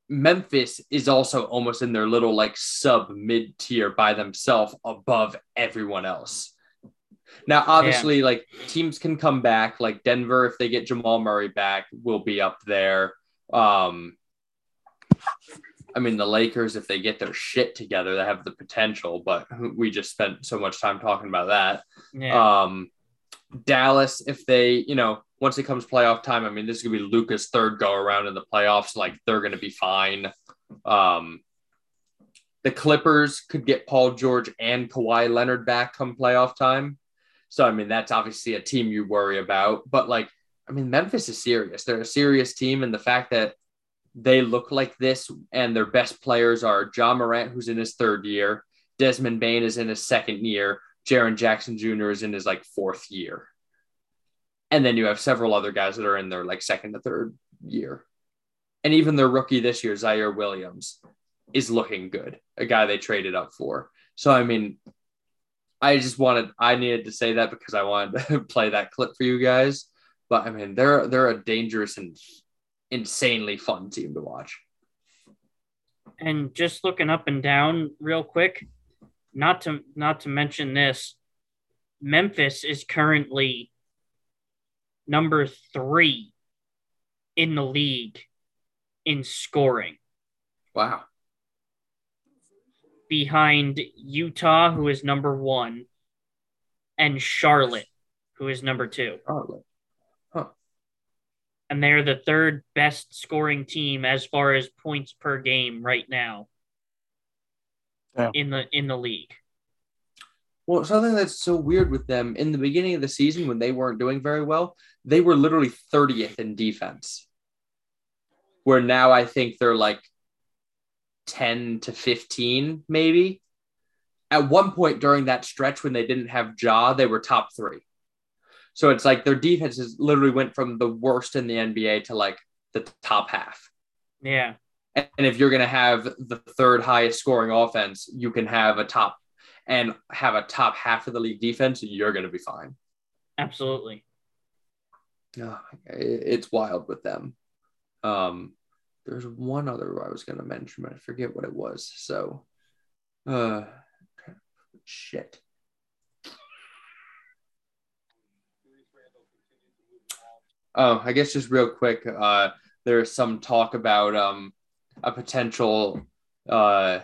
Memphis is also almost in their little like sub mid tier by themselves above everyone else. Now, obviously, like teams can come back. Like Denver, if they get Jamal Murray back, will be up there. Um, I mean, the Lakers, if they get their shit together, they have the potential, but we just spent so much time talking about that. Yeah. Um, Dallas, if they, you know, once it comes playoff time, I mean, this is gonna be Luka's third go around in the playoffs. Like they're gonna be fine. Um, the Clippers could get Paul George and Kawhi Leonard back come playoff time. So I mean, that's obviously a team you worry about. But like, I mean, Memphis is serious. They're a serious team, and the fact that they look like this and their best players are Ja Morant, who's in his third year, Desmond Bane is in his second year, Jaren Jackson Jr. is in his like fourth year. And then you have several other guys that are in their like second to third year. And even their rookie this year, Ziaire Williams, is looking good, a guy they traded up for. So, I mean, I just wanted, I needed to say that because I wanted to [laughs] play that clip for you guys. But I mean, they're they're a dangerous and insanely fun team to watch. and just looking up and down real quick, not to not to mention this, Memphis is currently number three in the league in scoring, Wow. behind Utah, who is number one, and Charlotte, who is number two. Charlotte. And they're the third best scoring team as far as points per game right now Damn. in the in the league. Well, something that's so weird with them in the beginning of the season when they weren't doing very well, they were literally 30th in defense. Where now I think they're like 10 to 15, maybe. At one point during that stretch when they didn't have Ja, they were top three. So it's like their defenses literally went from the worst in the NBA to like the top half. Yeah. And if you're going to have the third highest scoring offense, you can have a top and have a top half of the league defense, you're going to be fine. Absolutely. Oh, it's wild with them. Um, there's one other I was going to mention, but I forget what it was. So, uh, shit. Oh, I guess just real quick, uh, there's some talk about um, a potential uh,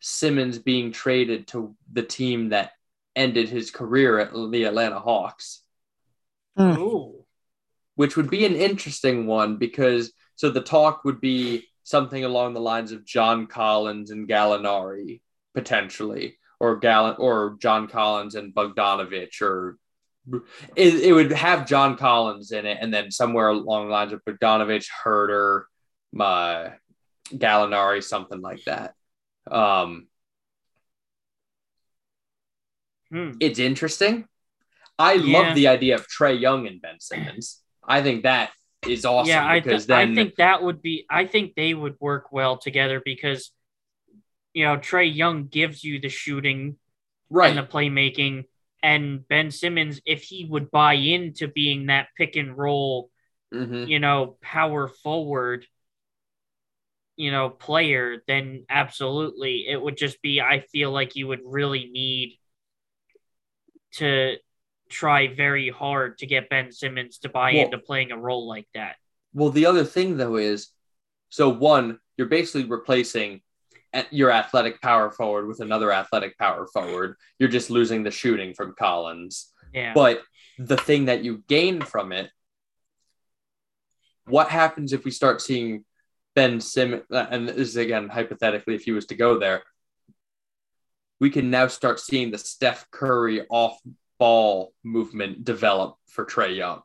Simmons being traded to the team that ended his career at the Atlanta Hawks Hmm. Ooh. which would be an interesting one because so the talk would be something along the lines of John Collins and Gallinari potentially, or Gall or John Collins and Bogdanovich, or it, it would have John Collins in it, and then somewhere along the lines of Bogdanovich, Huerter, uh, Gallinari, something like that. Um, Hmm. it's interesting. I Yeah. love the idea of Trae Young and Ben Simmons. I think that is awesome yeah, I, because th- I think that would be. I think they would work well together because, you know, Trae Young gives you the shooting right, and the playmaking, And Ben Simmons, if he would buy into being that pick and roll, Mhm. you know, power forward, you know, player, then absolutely. It would just be, I feel like you would really need to try very hard to get Ben Simmons to buy Well- into playing a role like that. Well, the other thing though is, so one, you're basically replacing your athletic power forward with another athletic power forward. You're just losing the shooting from Collins. Yeah. But the thing that you gain from it, what happens if we start seeing Ben Simmons? Uh, and this is again hypothetically, if he was to go there, we can now start seeing the Steph Curry off ball movement develop for Trae Young.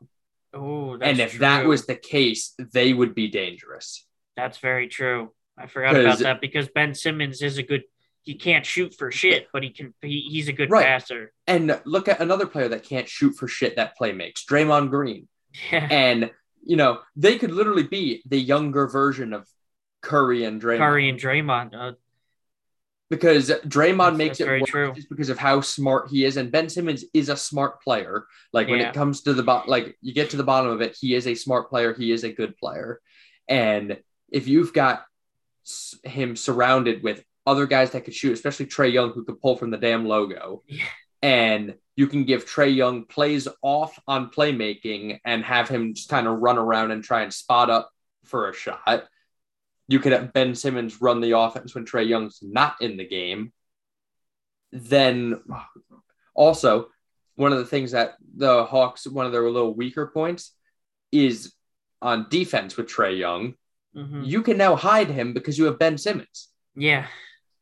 oh, and if that was the case, they would be dangerous. That's very true. I forgot about that because Ben Simmons is a good. He can't shoot for shit, but he can. He, he's a good Right. passer. And look at another player that can't shoot for shit that play makes, Draymond Green. Yeah. And you know, they could literally be the younger version of Curry and Draymond. Curry and Draymond. Uh, because Draymond makes it very work true. just because of how smart he is, and Ben Simmons is a smart player. Like when Yeah. it comes to the bot, like you get to the bottom of it, he is a smart player. He is a good player, and if you've got him surrounded with other guys that could shoot, especially Trae Young, who could pull from the damn logo, Yeah. and you can give Trae Young plays off on playmaking and have him just kind of run around and try and spot up for a shot. You could have Ben Simmons run the offense when Trae Young's not in the game. Then also, one of the things that the Hawks, one of their little weaker points is on defense with Trae Young. Mhm. You can now hide him because you have Ben Simmons. Yeah.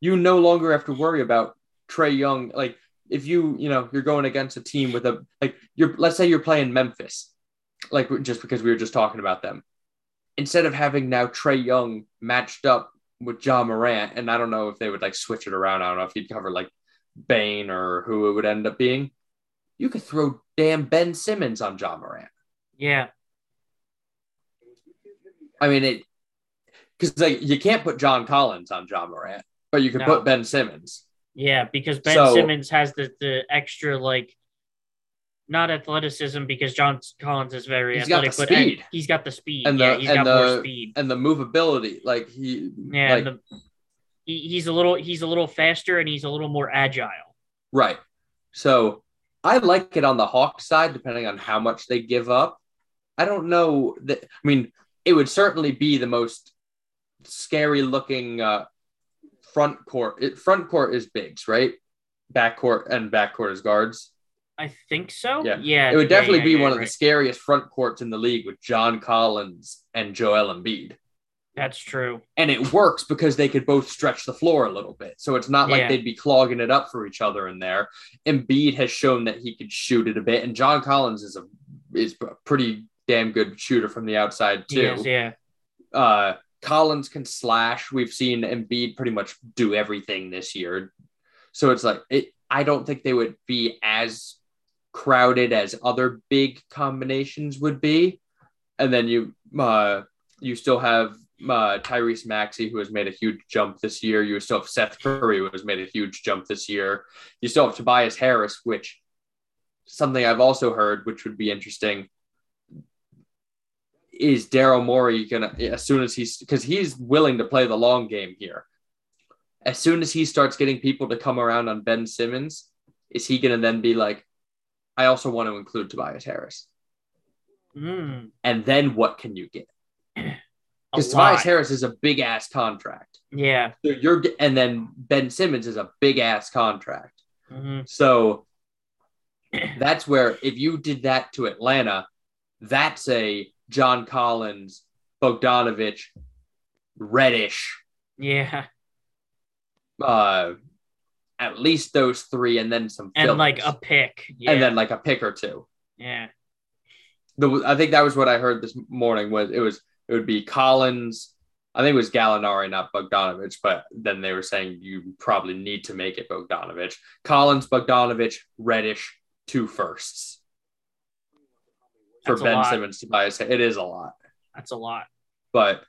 You no longer have to worry about Trae Young. Like if you, you know, you're going against a team with a like you're let's say you're playing Memphis, like just because we were just talking about them. Instead of having now Trae Young matched up with Ja Morant, and I don't know if they would like switch it around. I don't know if he'd cover like Bane or who it would end up being. You could throw damn Ben Simmons on Ja Morant. Yeah. I mean it because like you can't put John Collins on Ja Morant, but you can No. put Ben Simmons. Yeah. Because Ben So- Simmons has the, the extra, like, not athleticism because John Collins is very He's athletic, but speed. he's got the speed. And yeah, the- he's and got the- more speed. and the movability. Like he, Yeah. like, and the, he, he's a little he's a little faster and he's a little more agile. right. So I like it on the Hawk side, depending on how much they give up. I don't know that. I mean, it would certainly be the most scary looking uh, front court. It, front court is bigs, right? Back court and back court is guards. I think so. Yeah. Yeah. It would definitely yeah, be yeah, one of right. the scariest front courts in the league with John Collins and Joel Embiid. That's true. and it works because they could both stretch the floor a little bit. So it's not like Yeah. they'd be clogging it up for each other in there. Embiid has shown that he could shoot it a bit, and John Collins is a is a pretty damn good shooter from the outside too. Yes, yeah. Uh, Collins can slash. We've seen Embiid pretty much do everything this year. So it's like it. I don't think they would be as crowded as other big combinations would be. And then you uh, you still have uh, Tyrese Maxey, who has made a huge jump this year. You still have Seth Curry, who has made a huge jump this year. You still have Tobias Harris, which something I've also heard, which would be interesting. Is Daryl Morey gonna as soon as he's because he's willing to play the long game here? As soon as he starts getting people to come around on Ben Simmons, is he gonna then be like, I also want to include Tobias Harris? Mm, And then what can you get? [clears throat] Because. Tobias Harris is a big ass contract. Yeah. So you're and then Ben Simmons is a big ass contract. hmm So that's where if you did that to Atlanta, that's a John Collins, Bogdanovich, Reddish, Yeah. uh, at least those three, and then some And like a pick. Yeah. and then like a pick or two. yeah. The, I think that was what I heard this morning. Was it was it would be Collins. I think it was Gallinari, not Bogdanovich, but then they were saying you probably need to make it Bogdanovich. Collins, Bogdanovich, Reddish, two firsts for That's Ben. Simmons to buy. It is a lot, That's a lot. but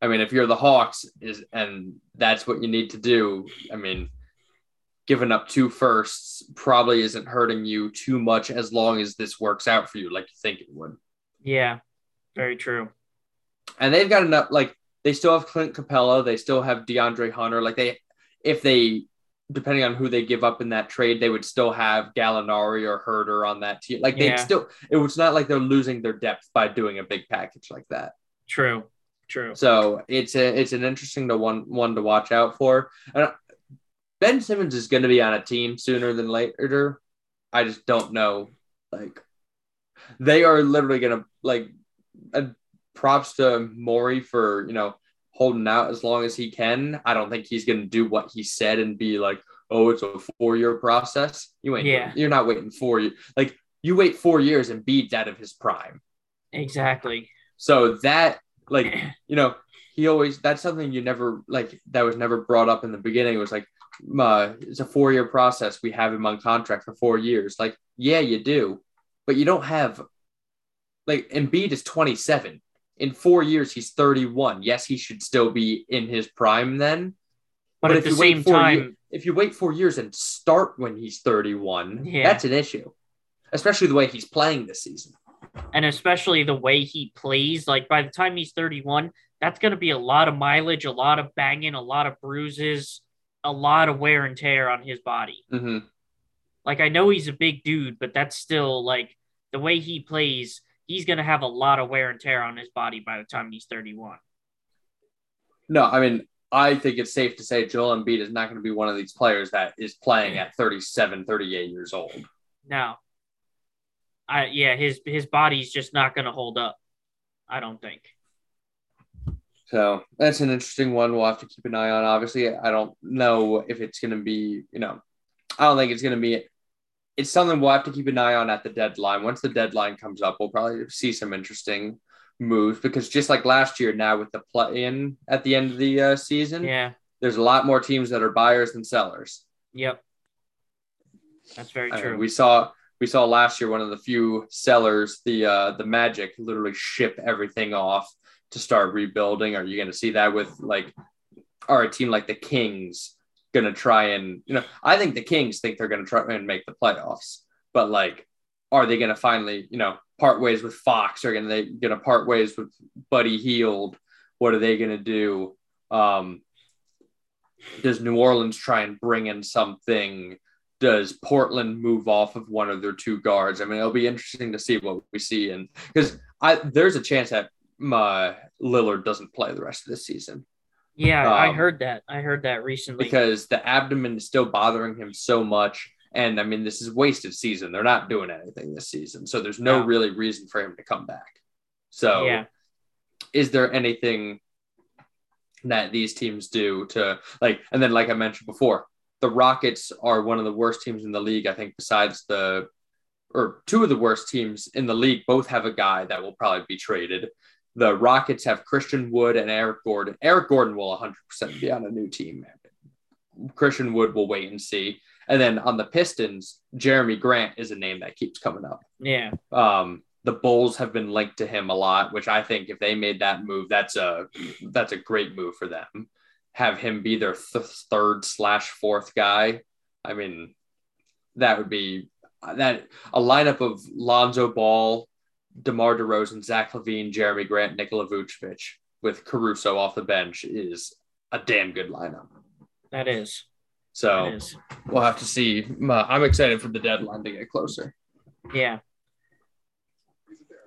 I mean, if you're the Hawks, is and that's what you need to do. I mean, giving up two firsts probably isn't hurting you too much as long as this works out for you like you think it would. Yeah, very true. And they've got enough like they still have Clint Capela, they still have DeAndre Hunter. Like they if they depending on who they give up in that trade, they would still have Gallinari or Huerter on that team. Like they Yeah. still it was not like they're losing their depth by doing a big package like that. True. True. So it's a it's an interesting to one one to watch out for. And Ben Simmons is going to be on a team sooner than later. I just don't know. Like they are literally going to like. Uh, props to Morey for you know holding out as long as he can. I don't think he's going to do what he said and be like, oh, it's a four year process. You ain't. Yeah. You're not waiting four years. Like you wait four years and Bede's out of his prime. Exactly. So that, like, [clears throat] you know, he always, that's something you never, like, that was never brought up in the beginning. It was like, uh, it's a four year process. We have him on contract for four years. Like, yeah, you do, but you don't have, like, Embiid is 27. In four years, he's 31. Yes, he should still be in his prime then. But, But at if the you wait same four time, year- If you wait four years and start when he's 31, Yeah. that's an issue, especially the way he's playing this season. and especially the way he plays, like by the time he's 31, that's going to be a lot of mileage, a lot of banging, a lot of bruises, a lot of wear and tear on his body. hmm Like I know he's a big dude, but that's still like the way he plays, he's going to have a lot of wear and tear on his body by the time he's 31. No, I mean, I think it's safe to say Joel Embiid is not going to be one of these players that is playing at 37, 38 years old. No. I yeah, his his body's just not going to hold up. I don't think. So that's an interesting one. We'll have to keep an eye on. Obviously, I don't know if it's going to be, you know, I don't think it's going to be. It's something we'll have to keep an eye on at the deadline. Once the deadline comes up, we'll probably see some interesting moves because just like last year, now with the play in at the end of the uh, season, Yeah. there's a lot more teams that are buyers than sellers. Yep. That's very I mean, true. we saw we saw last year one of the few sellers, the uh, the Magic, literally ship everything off to start rebuilding. Are you going to see that with like, are a team like the Kings going to try and you know? I think the Kings think they're going to try and make the playoffs, but like, are they going to finally you know part ways with Fox? Are they going to part ways with Buddy Hield? What are they going to do? Um, does New Orleans try and bring in something? does Portland move off of one of their two guards? I mean, it'll be interesting to see what we see, and because I there's a chance that my Lillard doesn't play the rest of the season yeah, I um, heard that. I heard that recently. because the abdomen is still bothering him so much. And I mean, this is wasted season. They're not doing anything this season, so there's no No. really reason for him to come back. So, Yeah. is there anything that these teams do to like? And then, like I mentioned before, the Rockets are one of the worst teams in the league. I think besides the or two of the worst teams in the league both have a guy that will probably be traded. The Rockets have Christian Wood and Eric Gordon. Eric Gordon will 100% be on a new team. Christian Wood will wait and see. And then on the Pistons, Jerami Grant is a name that keeps coming up. yeah. Um, the Bulls have been linked to him a lot, which I think if they made that move, that's a that's a great move for them. Have him be their th- third slash fourth guy. I mean, that would be that a lineup of Lonzo Ball, DeMar DeRozan, Zach LaVine, Jerami Grant, Nikola Vucevic with Caruso off the bench is a damn good lineup. That is. So That is. we'll have to see. I'm excited for the deadline to get closer. Yeah.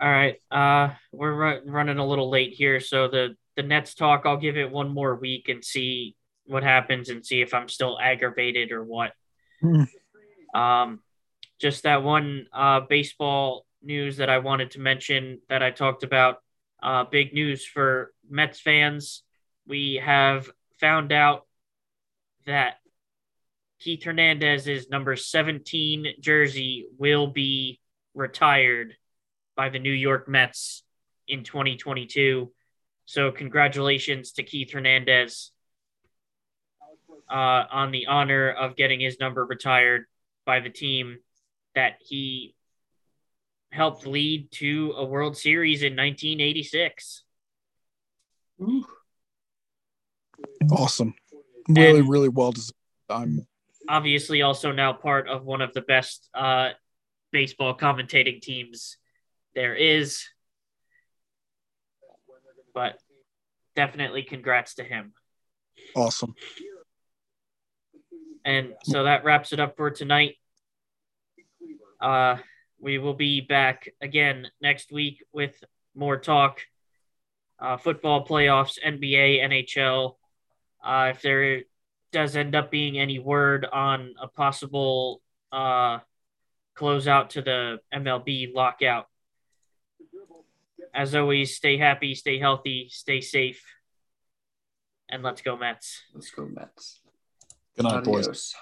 All right. Uh, we're ru- running a little late here, so the the Nets talk. I'll give it one more week and see what happens, and see if I'm still aggravated or what. Hmm. Um, just that one uh, baseball news that I wanted to mention that I talked about. Uh, big news for Mets fans. We have found out that Keith Hernandez's number 17 jersey will be retired by the New York Mets in 2022. So, congratulations to Keith Hernandez uh, on the honor of getting his number retired by the team that he helped lead to a World Series in 1986. Awesome. Really, And- really well deserved. I'm obviously also now part of one of the best uh, baseball commentating teams there is. But definitely congrats to him. Awesome. And so that wraps it up for tonight. Uh, we will be back again next week with more talk uh, football playoffs, NBA, NHL. Uh, if there does end up being any word on a possible uh, closeout to the MLB lockout. As always, stay happy, stay healthy, stay safe, and let's go Mets. Let's go Mets. Good night, boys. Adios.